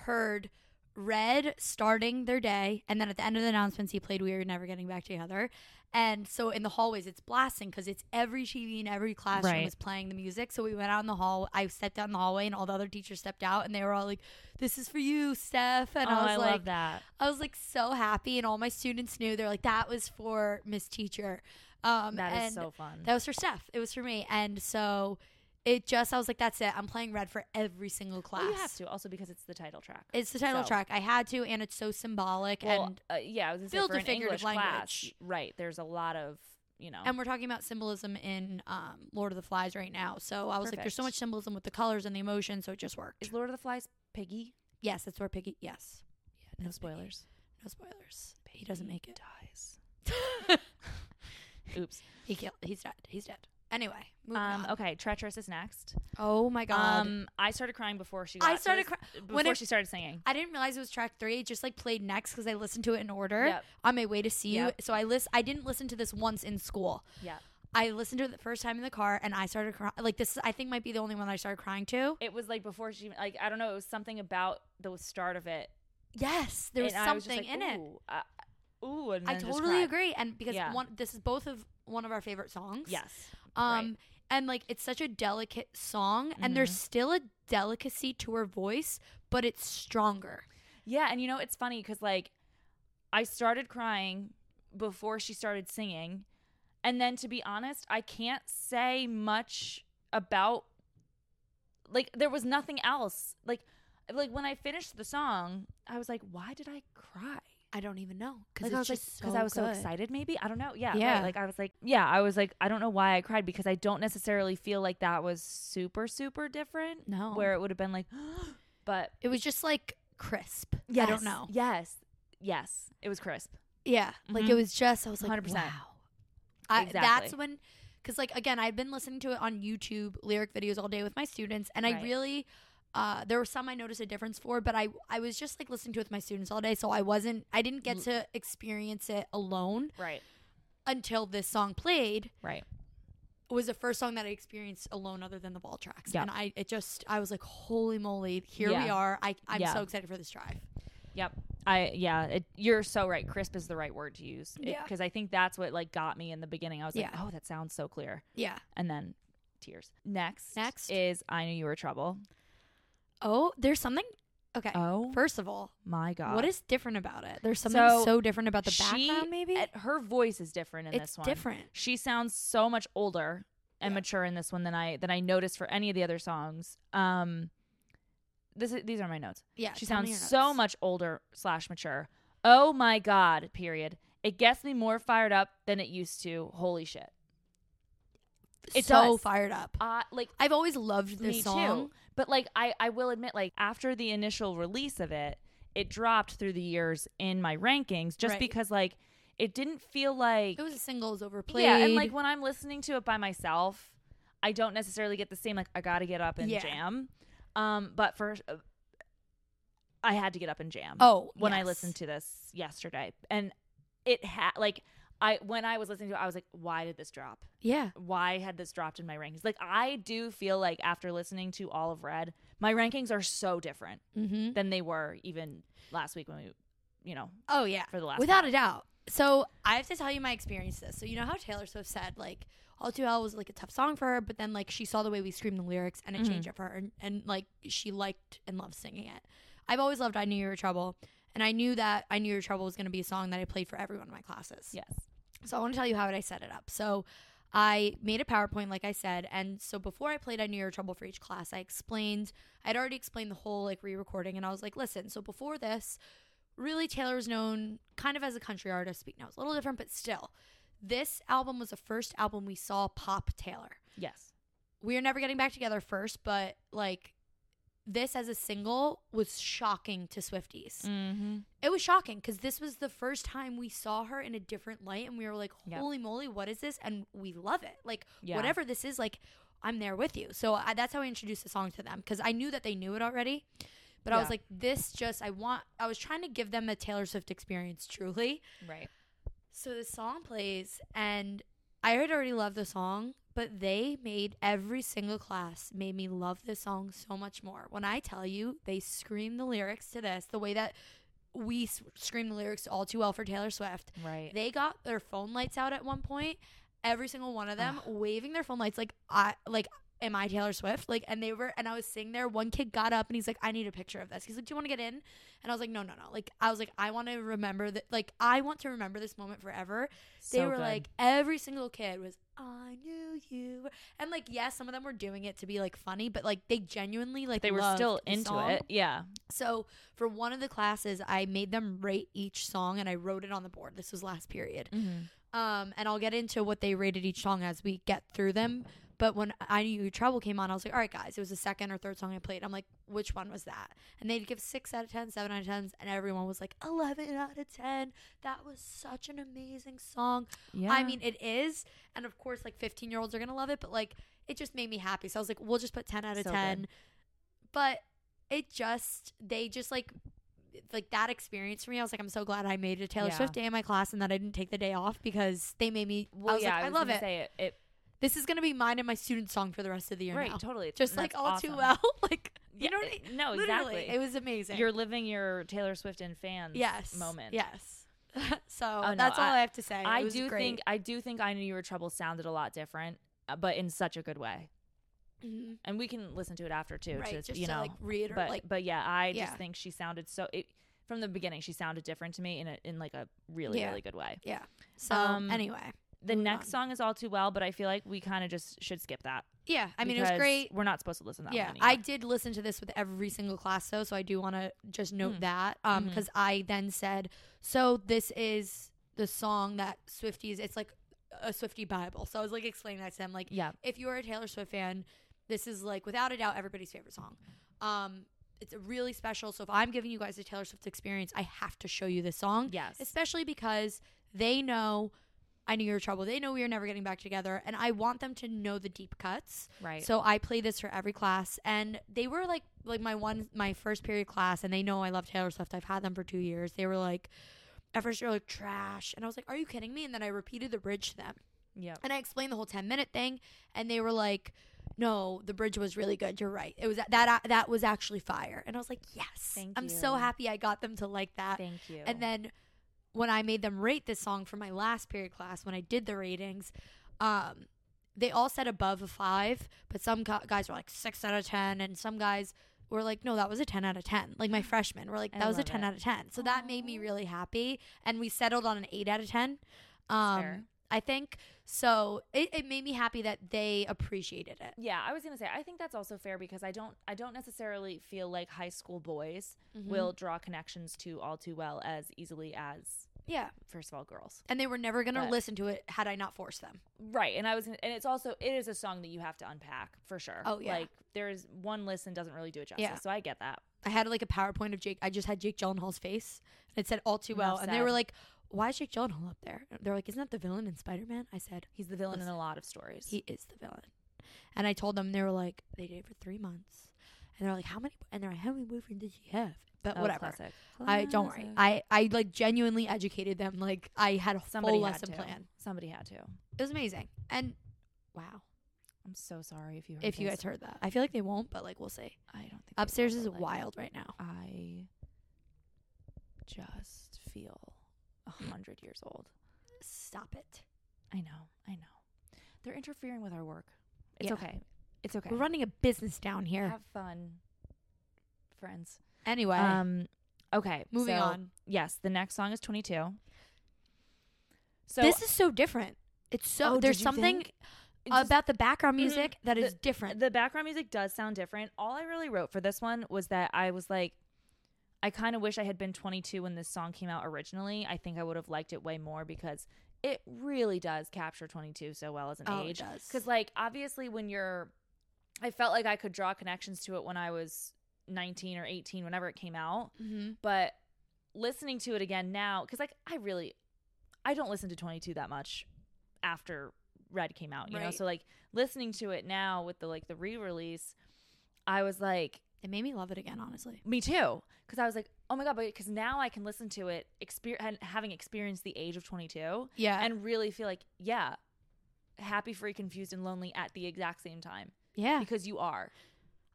heard Red starting their day, and then at the end of the announcements, he played "We Are Never Getting Back Together." And so in the hallways, it's blasting because it's every TV in every classroom Right. is playing the music. So we went out in the hall. I stepped out in the hallway, and all the other teachers stepped out, and they were all like, "This is for you, Steph." And oh, I was I like, love that. I was like so happy, and all my students knew. They're like, "That was for Miss Teacher." Um, That is so fun. that was for Steph. It was for me, and so it just I was like, "That's it. I'm playing Red for every single class." Well, you have to also because it's the title track. It's the title So- track. I had to, and it's so symbolic. Well, and uh, yeah, I was build for a an figurative English class, right? There's a lot of you know. And we're talking about symbolism in um, Lord of the Flies right now. So I was like, there's so much symbolism with the colors and the emotion, so it just worked. is Lord of the Flies Piggy? yes, that's where Piggy. Yes. Yeah, No it's Piggy. spoilers. No spoilers. He doesn't make it. Dies. [LAUGHS] [LAUGHS] Oops. He killed. He's dead. He's dead. Anyway. Um. on. Okay. Treacherous is next. Oh my god. Um. I started crying before she. I started this- cry- before it- she started singing. I didn't realize it was track three. It just like played next because I listened to it in order Yep. on my way to see you. So I list. I didn't listen to this once in school. Yeah. I listened to it the first time in the car, and I started crying. Like this, I think might be the only one I started crying to. It was like before she like I don't know. It was something about the start of it. Yes, there was and I was just something like, in it. Ooh, uh, ooh, and I totally agree, and because Yeah. one, this is both of one of our favorite songs. Yes. Um, and like it's such a delicate song, and there's Mhm. still a delicacy to her voice, but it's stronger. Yeah, and you know it's funny because like I started crying before she started singing, and then to be honest, I can't say much about like there was nothing else. Like like when I finished the song, I was like, why did I cry? I don't even know because Like I was like because so I was so excited. Maybe I don't know. Yeah, Yeah. right. Like I was like, yeah, I was like, I don't know why I cried because I don't necessarily feel like that was super super different. No. where it would have been like, [GASPS] but It was just like crisp. I don't know. Yes, yes, it was crisp. Yeah, like Mhm. it was just. I was like, 100%. wow. I, That's when, because like again, I've been listening to it on YouTube lyric videos all day with my students, and I really, uh, there were some I noticed a difference for, but I I was just like listening to it with my students all day, so I wasn't, I didn't get to experience it alone Right, until this song played. right. It was the first song that I experienced alone, other than the vault tracks, Yeah. and I it just I was like, holy moly, here we are. I I'm Yeah. so excited for this drive. Yep. I yeah, it, you're so right. Crisp is the right word to use Yeah. because I think that's what like got me in the beginning. I was like, oh, that sounds so clear, Yeah. and then tears. Next, Next. is I knew you were trouble. Oh, there's something. Okay. Oh First of all, my god, What is different about it? There's something So, so, different about the she- background, maybe? her voice is different in it's this one. different. She sounds so much older and Yeah. mature in this one than I than I noticed for any of the other songs. Um, this is, these are my notes. Yeah. She sounds so much older slash mature. Oh my god! Period. It gets me more fired up than it used to. Holy shit! It's so does. fired up. Uh, like I've always loved this song. too. But like I, I will admit, like after the initial release of it, it dropped through the years in my rankings just Right. because like it didn't feel like It was a singles overplayed. yeah, and like when I'm listening to it by myself, I don't necessarily get the same like I got to get up and Yeah. jam. Um, but for uh, I had to get up and jam. oh, when I listened to this yesterday, and it had like I when I was listening to it, I was like, why did this drop? Yeah. Why had this dropped in my rankings? Like I do feel like after listening to all of Red, my rankings are so different Mm-hmm. than they were even last week when we, you know, Oh yeah. for the last Without a doubt. So I have to tell you my experience. This. So you know how Taylor Swift said like All Too Well was like a tough song for her, but then like she saw the way we screamed the lyrics and it Mhm. changed it for her, and, and like she liked and loved singing it. I've always loved I Knew You Were Trouble, and I knew that I Knew Your Trouble was going to be a song that I played for everyone in my classes. Yes. So I want to tell you how I set it up. So I made a PowerPoint, like I said, and so before I played I Knew You Were Trouble for each class, I explained. I'd already explained the whole like re-recording, and I was like, listen. So before this, really Taylor was known kind of as a country artist. Speak now, it's a little different, but still, this album was the first album we saw pop Taylor. Yes. We are never getting back together first, but like this as a single was shocking to Swifties Mm-hmm. it was shocking because this was the first time we saw her in a different light and we were like Yep. holy moly what is this and we love it like Yeah. whatever this is like i'm there with you so I, that's how i introduced the song to them because i knew that they knew it already but i was like this just i want i was trying to give them a taylor swift experience truly Right. so the song plays and i had already loved the song but they made every single class made me love this song so much more. When i tell you they scream the lyrics to this the way that we scream the lyrics all too well for taylor swift. Right. they got their phone lights out at one point every single one of them waving their phone lights like i like am i taylor swift like and they were and i was sitting there one kid got up and he's like i need a picture of this he's like do you want to get in and i was like no no no like i was like i want to remember that like i want to remember this moment forever they were good. like every single kid was i knew you and like yes some of them were doing it to be like funny but like they genuinely like they were still into song. it. Yeah. So for one of the classes, I made them rate each song and I wrote it on the board. This was last period. Mm-hmm. Um, and I'll get into what they rated each song as we get through them. But when I knew Trouble came on, I was like, all right, guys, it was the second or third song I played. I'm like, which one was that? And they'd give six out of 10, seven out of 10, and everyone was like, 11 out of 10. That was such an amazing song. Yeah. I mean, it is. And of course, like 15 year olds are going to love it, but like, it just made me happy. So I was like, we'll just put 10 out of So 10. good. But it just, they just like, like that experience for me, I was like, I'm so glad I made a Taylor Yeah. Swift day in my class and that I didn't take the day off because they made me. well, I was yeah, like, I, was love it. Say it. it This is gonna be mine and my student song for the rest of the year right, now. totally. Just And like that's all too well. [LAUGHS] like you Yeah, know what I no, Literally, exactly. It was amazing. You're living your Taylor Swift and fans yes moment. Yes. [LAUGHS] so Oh, no, that's all I- have to say. I do great. think I do think I knew you were trouble sounded a lot different, uh, but in such a good way. Mhm. And we can listen to it after too. right, to, just you to know, like reiterate, but like but yeah, I yeah. just think she sounded so. It, from the beginning, she sounded different to me in a, in like a really Yeah. really good way. yeah. So um, anyway, The Moving next on. song is all too well, but I feel like we kind of just should skip that. yeah. I mean, it was because great. We're not supposed to listen to that. Yeah, one I did listen to this with every single class though, so I do want to just note Mm. that um Mhm. because I then said, so this is the song that Swifties. It's like a Swifty Bible. So I was like explaining that to them, like yeah. if you're a Taylor Swift fan, this is like without a doubt everybody's favorite song. Um, it's really special. So if I'm giving you guys a Taylor Swift experience, I have to show you this song, Yes. especially because they know I knew your trouble. They know we are never getting back together, and I want them to know the deep cuts. right. So I play this for every class, and they were like like my one my first period class, and they know I love Taylor Swift. I've had them for two years. They were like, at first they're like trash, and I was like, are you kidding me? And then I repeated the bridge to them. yeah. And I explained the whole 10 minute thing and they were like, "No, the bridge was really good. You're right. It was that uh, that was actually fire." And I was like, "Yes." Thank I'm so happy I got them to like that. Thank you. And then when I made them rate this song for my last period class when I did the ratings, um they all said above a 5, but some guys were like 6 out of 10 and some guys were like, no, that was a 10 out of 10. Like my freshmen were like, I that was a 10 it. out of 10. So that made me really happy. And we settled on an 8 out of 10. Um. I think so. It, it made me happy that they appreciated it. Yeah, I was gonna say I think that's also fair because I don't I don't necessarily feel like high school boys Mm-hmm. will draw connections to all too well as easily as Yeah. first of all girls. And they were never going to listen to it had I not forced them. Right, and I was, and it's also it is a song that you have to unpack for sure. Oh, yeah. like there's one listen doesn't really do it justice. Yeah. So I get that. I had like a PowerPoint of Jake. I just had Jake Gyllenhaal's face. And it said all too well. And they were like, why is Jake Gyllenhaal up there? They're like, isn't that the villain in Spider Man? I said, He's the villain in a lot of stories. he is the villain. And I told them, they were like, they did it for three months. And they're like, how many? And they're like, how many boyfriends did you have? But Oh, whatever. classic. I don't worry. I, I like genuinely educated them. Like I had a Somebody full had lesson to. plan. Somebody had to. It was amazing. And wow. I'm so sorry if you heard if you guys heard that. I feel like they won't, but like we'll see. I don't think Upstairs is wild right now. I just feel a hundred years old. Stop it. I know. I know. They're interfering with our work. It's Yeah. okay. It's okay. We're running a business down here. Have fun, friends. Anyway, Um. Okay. moving so, on. Yes, the next song is 22. So this is so different. It's so Oh, there's did you something think? It's just- about the background Mhm. music that is different. the background music does sound different. All I really wrote for this one was that I was like, I kind of wish I had been 22 when this song came out originally. I think I would have liked it way more because it really does capture 22 so well as an Oh, age. does. Because, like, obviously, when you're, I felt like I could draw connections to it when I was 19 or 18, whenever it came out. mm-hmm. But listening to it again now, because, like, I really, I don't listen to 22 that much after Red came out, you know? So, like, listening to it now with the, like, the re release, I was like, It made me love it again, honestly. me too. Because I was like, oh my God, because now I can listen to it, exper- having experienced the age of 22 Yeah. and really feel like, yeah, happy, free, confused, and lonely at the exact same time yeah. because you are.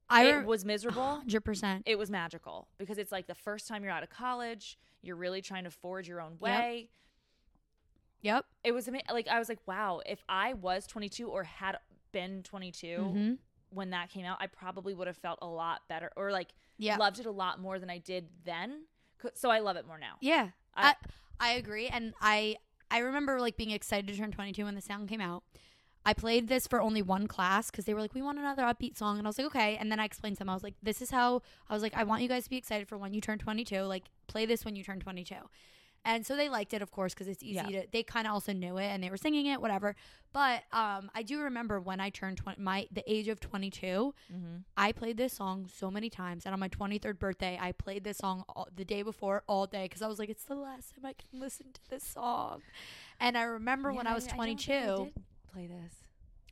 I it was miserable. 100%. It was magical because it's like the first time you're out of college, you're really trying to forge your own way. Yep. It was like I was like, wow, if I was 22 or had been 22 Mhm. When that came out, I probably would have felt a lot better or like Yeah. loved it a lot more than I did then. So I love it more now. Yeah. I- I, I agree and I I remember like being excited to turn 22 when the song came out. I played this for only one class cuz they were like we want another upbeat song and I was like okay and then I explained to them I was like this is how I was like I want you guys to be excited for when you turn 22 like play this when you turn 22. And so they liked it, of course, because it's easy Yeah. to. They kind of also knew it, and they were singing it, whatever. But um, I do remember when I turned 20, my the age of twenty two. Mm-hmm. I played this song so many times, and on my twenty third birthday, I played this song all, the day before all day because I was like, it's the last time I can listen to this song. And I remember when I was twenty two. Play this.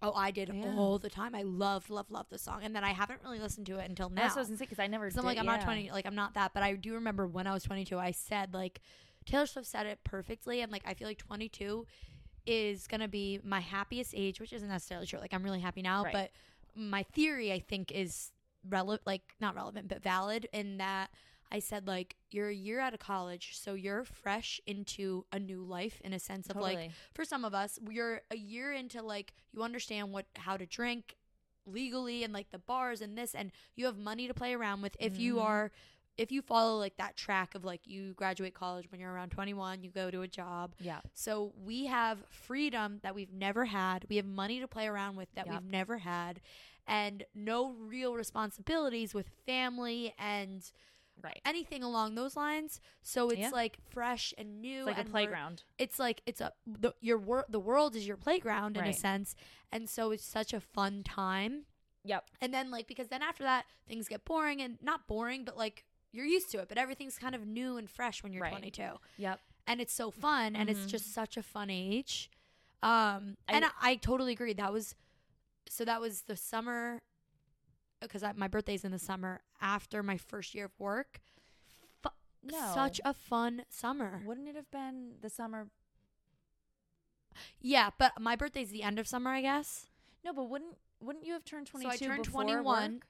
Oh, I did Yeah. all the time. I loved, love, love the song, and then I haven't really listened to it until now. That's what I was gonna say because I never. I'm like, I'm not 20, like I'm not that, but I do remember when I was 22, I said like Taylor Swift said it perfectly, and like I feel like 22 is gonna be my happiest age, which isn't necessarily true. Like I'm really happy now, Right. but my theory I think is relevant, like not relevant, but valid in that I said like you're a year out of college, so you're fresh into a new life in a sense of like for some of us, you're a year into like you understand what how to drink legally and like the bars and this and you have money to play around with if you Mhm. are if you follow like that track of like you graduate college when you're around 21 you go to a job Yeah. so we have freedom that we've never had we have money to play around with that Yep. we've never had and no real responsibilities with family and Right. anything along those lines so it's Yeah. like fresh and new It's like a and we're- playground. it's like it's a the, your wor- the world is your playground in a sense and so it's such a fun time Yep. and then like because then after that things get boring and not boring but like you're used to it but everything's kind of new and fresh when you're Right. 22 Yep. and it's so fun and it's Mhm. just such a fun age um I- and I, I totally agree that was so that was the summer because my birthday's in the summer after my first year of work Fu- No. such a fun summer Wouldn't it have been the summer? yeah but my birthday's the end of summer i guess No, but wouldn't wouldn't you have turned So I turned before 21. work?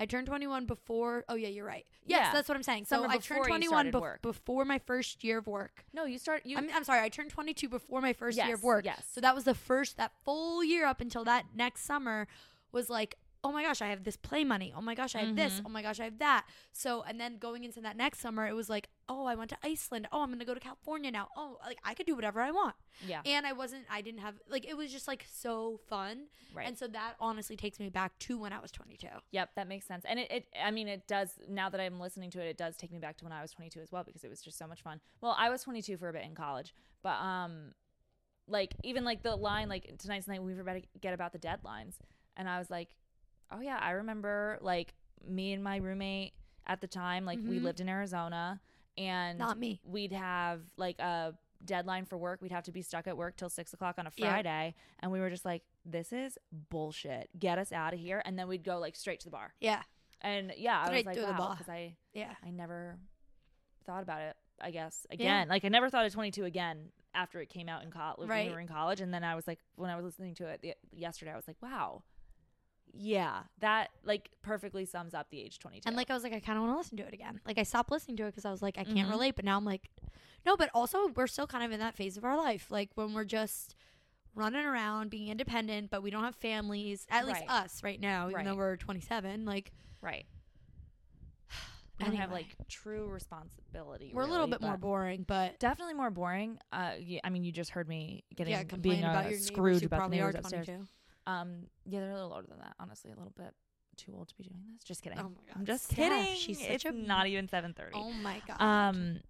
I turned 21 before. Oh yeah, you're right. Yes, Yeah. that's what I'm saying. So Summer I turned 21 started bef- work. before my first year of work. No, you start. You. I'm, I'm sorry. I turned 22 before my first year of work. yes. So that was the first that full year up until that next summer was like, oh my gosh, I have this play money. Oh my gosh, I have this. Mhm. Oh my gosh, I have that. So and then going into that next summer, it was like, oh, I went to Iceland. Oh, I'm gonna go to California now. Oh, like I could do whatever I want. yeah. And I wasn't. I didn't have like it was just like so fun. Right. And so that honestly takes me back to when I was 22. Yep, that makes sense. And it, it, I mean, it does, now that I'm listening to it, it does take me back to when I was 22 as well because it was just so much fun. Well, I was 22 for a bit in college, but, um, like, even like the line, like, tonight's night, we forget about the deadlines. And I was like, oh, yeah, I remember, like, me and my roommate at the time, like, we Mhm. lived in Arizona and Not me. we'd have, like, a deadline for work. We'd have to be stuck at work till six o'clock on a Yeah. Friday. And we were just like, this is bullshit. Get us out of here. And then we'd go, like, straight to the bar. Yeah. And yeah, I Straight was like, the wow, bar. because I Yeah. I never thought about it. I guess again, like I never thought of 22 again after it came out in college. When Right. we were in college, and then I was like, when I was listening to it the- yesterday, I was like, wow, yeah, that like perfectly sums up the age 22. And like I was like, I kind of want to listen to it again. Like I stopped listening to it because I was like, I can't Mhm. relate. But now I'm like, no. But also, we're still kind of in that phase of our life, like when we're just running around, being independent, but we don't have families. At least Right. us right now, even though we're 27. Like right, [SIGHS] we don't have like true responsibility. we're a little bit more boring, but Definitely more boring. Uh, y- I mean, you just heard me getting yeah, being uh, about Scrooge about the neighbors upstairs. 22. Um, yeah, they're a little older than that. Honestly, a little bit too old to be doing this. Just kidding. Oh my god, I'm just Steph, kidding. She's such it's a not even 7:30. Oh my god. um,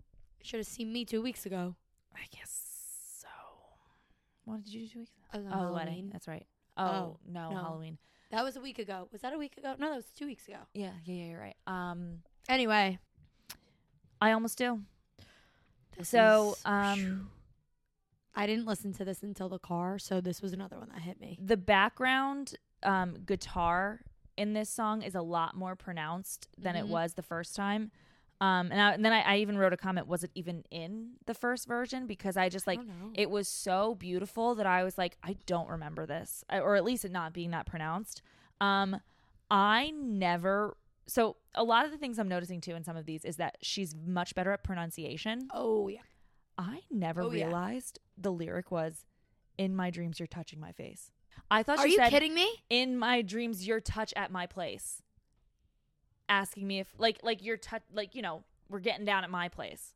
should have seen me two weeks ago. I guess so. What did you do two weeks ago? I was on Oh, Halloween. wedding. That's right. Oh, Oh, no, no. Halloween. That was a week ago. Was that a week ago? No, that was two weeks ago. Yeah, yeah, yeah. You're right. Um, Anyway, I almost do. this So, is- um, I didn't listen to this until the car, so this was another one that hit me. the background um guitar in this song is a lot more pronounced than it Mhm. was the first time. Um, and, I, and then I, I even wrote a comment: was it even in the first version? Because I just like I it was so beautiful that I was like, I don't remember this, I- or at least it not being that pronounced. Um, I never. So a lot of the things I'm noticing too in some of these is that she's much better at pronunciation. oh yeah. I never Oh, yeah. realized the lyric was, "In my dreams, you're touching my face." I thought Are she you said, kidding me? "In my dreams, your touch at my place," asking me if like like you're touch like you know we're getting down at my place.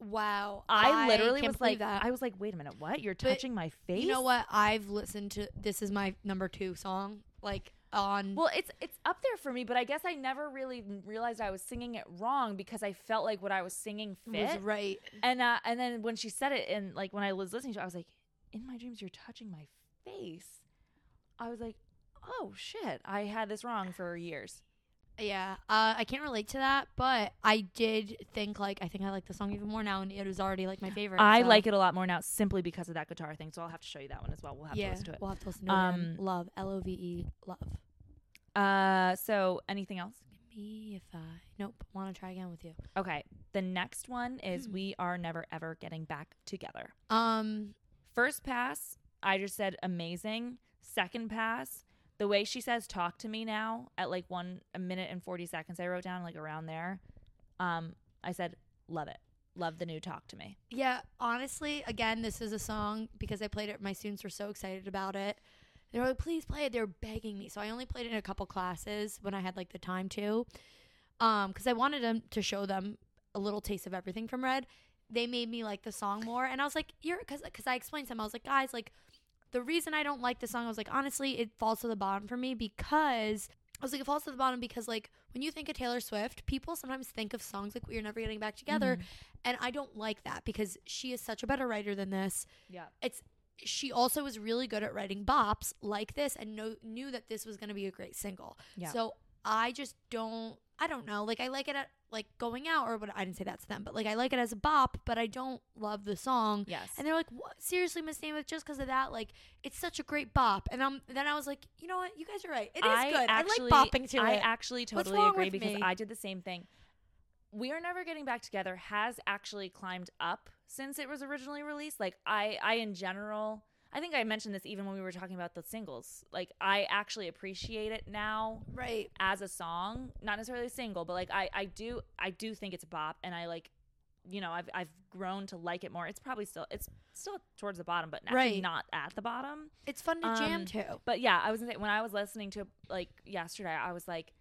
Wow. I, literally can't was believe like, that. I was like, wait a minute, what? You're But touching my face? You know what? I've listened to this is my number two song. Like on. Well, it's it's up there for me, but I guess I never really realized I was singing it wrong because I felt like what I was singing fit. was right. And uh, and then when she said it, and like when I was listening to it, I was like, "In my dreams, you're touching my face." I was like, "Oh shit, I had this wrong for years." Yeah, uh, I can't relate to that, but I did think like I think I like the song even more now, and it was already like my [GASPS] favorite. I so- like it a lot more now simply because of that guitar thing. So I'll have to show you that one as well. We'll have yeah, to listen to it. we'll have to listen to it. Um, Love, L O V E, love. Uh, so anything else? Me if I nope. Want to try again with you? Okay. The next one is Hmm. "We Are Never Ever Getting Back Together." Um, First pass, I just said amazing. Second pass, the way she says "talk to me now" at like one a minute and forty seconds, I wrote down like around there. Um, I said love it, love the new "talk to me." yeah. Honestly, again, this is a song because I played it. My students were so excited about it. They were like, "Please play it." They were begging me, so I only played it in a couple classes when I had like the time to, um, because I wanted them to show them a little taste of everything from Red. They made me like the song more, and I was like, "You're," because because I explained to them, I was like, "Guys, like." The reason I don't like the song, I was like, honestly, it falls to the bottom for me because I was like, it falls to the bottom because, like, when you think of Taylor Swift, people sometimes think of songs like We're Never Getting Back Together. Mm-hmm. And I don't like that because she is such a better writer than this. Yeah. It's she also is really good at writing bops like this and know, knew that this was going to be a great single. Yeah. So I just don't I don't know. Like I like it at like going out or what I didn't say that to them, but like I like it as a bop, but I don't love the song. Yes. And they're like, "What? Seriously, Miss Namath, just because of that? Like, it's such a great bop." And um, then I was like, "You know what? You guys are right. It is I good. Actually, I like bopping to I it." actually totally agree because me? I did the same thing. We are never getting back together has actually climbed up since it was originally released. Like I, I in general, I think I mentioned this even when we were talking about the singles. Like I actually appreciate it now right. as a song, not necessarily a single, but like I, I do, I do think it's a bop, and I like, you know, I've I've grown to like it more. It's probably still, it's still towards the bottom, but actually Right. not at the bottom. It's fun to jam Um, to. But yeah, I was gonna say when I was listening to like yesterday, I was like,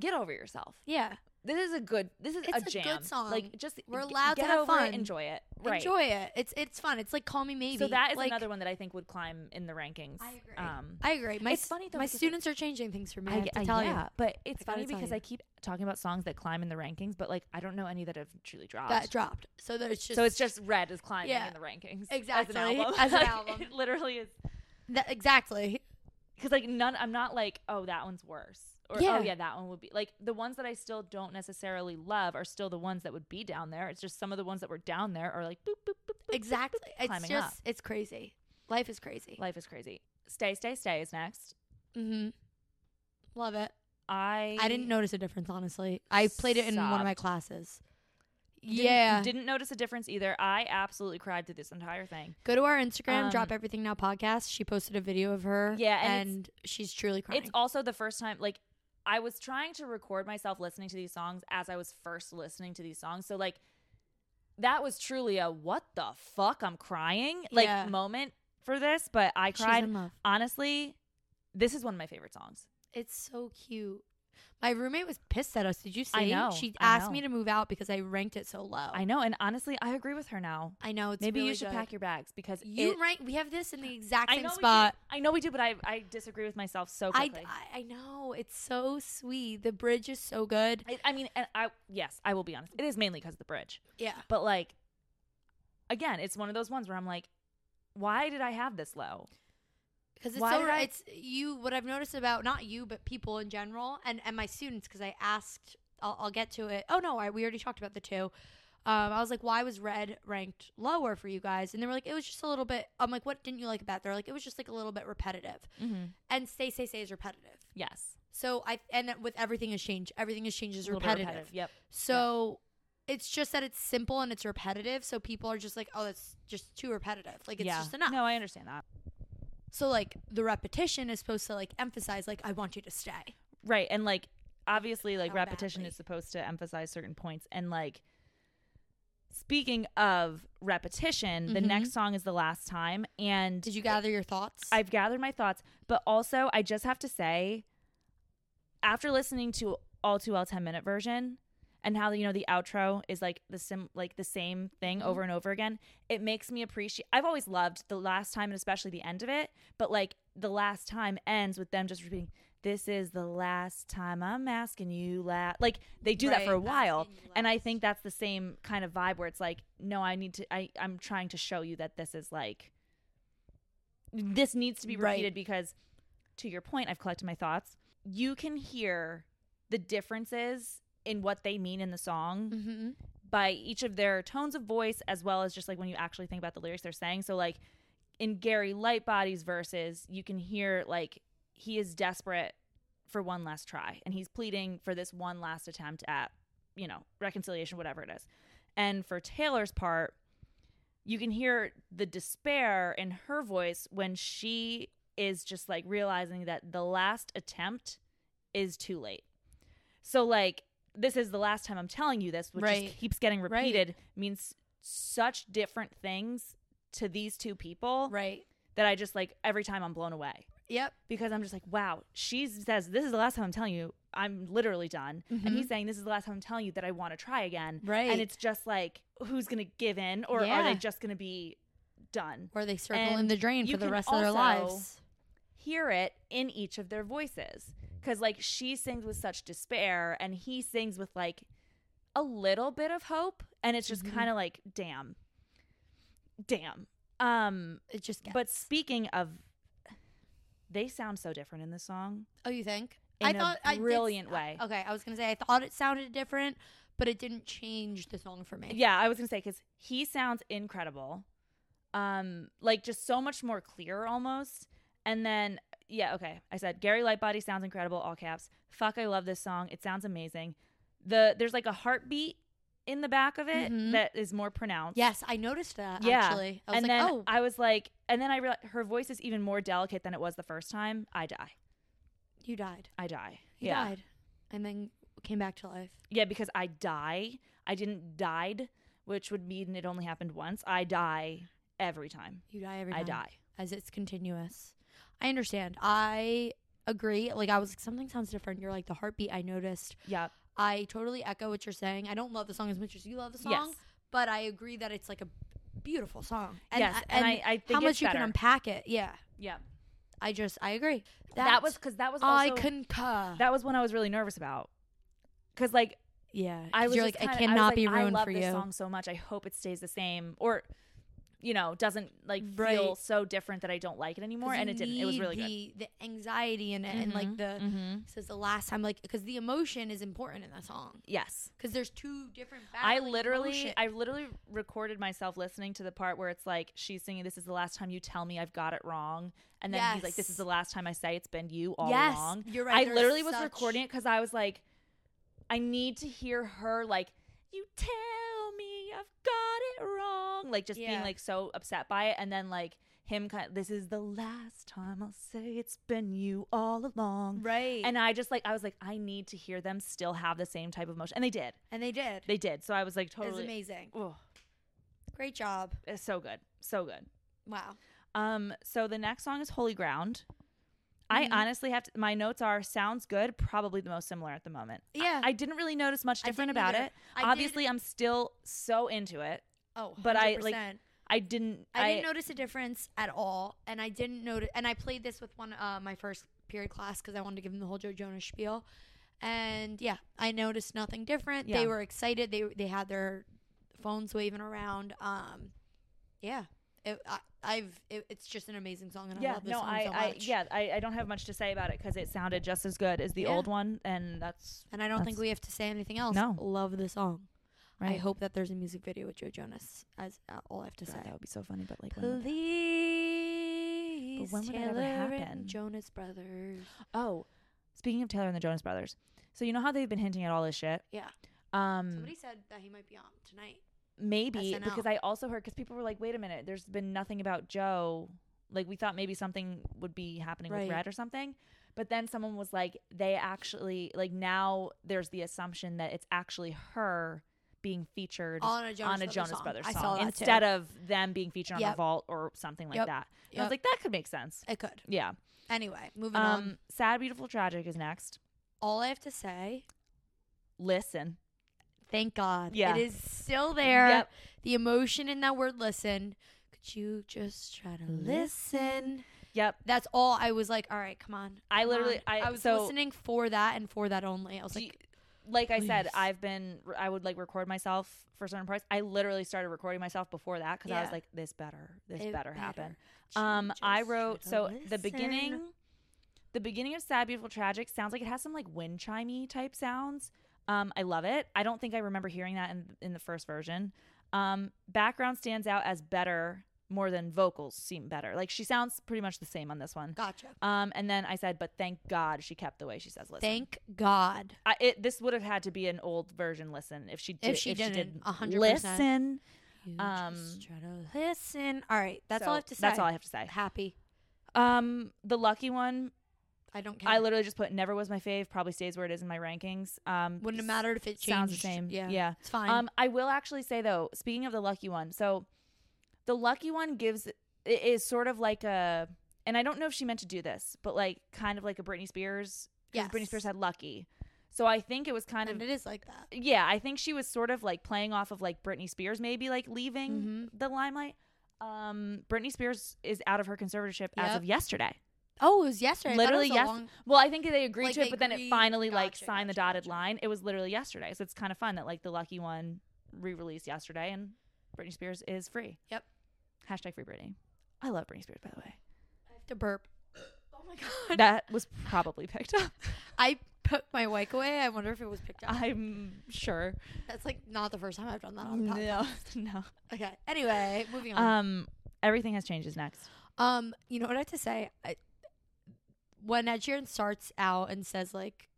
"Get over yourself. Yeah. This is a good. This is It's a jam. good song. Like just We're allowed to get have over fun. It, enjoy it. Right. Enjoy it. It's it's fun. It's like Call Me Maybe. So that is like, another one that I think would climb in the rankings. I agree. Um, I agree. My, It's funny, though, My students are changing things for me. I, have to I- tell yeah, you. but it's I funny because you. I keep talking about songs that climb in the rankings, but like I don't know any that have truly dropped. That dropped. So there's just so it's just Red is climbing Yeah. in the rankings Exactly. as an album. As an [LAUGHS] album. it literally is that, exactly. because like none. I'm not like oh that one's worse or Yeah. oh yeah that one would be like the ones that I still don't necessarily love are still the ones that would be down there. It's just some of the ones that were down there are like boop boop boop. boop, boop, Exactly. boop, It's climbing just up. it's crazy. Life is crazy. Life is crazy. Stay stay stay is next. Mm-hmm. Love it. I I didn't notice a difference honestly. I played it in one of my classes. Didn't- yeah. didn't notice a difference either. I absolutely cried through this entire thing. Go to our Instagram, Um, drop everything now podcast. She posted a video of her. Yeah, and and, she's truly crying. It's also the first time like I was trying to record myself listening to these songs as I was first listening to these songs. So like that was truly a what the fuck I'm crying like Yeah. moment for this, but I cried. Honestly, this is one of my favorite songs. It's so cute. My roommate was pissed at us. Did you see? I know, She I asked know. me to move out because I ranked it so low. I know, and honestly, I agree with her now. I know. It's Maybe really you should good. pack your bags because You it, rank. We have this in the exact I same know spot. I know we do, but I I disagree with myself so I, quickly. I I know. It's so sweet. The bridge is so good. I, I mean, and I yes, I will be honest. It is mainly because of the bridge. Yeah. But like, again, it's one of those ones where I'm like, why did I have this low? Because it's Why so did I- it's you. What I've noticed about not you, but people in general, and and my students, because I asked. I'll, I'll get to it. Oh no, I, we already talked about the two. Um, I was like, why was red ranked lower for you guys? And they were like, it was just a little bit. I'm like, what didn't you like about? it? They're like, it was just like a little bit repetitive. Mm-hmm. And stay stay, stay is repetitive. Yes, So I and with everything has changed. Everything has changed is bit repetitive. Yep. So it's just that it's simple and it's repetitive. So people are just like, oh, that's just too repetitive. Like it's yeah. just enough. No, I understand that. So like the repetition is supposed to like emphasize like I want you to stay. Right, and like obviously, like How repetition badly. is supposed to emphasize certain points, and like. Speaking of repetition, the Mhm. next song is the last time, and Did you gather your thoughts? I've gathered my thoughts, but also I just have to say, after listening to all too well 10 minute version, and how you know the outro is like the sim like the same thing Mhm. over and over again it makes me appreciate i've always loved the last time and especially the end of it but like the last time ends with them just repeating this is the last time i'm asking you la like they do that for a while and i think that's the same kind of vibe where it's like no i need to i i'm trying to show you that this is like this needs to be Right. repeated because to your point i've collected my thoughts you can hear the differences in what they mean in the song Mm-hmm. by each of their tones of voice as well as just like when you actually think about the lyrics they're saying. So like in gary lightbody's verses you can hear like he is desperate for one last try and he's pleading for this one last attempt at you know reconciliation whatever it is. And for taylor's part you can hear the despair in her voice when she is just like realizing that the last attempt is too late. So like this is the last time i'm telling you this which Right. keeps getting Right. repeated means such different things to these two people Right. that i just like every time i'm blown away Yep. because I'm just like, wow, she says, this is the last time I'm telling you, I'm literally done. And Mhm. he's saying, this is the last time I'm telling you that I want to try again. Right. And it's just like, who's going to give in or are they just going to be done? Or they circle in And the drain for the rest of their lives. Hear it in each of their voices. Because, like, she sings with such despair and he sings with, like, a little bit of hope. And it's just Mhm. kind of like, damn. Damn. Um, It just gets. but speaking of, they sound so different in this song. oh, you think? in I a thought I did- brilliant way. Okay, I was gonna say I thought it sounded different, but it didn't change the song for me. Yeah, I was gonna say because he sounds incredible, um, like just so much more clear almost. And then yeah, okay, I said Gary Lightbody sounds incredible, all caps. Fuck, I love this song. It sounds amazing. The there's like a heartbeat in the back of it Mhm. that is more pronounced. Yes, I noticed that. Yeah. Actually, I was and like, then oh, I was like, and then I realized her voice is even more delicate than it was the first time. I die. you died. I die. You yeah. died, and then came back to life. Yeah, because I die. I didn't died, which would mean it only happened once. I die every time. You die every time. I die. as it's continuous. I understand. I agree. Like I was like, something sounds different. You're like the heartbeat. I noticed. Yeah. I totally echo what you're saying. I don't love the song as much as you love the song, Yes. but I agree that it's like a beautiful song. And, yes. And, I, I think how much it's you can unpack it. Yeah, Yeah. I just I agree. that was because that was I also concur. that was when I was really nervous about. Because like yeah, I was like kinda- I cannot like, be I ruined love for this you. song so much. I hope it stays the same, or you know, doesn't like Right. feel so different that I don't like it anymore. And it didn't. It was really good. the, The anxiety in it, and like the mm-hmm. says the last time, like because the emotion is important in that song. Yes. Because there's two different. I literally, emotion. I literally recorded myself listening to the part where it's like she's singing, "This is the last time you tell me I've got it wrong," and then he's like, "This is the last time I say it's been you all yes, along." you're right. I literally was such- recording it because I was like, I need to hear her like, "You tell me I've got it wrong," like just being like so upset by it, and then like him kind of, "This is the last time I'll say it's been you all along." right, And I just like I was like I need to hear them still have the same type of emotion, and they did. and they did. They did. So I was like totally. It was amazing. Oh, Great job. it's so good, so good. Wow. Um, so the next song is Holy Ground. I honestly have to. My notes are sounds good, probably the most similar at the moment. Yeah. I, didn't really notice much I different didn't about either. it. I did- Obviously, I'm still so into it. Oh, but I, like, 100%. I didn't. I didn't notice a difference at all, and I didn't notice. And I played this with one uh, my first period class because I wanted to give them the whole Joe Jonas spiel. And yeah, I noticed nothing different. Yeah. They were excited. They they had their phones waving around. Um, yeah, it, I, I've it, it's just an amazing song, and I Yeah, love this no, song I, so I, yeah, I, I don't have much to say about it because it sounded just as good as the Yeah. old one, and that's And I don't think we have to say anything else. No. love the song. I hope that there's a music video with Joe Jonas. As uh, all I have to God, say. that would be so funny, but like, when would that- Please, when would that ever Taylor happen? Jonas Brothers. oh, speaking of Taylor and the Jonas Brothers, so you know how they've been hinting at all this shit. Yeah. Um, Somebody said that he might be on tonight. Maybe SNL. because I also heard because people were like, wait a minute, there's been nothing about Joe. Like we thought maybe something would be happening Right. with Red or something. But then someone was like, they actually like now there's the assumption that it's actually her being featured On a Jonas, on a Brothers Jonas song. Brothers song instead too. of them being featured on Yep. Revolt or something like Yep. that. And I was like, that could make sense. It could. Yeah. Anyway, moving on. Um, Sad, Beautiful, Tragic is next. All I have to say, Listen, Thank God. Yeah. It is still there. Yep. The emotion in that word listen. Could you just try to listen? Yep. That's all I was like, all right, come on. I literally- on. I- was so- listening for that and for that only. I was like, you- like I said. I've been I would like record myself for certain parts. I literally started recording myself before that because I was like, this better, this It better happen. Um, I wrote so the beginning, the beginning of Sad Beautiful Tragic sounds like it has some like wind chimey type sounds. Um, I love it. I don't think I remember hearing that in in the first version. Um, background stands out as better more than vocals seem better. Like she sounds pretty much the same on this one. Gotcha. Um, and then I said, but thank God she kept the way she says listen. Thank God. I, it, this would have had to be an old version listen if she did, If she didn't, a hundred percent. listen. You Um, try to listen. All right. That's all I have to say. That's all I have to say. Happy. Um, the lucky one, I don't care. I literally just put never was my fave. Probably stays where it is in my rankings. Um, Wouldn't have mattered if it changed. Sounds the same. Yeah. yeah. It's fine. Um, I will actually say though, speaking of the lucky one, so the lucky one gives it is sort of like a, and I don't know if she meant to do this, but like kind of like a Britney Spears. Because Britney Spears had lucky, so I think it was kind and of it is like that. yeah. I think she was sort of like playing off of like Britney Spears, maybe like leaving Mhm. the limelight. Um, Britney Spears is out of her conservatorship as of yesterday. Oh, it was yesterday. I thought it Literally yes. long- Well, I think they agreed Like, to it, but then it finally like gotcha, signed the dotted gotcha. line. It was literally yesterday, so it's kind of fun that like the lucky one re-released yesterday, and Britney Spears is free. Yep. Hashtag free Britney. I love Britney Spears, by the way. I have to burp. Oh my god. That was probably picked up. [LAUGHS] I put my mic away. I wonder if it was picked up. I'm sure. That's like not the first time I've done that on a podcast. No, [LAUGHS] no. Okay. Anyway, moving on. Um, everything has changed. Is next. Um, you know what I have to say? I, when Ed Sheeran starts out and says like,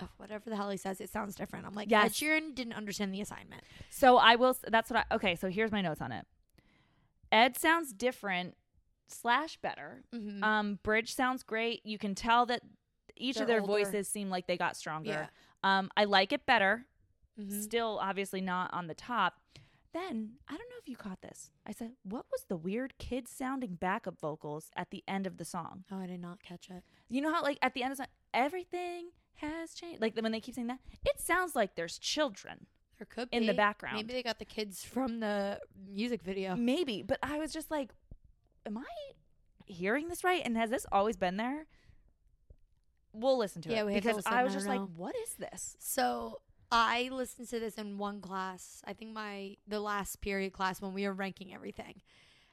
oh, whatever the hell he says, it sounds different. I'm like, Ed Yes. Sheeran didn't understand the assignment. So I will. That's what I. Okay, so here's my notes on it. Ed sounds different slash better. Mm-hmm. Um, Bridge sounds great. You can tell that each They're of their older. voices seem like they got stronger. yeah. Um, I like it better. Mm-hmm. Still, obviously not on the top. Then I don't know if you caught this. I said, "What was the weird kid sounding backup vocals at the end of the song?" Oh, I did not catch it. You know how like at the end of the song, everything has changed. Like when they keep saying that, it sounds like there's children There could in the background. Maybe they got the kids from the music video. Maybe, but I was just like, am I hearing this right? And has this always been there? We'll listen to Yeah, it we have to because listen. I was I just don't like, what is this? So I listened to this in one class. I think my the last period class when we were ranking everything.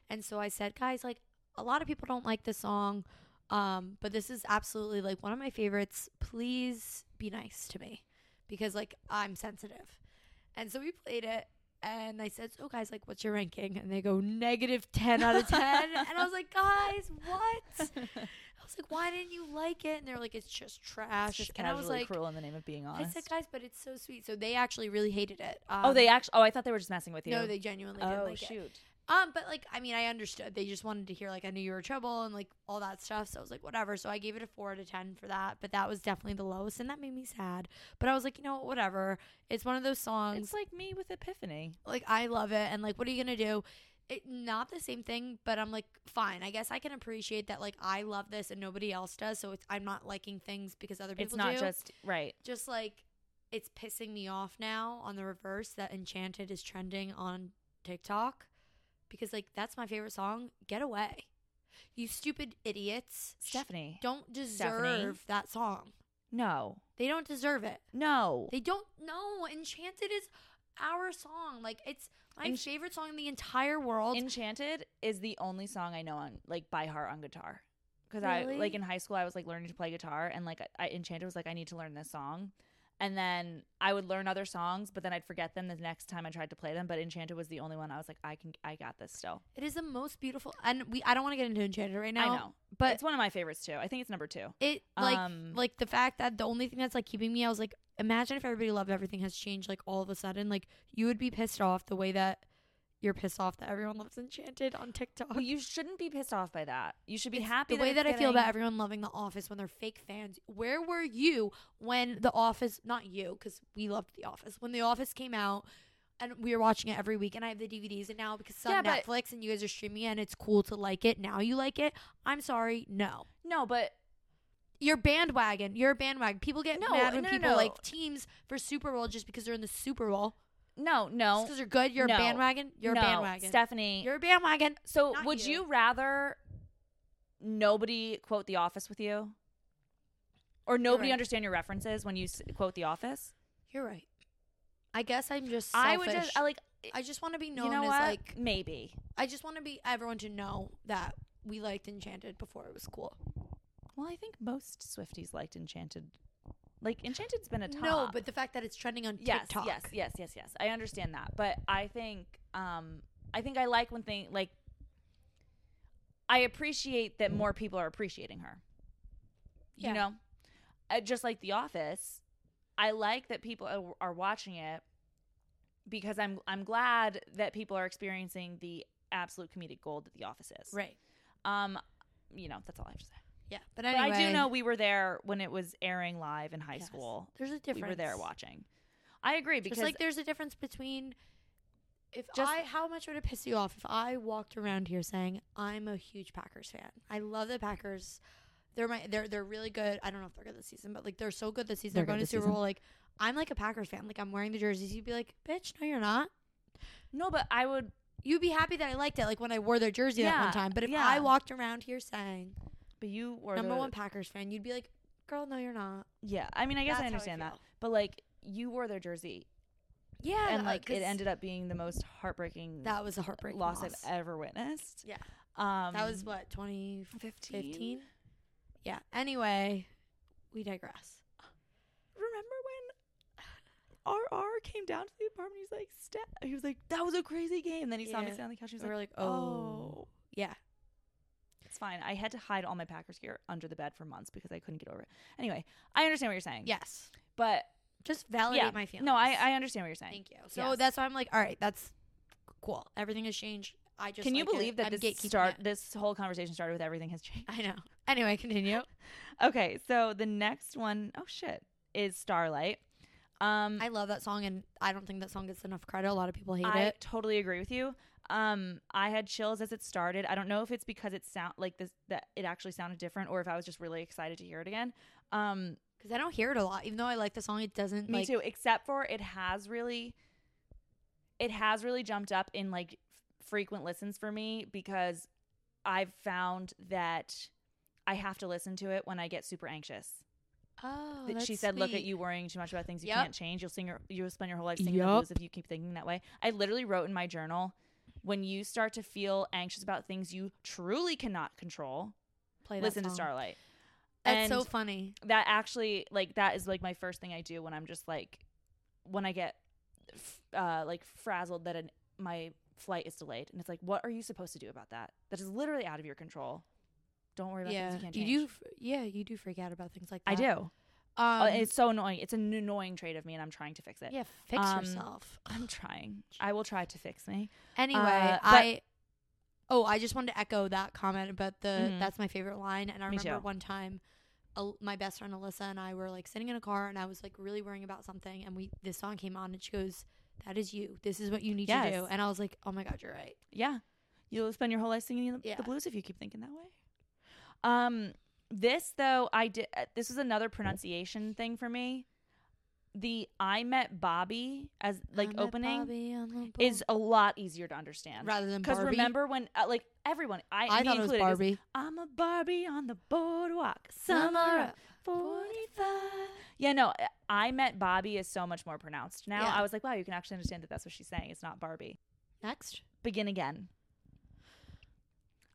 And so I said, guys, like a lot of people don't like this song. Um, but this is absolutely like one of my favorites. Please be nice to me. Because like I'm sensitive. And so we played it and I said, So guys, like what's your ranking? And they go negative ten out of ten. [LAUGHS] and I was like, guys, what? [LAUGHS] Was like, why didn't you like it? And they're like, it's just trash. Just and I was like, cruel in the name of being I said, guys, but it's so sweet. So they actually really hated it. Um, oh, they actually. Oh, I thought they were just messing with you. no, they genuinely didn't Oh like it. shoot. Um, but like, I mean, I understood. They just wanted to hear like I knew you were trouble and like all that stuff. So I was like, whatever. So I gave it a four out of ten for that. But that was definitely the lowest, and that made me sad. But I was like, you know, whatever. It's one of those songs. It's like me with Epiphany. like I love it, and like, what are you gonna do? It not the same thing, but I'm like, fine. I guess I can appreciate that. Like, I love this, and nobody else does. So it's I'm not liking things because other people It's not do. just right. just like it's pissing me off now on the reverse that Enchanted is trending on TikTok because like that's my favorite song. Get away. You stupid idiots. Sh- Stephanie. don't deserve Stephanie? that song. No. They don't deserve it. No. They don't know. Enchanted is our song. Like it's my En- favorite song in the entire world. Enchanted is the only song I know on like by heart on guitar. Because Really? I like in high school I was like learning to play guitar and like I Enchanted was like I need to learn this song. And then I would learn other songs, but then I'd forget them the next time I tried to play them. But Enchanted was the only one I was like, I can, I got this still. it is the most beautiful. And we I don't want to get into Enchanted right now. I know, but it's one of my favorites too. I think it's number two. it like Um, like the fact that the only thing that's like keeping me i was like imagine if everybody loved everything has changed like all of a sudden like you would be pissed off the way that you're pissed off that everyone loves enchanted on tiktok Well, you shouldn't be pissed off by that. You should be It's happy. the way that, that, i feel about everyone loving the office when they're fake fans where were you when the office not you because we loved the office when the office came out and we were watching it every week and i have the dvds and now because it's on Yeah, netflix and you guys are streaming it and it's cool to like it now you like it i'm sorry no No, but You're bandwagon. You're a bandwagon. People get No, mad when no, people no. like teams for Super Bowl just because they're in the Super Bowl. No, no, Because they're good. You're No. a bandwagon. You're no, a bandwagon. Stephanie. You're a bandwagon. so not would you. you rather nobody quote The Office with you, or nobody right. understand your references when you s- quote The Office? You're right. I guess I'm just. I would just I like. I just want to be known you know as what? like. Maybe. I just want to be everyone to know that we liked Enchanted before it was cool. Well, I think most Swifties liked Enchanted. Like Enchanted's been a top. No, but the fact that it's trending on yes, TikTok. yes, yes, yes, yes. I understand that, but I think, um, I think I like when thing like. I appreciate that more people are appreciating her. Yeah. You know, uh, just like The Office, I like that people are, are watching it because I'm I'm glad that people are experiencing the absolute comedic gold that The Office is. Right. Um, you know, that's all I have to say. Yeah. But But I do know we were there when it was airing live in high Yes. school. there's a difference. We were there watching. I agree because Just like there's a difference between if Just- I how much would it piss you off if I walked around here saying I'm a huge Packers fan. I love the Packers. They're my they're they're really good. I don't know if they're good this season, but like they're so good this season. They're They're, going to this Super season. Bowl. Like I'm like a Packers fan. Like I'm wearing the jerseys. You'd be like, bitch, no, you're not. no, but I would. You'd be happy that I liked it, like when I wore their jersey that one time. But if yeah. I walked around here saying But you were number the- one Packers fan, you'd be like, girl, no, you're not. Yeah, I mean, I guess That's how I I understand that, but like you wore their jersey, Yeah, and like it ended up being the most heartbreaking That was a heartbreaking loss, loss. I've ever witnessed. Yeah. Um, that was what 2015. 15. Yeah. Anyway, we digress. Remember when RR came down to the apartment? He's like, "Steph." He was like, "That was a crazy game." And then he saw me Yeah. sit on the couch. He was We were like, like, "Oh, oh. Yeah. It's fine." I had to hide all my Packers gear under the bed for months because I couldn't get over it. Anyway, I understand what you're saying. Yes. but Just validate yeah, my feelings. no, I I understand what you're saying. Thank you. So Yes. that's why I'm like, all right, that's cool. Everything has changed. I just Can you like it. believe that I'm this start it. this whole conversation started with everything has changed? [LAUGHS] I know. Anyway, continue. [LAUGHS] Okay, so the next one, oh shit, is Starlight. Um, I love that song, and I don't think that song gets enough credit. A lot of people hate I it. I totally agree with you. Um, I had chills as it started. I don't know if it's because it sound like this that it actually sounded different, or if I was just really excited to hear it again. Um, Because I don't hear it a lot. Even though I like the song, it doesn't. me like, too. Except for it has really, it has really jumped up in like f- frequent listens for me because I've found that I have to listen to it when I get super anxious. Oh, that she that's said, "Look at you worrying too much about things you Yep. can't change. You'll sing your, you'll spend your whole life singing the blues if you keep thinking that way." I literally wrote in my journal, "When you start to feel anxious about things you truly cannot control, Play that listen to. Starlight." That's so funny. that actually, like, that is like my first thing I do when I'm just like, when I get, uh, like frazzled that an, my flight is delayed, and it's like, what are you supposed to do about that? That is literally out of your control. Don't worry about Yeah, things you can't change. you do. Yeah, you do freak out about things like that. I do. Um, Uh, it's so annoying. It's an annoying trait of me, and I'm trying to fix it. yeah, fix Um, yourself. I'm trying. I will try to fix me. Anyway, uh, I. Oh, I just wanted to echo that comment about the. Mhm. That's my favorite line, and I Me remember one time, uh, my best friend Alyssa and I were like sitting in a car, and I was like really worrying about something, and we this song came on, and she goes, "That is you. This is what you need to do," and I was like, "Oh my god, you're right." Yeah, you'll spend your whole life singing the, Yeah. the blues if you keep thinking that way. Um, this though, I did. Uh, this is another pronunciation thing for me. The "I met Bobby" as like I opening Bobby on the is a lot easier to understand. rather than Because remember when, uh, like everyone, I, I thought it was is, Barbie. I'm a Barbie on the boardwalk. Summer Summer 45. Yeah, no, uh, I met Bobby is so much more pronounced now. Yeah. I was like, wow, you can actually understand that that's what she's saying. It's not Barbie. Next, Begin again.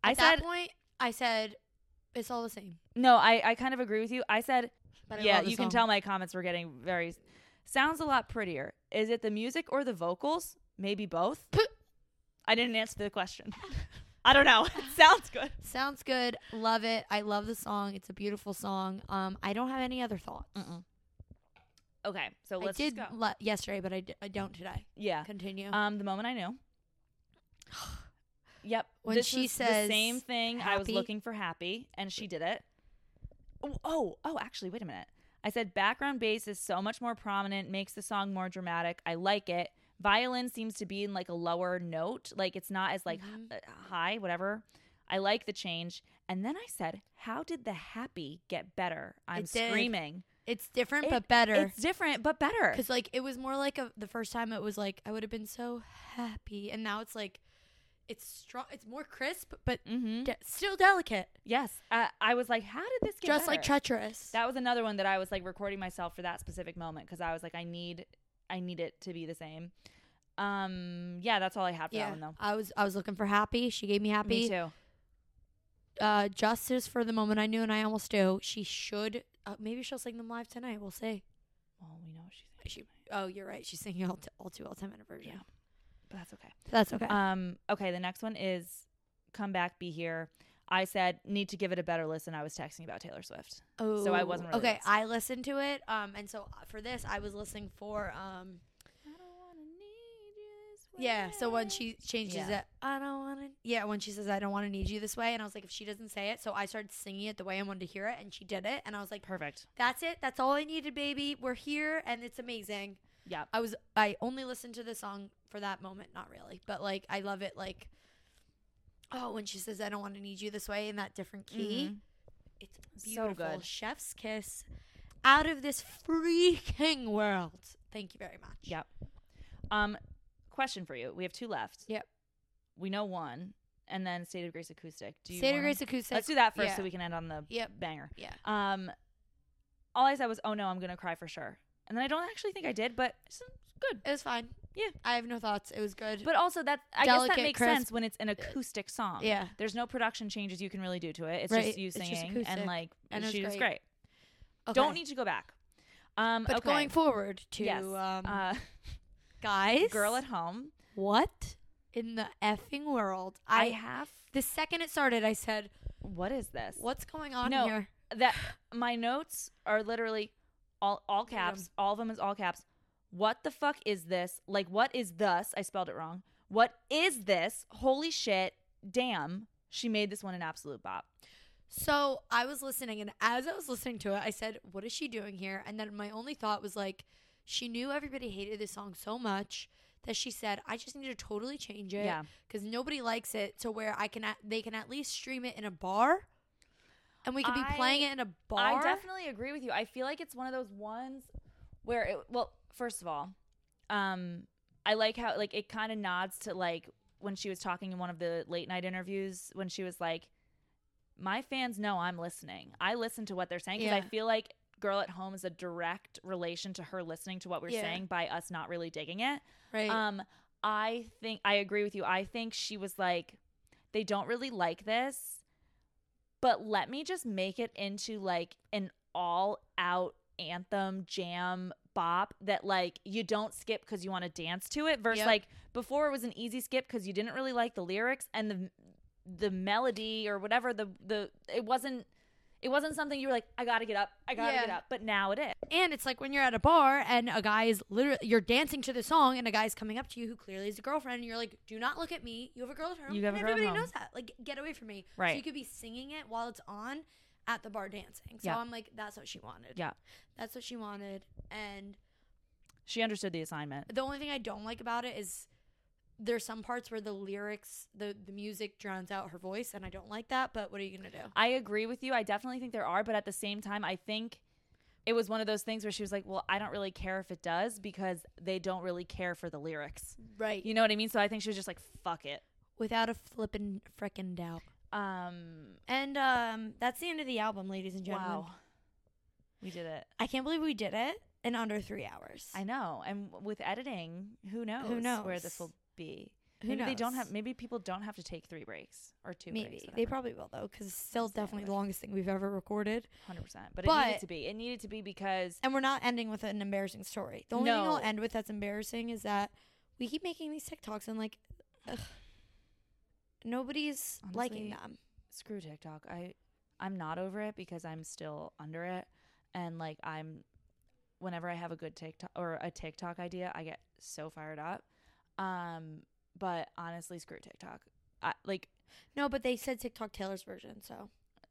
at I that said, point, I said, "It's all the same." no, I, I kind of agree with you. I said, But I yeah, you can tell my comments were getting very, sounds a lot prettier. Is it the music or the vocals? Maybe both. I didn't answer the question. [LAUGHS] I don't know. [LAUGHS] Sounds good. Sounds good. Love it. I love the song. It's a beautiful song. Um, I don't have any other thoughts. Okay, so I let's did just go. le- yesterday, but I, d- I don't today. Yeah. Continue. Um, the moment I knew. [GASPS] [SIGHS] Yep. When this she says the same thing, I was looking for happy, and she did it. Oh, oh, oh, actually, wait a minute. I said background bass is so much more prominent, makes the song more dramatic. I like it. Violin seems to be in like a lower note, like it's not as like Mhm. h- uh, high, whatever. I like the change. And then I said, How did the happy get better? I'm It screaming. It's different It- but better. It's different, but better. Because like it was more like a, the first time it was like I would have been so happy, and now it's like it's strong. It's more crisp, but Mm-hmm. de- still delicate, Yes. I, I was like, How did this get just like treacherous. That was another one that I was like recording myself for that specific moment because I was like, I need, I need it to be the same. Um, yeah, that's all I have for that yeah, one though. I was I was looking for happy. She gave me happy. Me too. Uh, justice for the moment I knew, and I almost do. She should. Uh, maybe she'll sing them live tonight. We'll see. Well, we know what she's She. Oh, you're right. She's singing all, t- all too all ten minute version. Yeah. That's okay. that's okay. Um, okay, the next one is "Come Back, Be Here." I said need to give it a better listen. I was texting about Taylor Swift. oh, so I wasn't really okay. listening. I listened to it. Um, and so for this, I was listening for um. I don't wanna need you this Yeah, so when she changes Yeah. it, I don't want to. Yeah, when she says, I don't want to need you this way. And I was like, if she doesn't say it. So I started singing it the way I wanted to hear it. And she did it. And I was like, perfect. that's it. That's all I needed, baby. We're here. And it's amazing. Yeah, I was, I only listened to the song for that moment. Not really. But like, I love it. Like, oh, when she says, I don't want to need you this way in that different key. Mhm. It's So beautiful. good. Chef's kiss out of this freaking world. Thank you very much. Yep. Um, question for you. We have two left. Yep. We know one, and then State of Grace acoustic. Do you State of wanna- Grace acoustic. Let's do that first, Yeah. so we can end on the Yep. banger. Yeah. Um, all I said was, "Oh no, I'm gonna cry for sure," and then I don't actually think I did, but it's good. It was fine. Yeah. I have no thoughts. It was good. But also that I guess that makes crisp. sense when it's an acoustic song. yeah. There's no production changes you can really do to it. It's Right. just you It's just singing acoustic. and like And she was great. great. Okay. Don't need to go back. Um, But okay. going forward to yes. um, uh, [LAUGHS] guys, girl at home. what in the effing world? I I have. the second it started, I said, What is this? "What's going on No. here?" that my notes are literally all all caps. All of them is all caps. What the fuck is this? Like, what is thus? I spelled it wrong. What is this? Holy shit! Damn! She made this one an absolute bop. So I was listening, and as I was listening to it, I said, "What is she doing here?" And then my only thought was like, she knew everybody hated this song so much that she said, "I just need to totally change it." Yeah. because nobody likes it to where I can at, they can at least stream it in a bar, and we could be playing it in a bar. I definitely agree with you. I feel like it's one of those ones where it well, first of all, um I like how like it kind of nods to like when she was talking in one of the late night interviews when she was like my fans know I'm listening. I listen to what they're saying because I feel like Girl at Home is a direct relation to her listening to what we're Yeah. saying by us not really digging it. right. Um, I think I agree with you. I think she was like, they don't really like this, but let me just make it into like an all out anthem jam bop that like you don't skip because you want to dance to it versus Yep. like before it was an easy skip because you didn't really like the lyrics and the the melody or whatever the the it wasn't it wasn't something you were like I gotta get up I gotta get up but now it is And it's like when you're at a bar and a guy is literally you're dancing to the song and a guy's coming up to you who clearly is a girlfriend and you're like, "Do not look at me. You have a girl at home." You have and a girl at everybody home. knows that. Like, get away from me. So Right. you could be singing it while it's on at the bar dancing. So Yeah. I'm like, that's what she wanted. Yeah. That's what she wanted. And she understood the assignment the only thing I don't like about it is there's some parts where the lyrics, the the music drowns out her voice, and I don't like that. But what are you gonna do? I agree with you. I definitely think there are, but at the same time, I think it was one of those things where she was like, "Well, I don't really care if it does because they don't really care for the lyrics." Right. You know what I mean? So I think she was just like, "Fuck it." Without a flippin' frickin' doubt. Um, And um, that's the end of the album, ladies and gentlemen. wow, we did it. I can't believe we did it in under three hours. I know, and with editing, who knows? where knows? this will be? Who maybe they don't have. Maybe people don't have to take three breaks or two Maybe breaks. they probably will though, because it's still definitely the longest thing we've ever recorded. hundred percent. But, it But- needed to be. It needed to be because And we're not ending with an embarrassing story. The only thing I'll end with that's embarrassing is that we keep making these TikToks and like, ugh, nobody's liking them. screw TikTok. I I'm not over it because I'm still under it and like I'm whenever I have a good TikTok or a TikTok idea, I get so fired up. Um but honestly, screw TikTok. I like No, but they said TikTok Taylor's version, so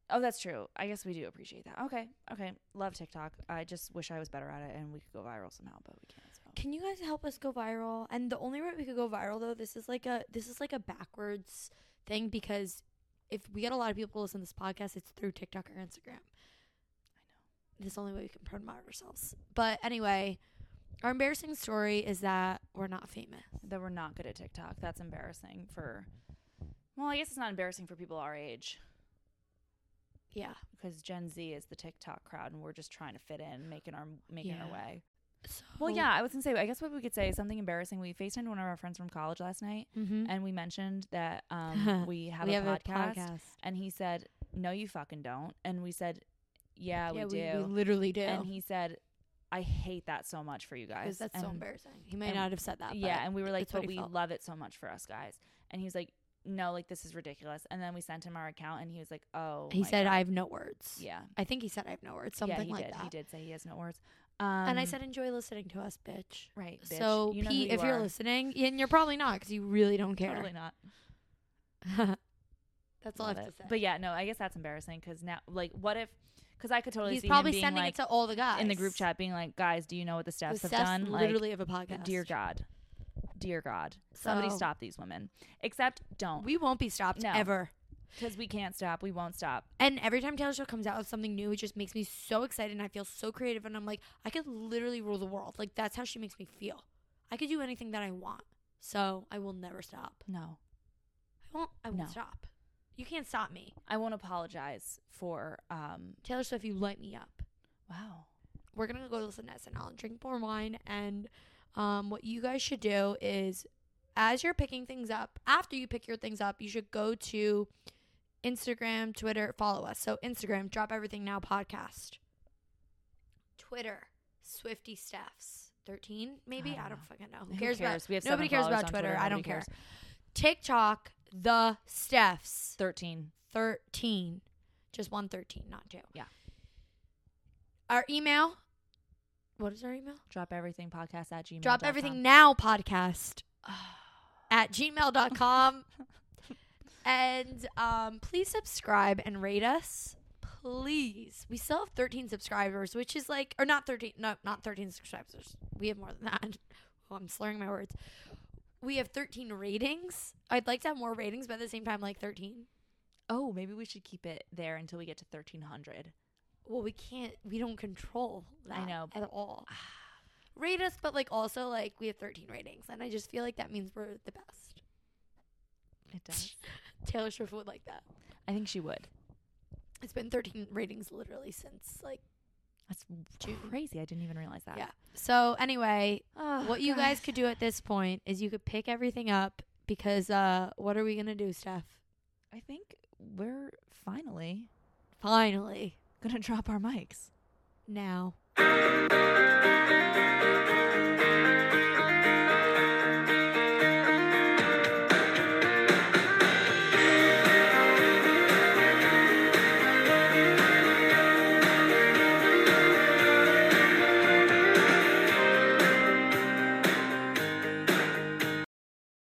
oh, that's true. I guess we do appreciate that. Okay. Okay. Love TikTok. I just wish I was better at it and we could go viral somehow, but we can't. So. Can you guys help us go viral? And the only way we could go viral though, this is like a this is like a backwards thing because if we get a lot of people to listen to this podcast, it's through TikTok or Instagram. I know. This is the only way we can promote ourselves. But anyway, our embarrassing story is that we're not famous. That we're not good at TikTok. That's embarrassing for. Well, I guess it's not embarrassing for people our age Yeah. because Gen Z is the TikTok crowd, and we're just trying to fit in, making our making Yeah. our way. So, Well, yeah, I was gonna say. I guess what we could say is something embarrassing. We Facetimed one of our friends from college last night, Mm-hmm. and we mentioned that um, [LAUGHS] we have, we a, have podcast, a podcast. and he said, "No, you fucking don't." And we said, "Yeah, we yeah, do." we, literally do. and he said, "I hate that so much for you guys." that's so embarrassing. He may and- not have said that. Yeah, and we were like, "But we felt. love it so much for us guys." And he's like, "No, like this is ridiculous." And then we sent him our account, and he was like, "Oh." he said, God. "I have no words." Yeah. I think he said, "I have no words." Something yeah, he like did. that. He did say he has no words. Um, and I said, "Enjoy listening to us, bitch." "Right, bitch. So, you know Pete, who if you you're listening, and you're probably not because you really don't care. totally not." [LAUGHS] that's all I have it. to say. But yeah, no, I guess that's embarrassing because now, like, what if? Because I could totally he's see probably him being sending like it to all the guys in the group chat, being like, "Guys, do you know what the The Stephs have done?" Like, literally have a podcast. dear God, dear God, somebody So- stop these women. Except don't, we won't be stopped No. ever. because we can't stop. We won't stop. And every time Taylor Swift comes out with something new, it just makes me so excited and I feel so creative and I'm like, I could literally rule the world. Like that's how she makes me feel. I could do anything that I want. So I will never stop. No, I won't I won't No. stop. You can't stop me. I won't apologize for. um Taylor Swift, you light me up. Wow. We're gonna go listen to SNL and drink more wine and um what you guys should do is as you're picking things up, after you pick your things up, you should go to Instagram, Twitter, follow us. So Instagram, drop everything now podcast. Twitter, Swifty Stephs. 13 maybe I don't I don't fucking know. Who Who cares, cares? about We have nobody cares about Twitter. Twitter. I don't care. TikTok, the Stephs. Thirteen. 13. Just one 13, not two. Yeah. Our email. What is our email? Drop everything podcast at gmail. Drop everything now podcast [SIGHS] at gmail.com. and um, please subscribe and rate us. Please. We still have 13 subscribers, which is like, or not 13, no, not 13 subscribers. We have more than that. [LAUGHS] Oh, I'm slurring my words. We have 13 ratings. I'd like to have more ratings, but at the same time, like 13. Oh, maybe we should keep it there until we get to thirteen hundred. Well, we can't. We don't control that. I know. at all. [SIGHS] Rate us, but like also like we have 13 ratings, and I just feel like that means we're the best. It does. [LAUGHS] Taylor Swift would like that. I think she would. It's been 13 ratings literally since like that's crazy. I didn't even realize that. Yeah. So anyway, oh, what you gosh. guys could do at this point is you could pick everything up because uh, what are we gonna do, Steph? I think we're finally, finally gonna drop our mics now.